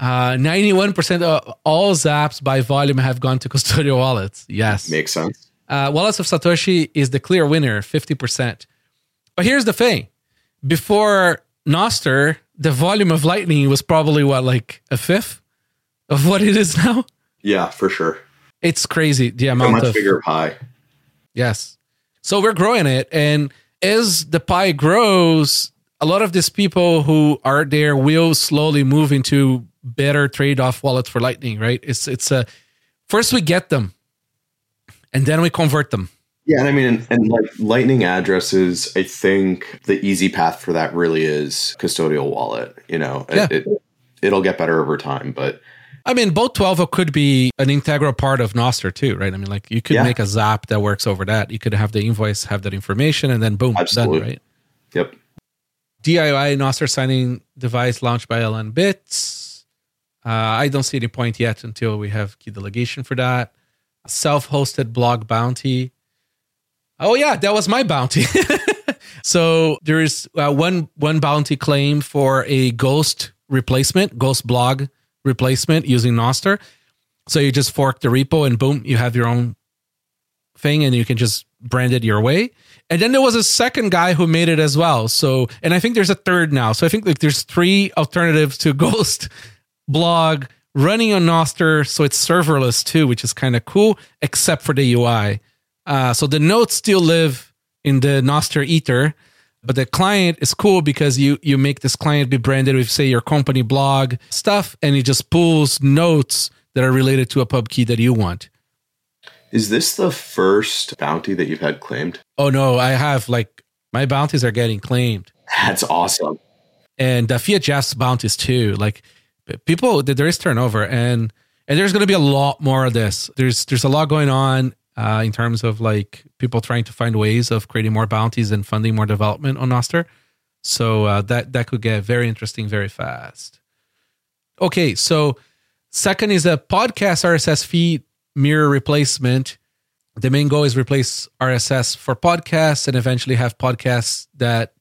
[SPEAKER 1] Uh, 91% of all Zaps by volume have gone to custodial wallets. Yes.
[SPEAKER 9] Makes sense.
[SPEAKER 1] Uh, wallets of Satoshi is the clear winner, 50%. But here's the thing before Nostr, the volume of Lightning was probably what, like a fifth of what it is now?
[SPEAKER 9] Yeah, for sure.
[SPEAKER 1] It's crazy the amount
[SPEAKER 9] a much
[SPEAKER 1] of
[SPEAKER 9] bigger pie.
[SPEAKER 1] Yes. So we're growing it. And as the pie grows, a lot of these people who are there will slowly move into better trade-off wallets for Lightning, right? It's it's a first we get them and then we convert them.
[SPEAKER 9] Yeah, and I mean, and, and, like Lightning addresses, I think the easy path for that really is custodial wallet. You know,
[SPEAKER 1] yeah.
[SPEAKER 9] it, it, will get better over time, but
[SPEAKER 1] I mean, BOLT 12 could be an integral part of Nostr too, right? I mean, like you could yeah. make a Zap that works over that. You could have the invoice, have that information, and then boom,
[SPEAKER 9] Absolutely.
[SPEAKER 1] done, right?
[SPEAKER 9] Yep.
[SPEAKER 1] DIY Nostr signing device launched by LNbits. Uh, I don't see any point yet until we have key delegation for that. Self-hosted blog bounty. Oh yeah, that was my bounty. so there is uh, one one bounty claim for a ghost replacement, ghost blog replacement using Nostr. So you just fork the repo and boom, you have your own thing and you can just brand it your way. And then there was a second guy who made it as well. So, and I think there's a third now. So I think like there's three alternatives to Ghost blog running on Nostr. So it's serverless too, which is kind of cool, except for the UI. Uh, so the notes still live in the Nostr Ether but the client is cool because you you make this client be branded with say your company blog stuff, and it just pulls notes that are related to a pub key that you want.
[SPEAKER 9] Is this the first bounty that you've had claimed?
[SPEAKER 1] Oh no, I have like my bounties are getting claimed.
[SPEAKER 9] That's awesome.
[SPEAKER 1] And uh, fiatjaf's bounties too. Like people, there is turnover, and and there's going to be a lot more of this. There's there's a lot going on uh, in terms of like people trying to find ways of creating more bounties and funding more development on Nostr. So uh, that that could get very interesting very fast. Okay, so second is a podcast RSS feed mirror replacement. The main goal is replace RSS for podcasts and eventually have podcasts that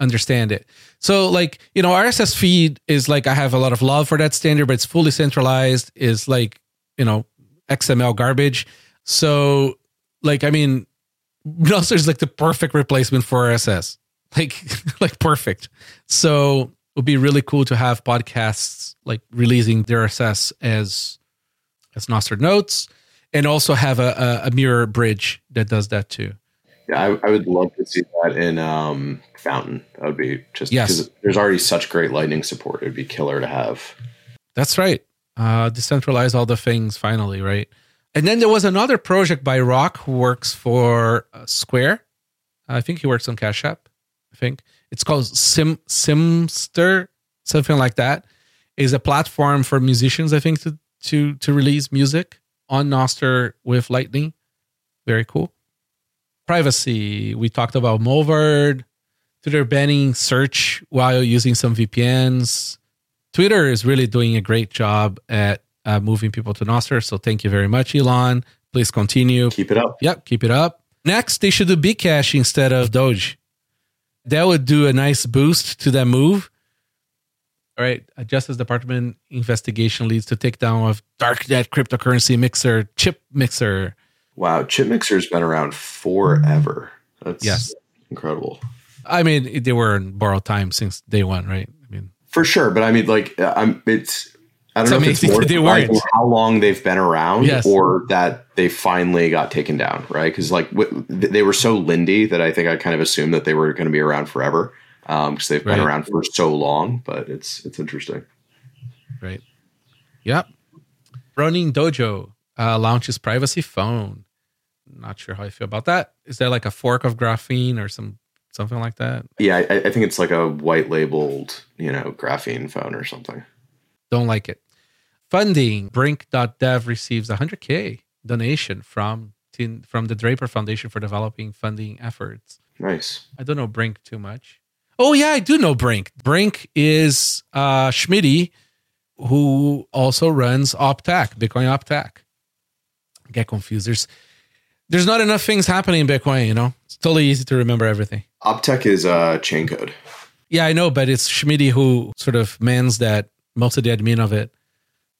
[SPEAKER 1] understand it. So like, you know, RSS feed is like I have a lot of love for that standard, but it's fully centralized, is like, you know, XML garbage. So, like, I mean, Nostr is like the perfect replacement for RSS, like, like perfect. So, it would be really cool to have podcasts like releasing their RSS as as Nostr notes, and also have a, a, a mirror bridge that does that too.
[SPEAKER 9] Yeah, I, I, would love to see that in um, Fountain. That would be just
[SPEAKER 1] yes.
[SPEAKER 9] because there's already such great Lightning support. It would be killer to have.
[SPEAKER 1] That's right. Uh, decentralize all the things finally, right? And then there was another project by Rock who works for uh, Square. I think he works on Cash App. I think it's called Sim Simster, something like that. Is a platform for musicians. I think to to to release music on Nostr with Lightning. Very cool. Privacy. We talked about Mullvad. Twitter banning search while using some VPNs. Twitter is really doing a great job at uh, moving people to Nostr. So thank you very much, Elon. Please continue.
[SPEAKER 9] Keep it up.
[SPEAKER 1] Yep, keep it up. Next, they should do Bcash instead of Doge. That would do a nice boost to that move. All right, a Justice Department investigation leads to takedown of darknet cryptocurrency mixer, chip mixer.
[SPEAKER 9] Wow, ChipMixer's been around forever. That's
[SPEAKER 1] Yes.
[SPEAKER 9] incredible.
[SPEAKER 1] I mean, they were in borrowed time since day one, right? I mean,
[SPEAKER 9] For sure, but I mean, like, uh, I'm. It's. I don't know if it's more
[SPEAKER 1] they weren't.
[SPEAKER 9] how long they've been around,
[SPEAKER 1] Yes.
[SPEAKER 9] or that they finally got taken down, right? Because like w- they were so lindy that I think I kind of assumed that they were going to be around forever, because they've been
[SPEAKER 1] Right.
[SPEAKER 9] around for so long. But it's it's interesting.
[SPEAKER 1] right? Yep. RoninDojo uh, launches privacy phone. Not sure how I feel about that. Is there like a fork of graphene or some something like that?
[SPEAKER 9] Yeah, I, I think it's like a white labeled, you know, graphene phone or something.
[SPEAKER 1] Don't like it. Funding. Brink.dev receives 100K donation from from the Draper Foundation for developing funding efforts.
[SPEAKER 9] Nice.
[SPEAKER 1] I don't know Brink too much. Oh yeah, I do know Brink. Brink is uh Schmitty, who also runs Optech, Bitcoin Optech. I get confused. There's there's not enough things happening in Bitcoin, you know? It's totally easy to remember everything.
[SPEAKER 9] Optech is uh, Chaincode.
[SPEAKER 1] Yeah, I know, but it's Schmitty who sort of mans that most of the admin of it.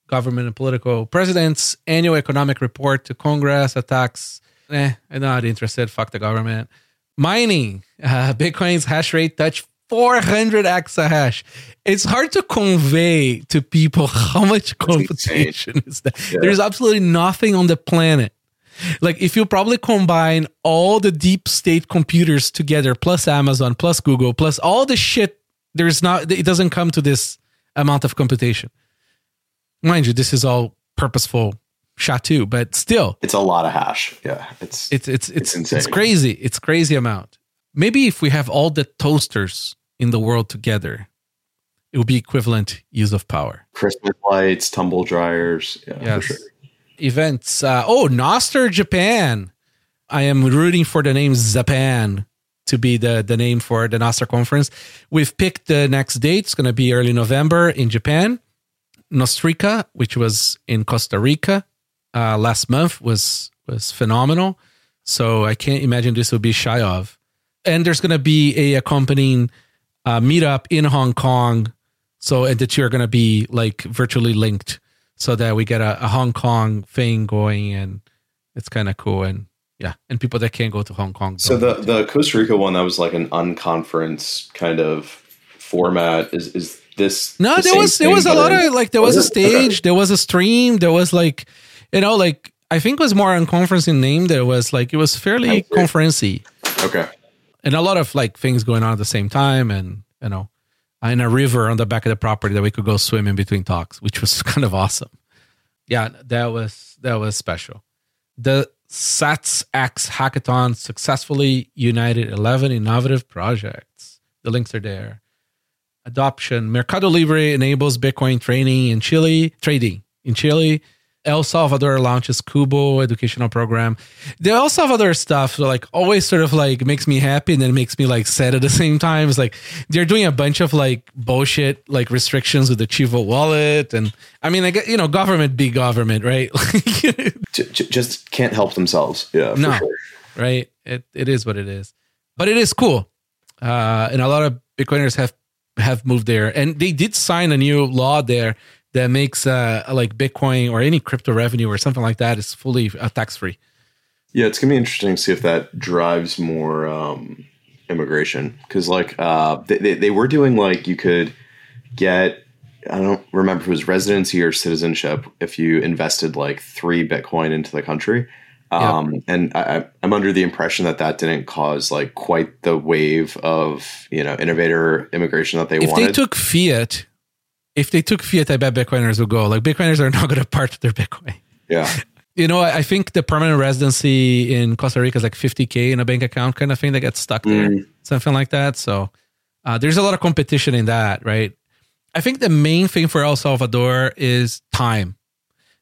[SPEAKER 1] Government and political president's annual economic report to Congress attacks. Eh, I'm not interested. Fuck the government. Mining. Uh, Bitcoin's hash rate touched 400 exahash. It's hard to convey to people how much computation is that.
[SPEAKER 9] Yeah.
[SPEAKER 1] There's absolutely nothing on the planet like if you probably combine all the deep state computers together plus amazon plus google plus all the shit there's not it doesn't come to this amount of computation mind you this is all purposeful shot too but still
[SPEAKER 9] It's a lot of hash. Yeah, it's
[SPEAKER 1] it's it's it's
[SPEAKER 9] It's
[SPEAKER 1] it's, crazy it's crazy amount maybe if we have all the toasters in the world together it would be equivalent use of power
[SPEAKER 9] Christmas lights, tumble dryers. Yeah,
[SPEAKER 1] Yes.
[SPEAKER 9] for sure.
[SPEAKER 1] events. Uh, oh, Nostr Japan. I am rooting for the name Japan to be the, the name for the Nostr conference. We've picked the next date. It's going to be early November in Japan. Nostrica, which was in Costa Rica uh, last month, was was phenomenal. So I can't imagine this will be shy of. And there's going to be a accompanying uh, meetup in Hong Kong. So and the two are going to be like virtually linked so that we get a, a Hong Kong thing going and it's kind of cool. And yeah, and people that can't go to Hong Kong.
[SPEAKER 9] So the the Costa Rica one that was like an unconference kind of format. Is is this?
[SPEAKER 1] no,
[SPEAKER 9] the
[SPEAKER 1] there was there was a lot of like there was a
[SPEAKER 9] Was? Okay.
[SPEAKER 1] stage, there was a stream, there was like you know like I think it was more unconference in name. There was like it was fairly
[SPEAKER 9] I see.
[SPEAKER 1] conferencey
[SPEAKER 9] Okay.
[SPEAKER 1] and a lot of like things going on at the same time, and you know, in a river on the back of the property that we could go swim in between talks, which was kind of awesome. Yeah, that was that was special. The SATS X hackathon successfully united 11 innovative projects. The links are there. Adoption. Mercado Libre enables Bitcoin training in Chile, trading in Chile. El Salvador launches Kubo educational program. The El Salvador stuff like always sort of like makes me happy and then makes me like sad at the same time. It's like they're doing a bunch of like bullshit like restrictions with the Chivo wallet and I mean I get you know government be government right
[SPEAKER 9] just can't help themselves. Yeah. For
[SPEAKER 1] No.
[SPEAKER 9] Sure.
[SPEAKER 1] right? It it is what it is, but it is cool, uh, and a lot of Bitcoiners have have moved there, and they did sign a new law there that makes uh, like Bitcoin or any crypto revenue or something like that is fully uh, tax free.
[SPEAKER 9] Yeah, it's gonna be interesting to see if that drives more um, immigration because, like, uh, they, they they were doing like you could get I don't remember if it was residency or citizenship if you invested like three Bitcoin into the country. Um, And I, I'm under the impression that that didn't cause like quite the wave of you know innovator immigration that they
[SPEAKER 1] If
[SPEAKER 9] wanted.
[SPEAKER 1] If they took fiat, if they took fiat, I bet Bitcoiners would go. Like Bitcoiners are not going to part with their Bitcoin.
[SPEAKER 9] yeah,
[SPEAKER 1] You know, I I think the permanent residency in Costa Rica is like 50k in a bank account kind of thing that gets stuck there,
[SPEAKER 9] Mm.
[SPEAKER 1] something like that. So uh, there's a lot of competition in that, right? I think the main thing for El Salvador is time.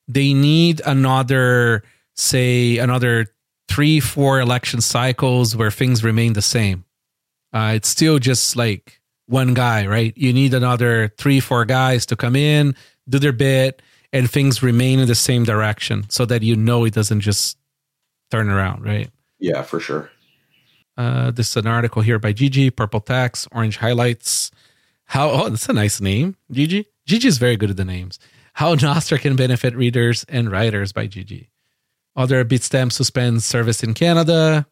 [SPEAKER 1] they need another, say, another three, four election cycles where things remain the same. Uh, it's still just like one guy, right? You need another three, four guys to come in, do their bit, and things remain in the same direction so that you know it doesn't just turn around, right?
[SPEAKER 9] Yeah, for sure.
[SPEAKER 1] Uh, this is an article here by Gigi, Purple Text, Orange Highlights. How, oh, that's a nice name, Gigi. Gigi is very good at the names. How Nostr can benefit readers and writers by Gigi. Other Bitstamp suspends service in Canada.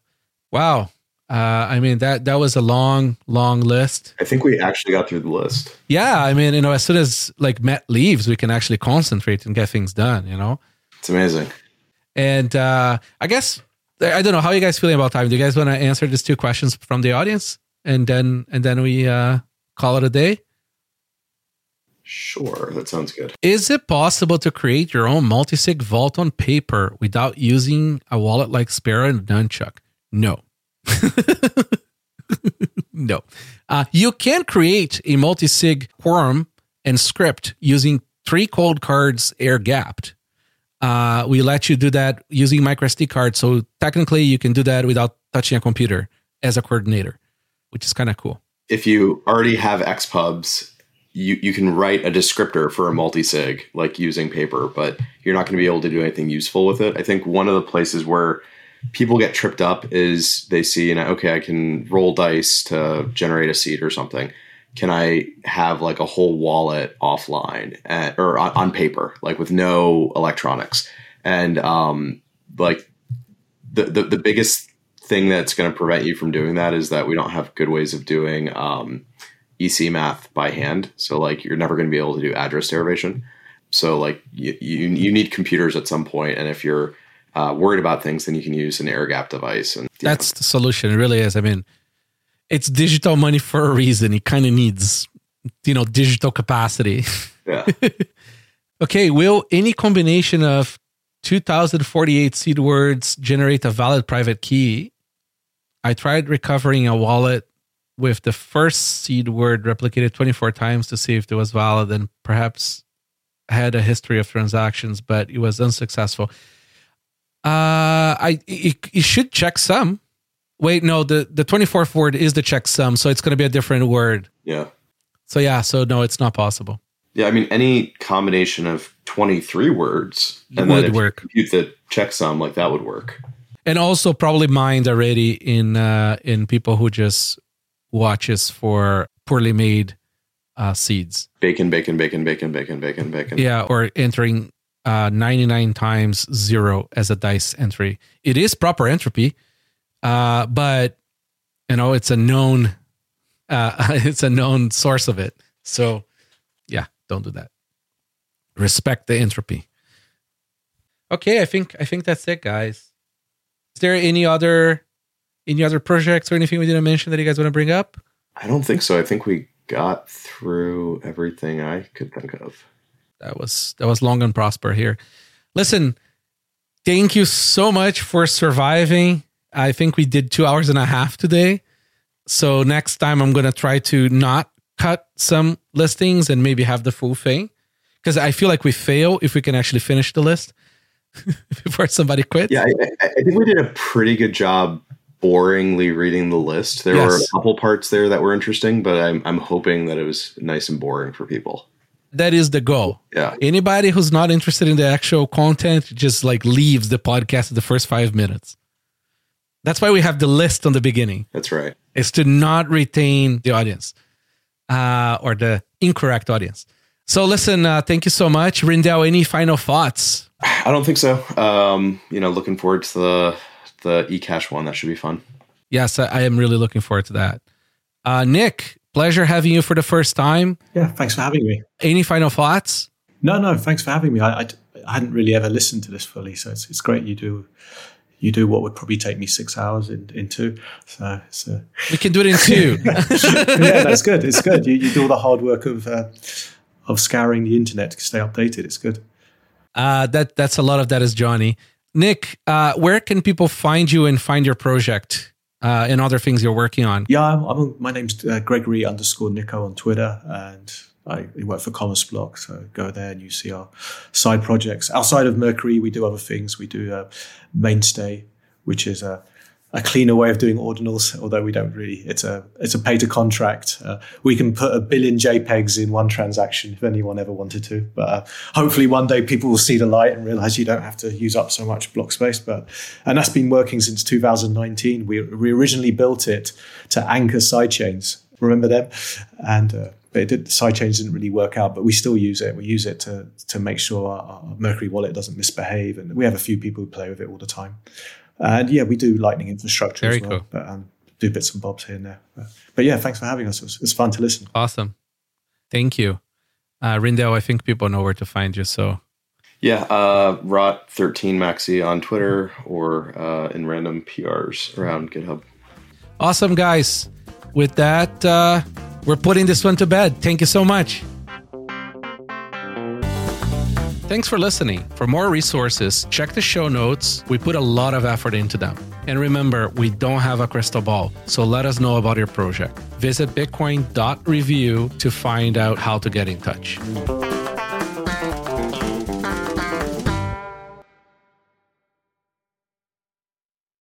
[SPEAKER 1] Wow. Uh, I mean that that was a long, long list.
[SPEAKER 9] I think we actually got through the list.
[SPEAKER 1] Yeah, I mean, you know, as soon as like Matt leaves, we can actually concentrate and get things done. You know,
[SPEAKER 9] It's amazing.
[SPEAKER 1] and uh, I guess I don't know how you guys feeling about time. Do you guys want to answer these two questions from the audience, and then and then we uh, call it a day?
[SPEAKER 9] Sure, that sounds good.
[SPEAKER 1] Is it possible to create your own multi-sig vault on paper without using a wallet like Sparrow and Nunchuk? No. no. Uh, you can create a multi-sig quorum and script using three Coldcards air gapped. Uh, we let you do that using microSD cards. So technically you can do that without touching a computer as a coordinator, which is kind of cool.
[SPEAKER 9] If you already have XPubs, you, you can write a descriptor for a multi-sig, like using paper, but you're not going to be able to do anything useful with it. I think one of the places where people get tripped up is they see, you know, okay, I can roll dice to generate a seed or something. Can I have like a whole wallet offline at, or on, on paper, like with no electronics? And um, like the, the the biggest thing that's going to prevent you from doing that is that we don't have good ways of doing um, EC math by hand. So like you're never going to be able to do address derivation. So like you, you you need computers at some point, and if you're uh, worried about things, then you can use an air gap device. And
[SPEAKER 1] That's the solution. It really is. I mean, it's digital money for a reason. It kind of needs, you know, digital capacity.
[SPEAKER 9] yeah.
[SPEAKER 1] Okay, will any combination of 2048 seed words generate a valid private key? I tried recovering a wallet with the first seed word replicated 24 times to see if it was valid and perhaps had a history of transactions, but it was unsuccessful. Uh, I it, it should check some. Wait, no, the the 24th word is the checksum, so it's going to be a different word.
[SPEAKER 9] yeah.
[SPEAKER 1] So yeah, so no, it's not possible.
[SPEAKER 9] Yeah, I mean, any combination of 23 words and
[SPEAKER 1] Would
[SPEAKER 9] then you
[SPEAKER 1] work.
[SPEAKER 9] compute the checksum, like that would work.
[SPEAKER 1] and also probably mined already in uh, in people who just watches for poorly made uh, seeds.
[SPEAKER 9] Bacon, bacon, bacon, bacon, bacon, bacon, bacon.
[SPEAKER 1] Yeah, or entering uh, 99 times zero as a dice entry. It is proper entropy, uh, but you know it's a known uh, it's a known source of it. So yeah, don't do that. Respect the entropy. Okay, I think I think that's it, guys. Is there any other any other projects or anything we didn't mention that you guys want to bring up?
[SPEAKER 9] I don't think so. I think we got through everything I could think of.
[SPEAKER 1] That was that was long and prosper here. Listen, thank you so much for surviving. I think we did two hours and a half today. So next time I'm gonna try to not cut some listings and maybe have the full thing. Because I feel like we fail if we can actually finish the list before somebody quits.
[SPEAKER 9] Yeah, I, I I think we did a pretty good job boringly reading the list. There were a couple parts there that were interesting, but I'm I'm hoping that it was nice and boring for people.
[SPEAKER 1] That is the goal.
[SPEAKER 9] Yeah.
[SPEAKER 1] Anybody who's not interested in the actual content just like leaves the podcast at the first five minutes. That's why we have the list on the beginning.
[SPEAKER 9] That's right.
[SPEAKER 1] is to not retain the audience uh, or the incorrect audience. So listen, uh, thank you so much. Rijndael, any final thoughts?
[SPEAKER 9] I don't think so. Um, you know, looking forward to the the eCash one. That should be fun.
[SPEAKER 1] Yes, I, I am really looking forward to that. Uh, Nick, pleasure having you for the first time.
[SPEAKER 7] Yeah, thanks for having me.
[SPEAKER 1] Any final thoughts?
[SPEAKER 7] No, no, thanks for having me. I, I, I hadn't really ever listened to this fully, so it's, it's great you do you do what would probably take me six hours in, in two. So it's, uh,
[SPEAKER 1] We can do it in two.
[SPEAKER 7] yeah, that's good. It's good. You, you do all the hard work of uh, of scouring the internet to stay updated. It's good.
[SPEAKER 1] uh, that that's a lot of that is Johnny. Nick, uh, where can people find you and find your project uh, and other things you're working on?
[SPEAKER 7] Yeah, I'm, I'm my name's uh, Gregory underscore Nico on Twitter, and I work for CommerceBlock, so go there and you see our side projects. Outside of Mercury, we do other things. We do uh, Mainstay, which is a a cleaner way of doing ordinals, although we don't really. It's a it's a pay to contract. Uh, we can put a billion JPEGs in one transaction if anyone ever wanted to. But uh, hopefully one day people will see the light and realize you don't have to use up so much block space. But and that's been working since 2019. We we originally built it to anchor sidechains. Remember them? And uh, but it did, sidechains didn't really work out. But we still use it. We use it to to make sure our, our Mercury wallet doesn't misbehave, and we have a few people who play with it all the time. And yeah, we do Lightning infrastructure
[SPEAKER 1] Very
[SPEAKER 7] as well,
[SPEAKER 1] cool.
[SPEAKER 7] but um, do bits and bobs here and there. But, but yeah, thanks for having us. It was, it was fun to listen.
[SPEAKER 1] Awesome. Thank you. Uh, Rijndael, I think people know where to find you. So
[SPEAKER 9] Yeah, uh, Rot13 Maxi on Twitter or uh, in random PRs around GitHub.
[SPEAKER 1] awesome, guys. With that, uh, we're putting this one to bed. Thank you so much. Thanks for listening. For more resources, check the show notes. We put a lot of effort into them. And remember, we don't have a crystal ball, so let us know about your project. Visit bitcoin.review to find out how to get in touch.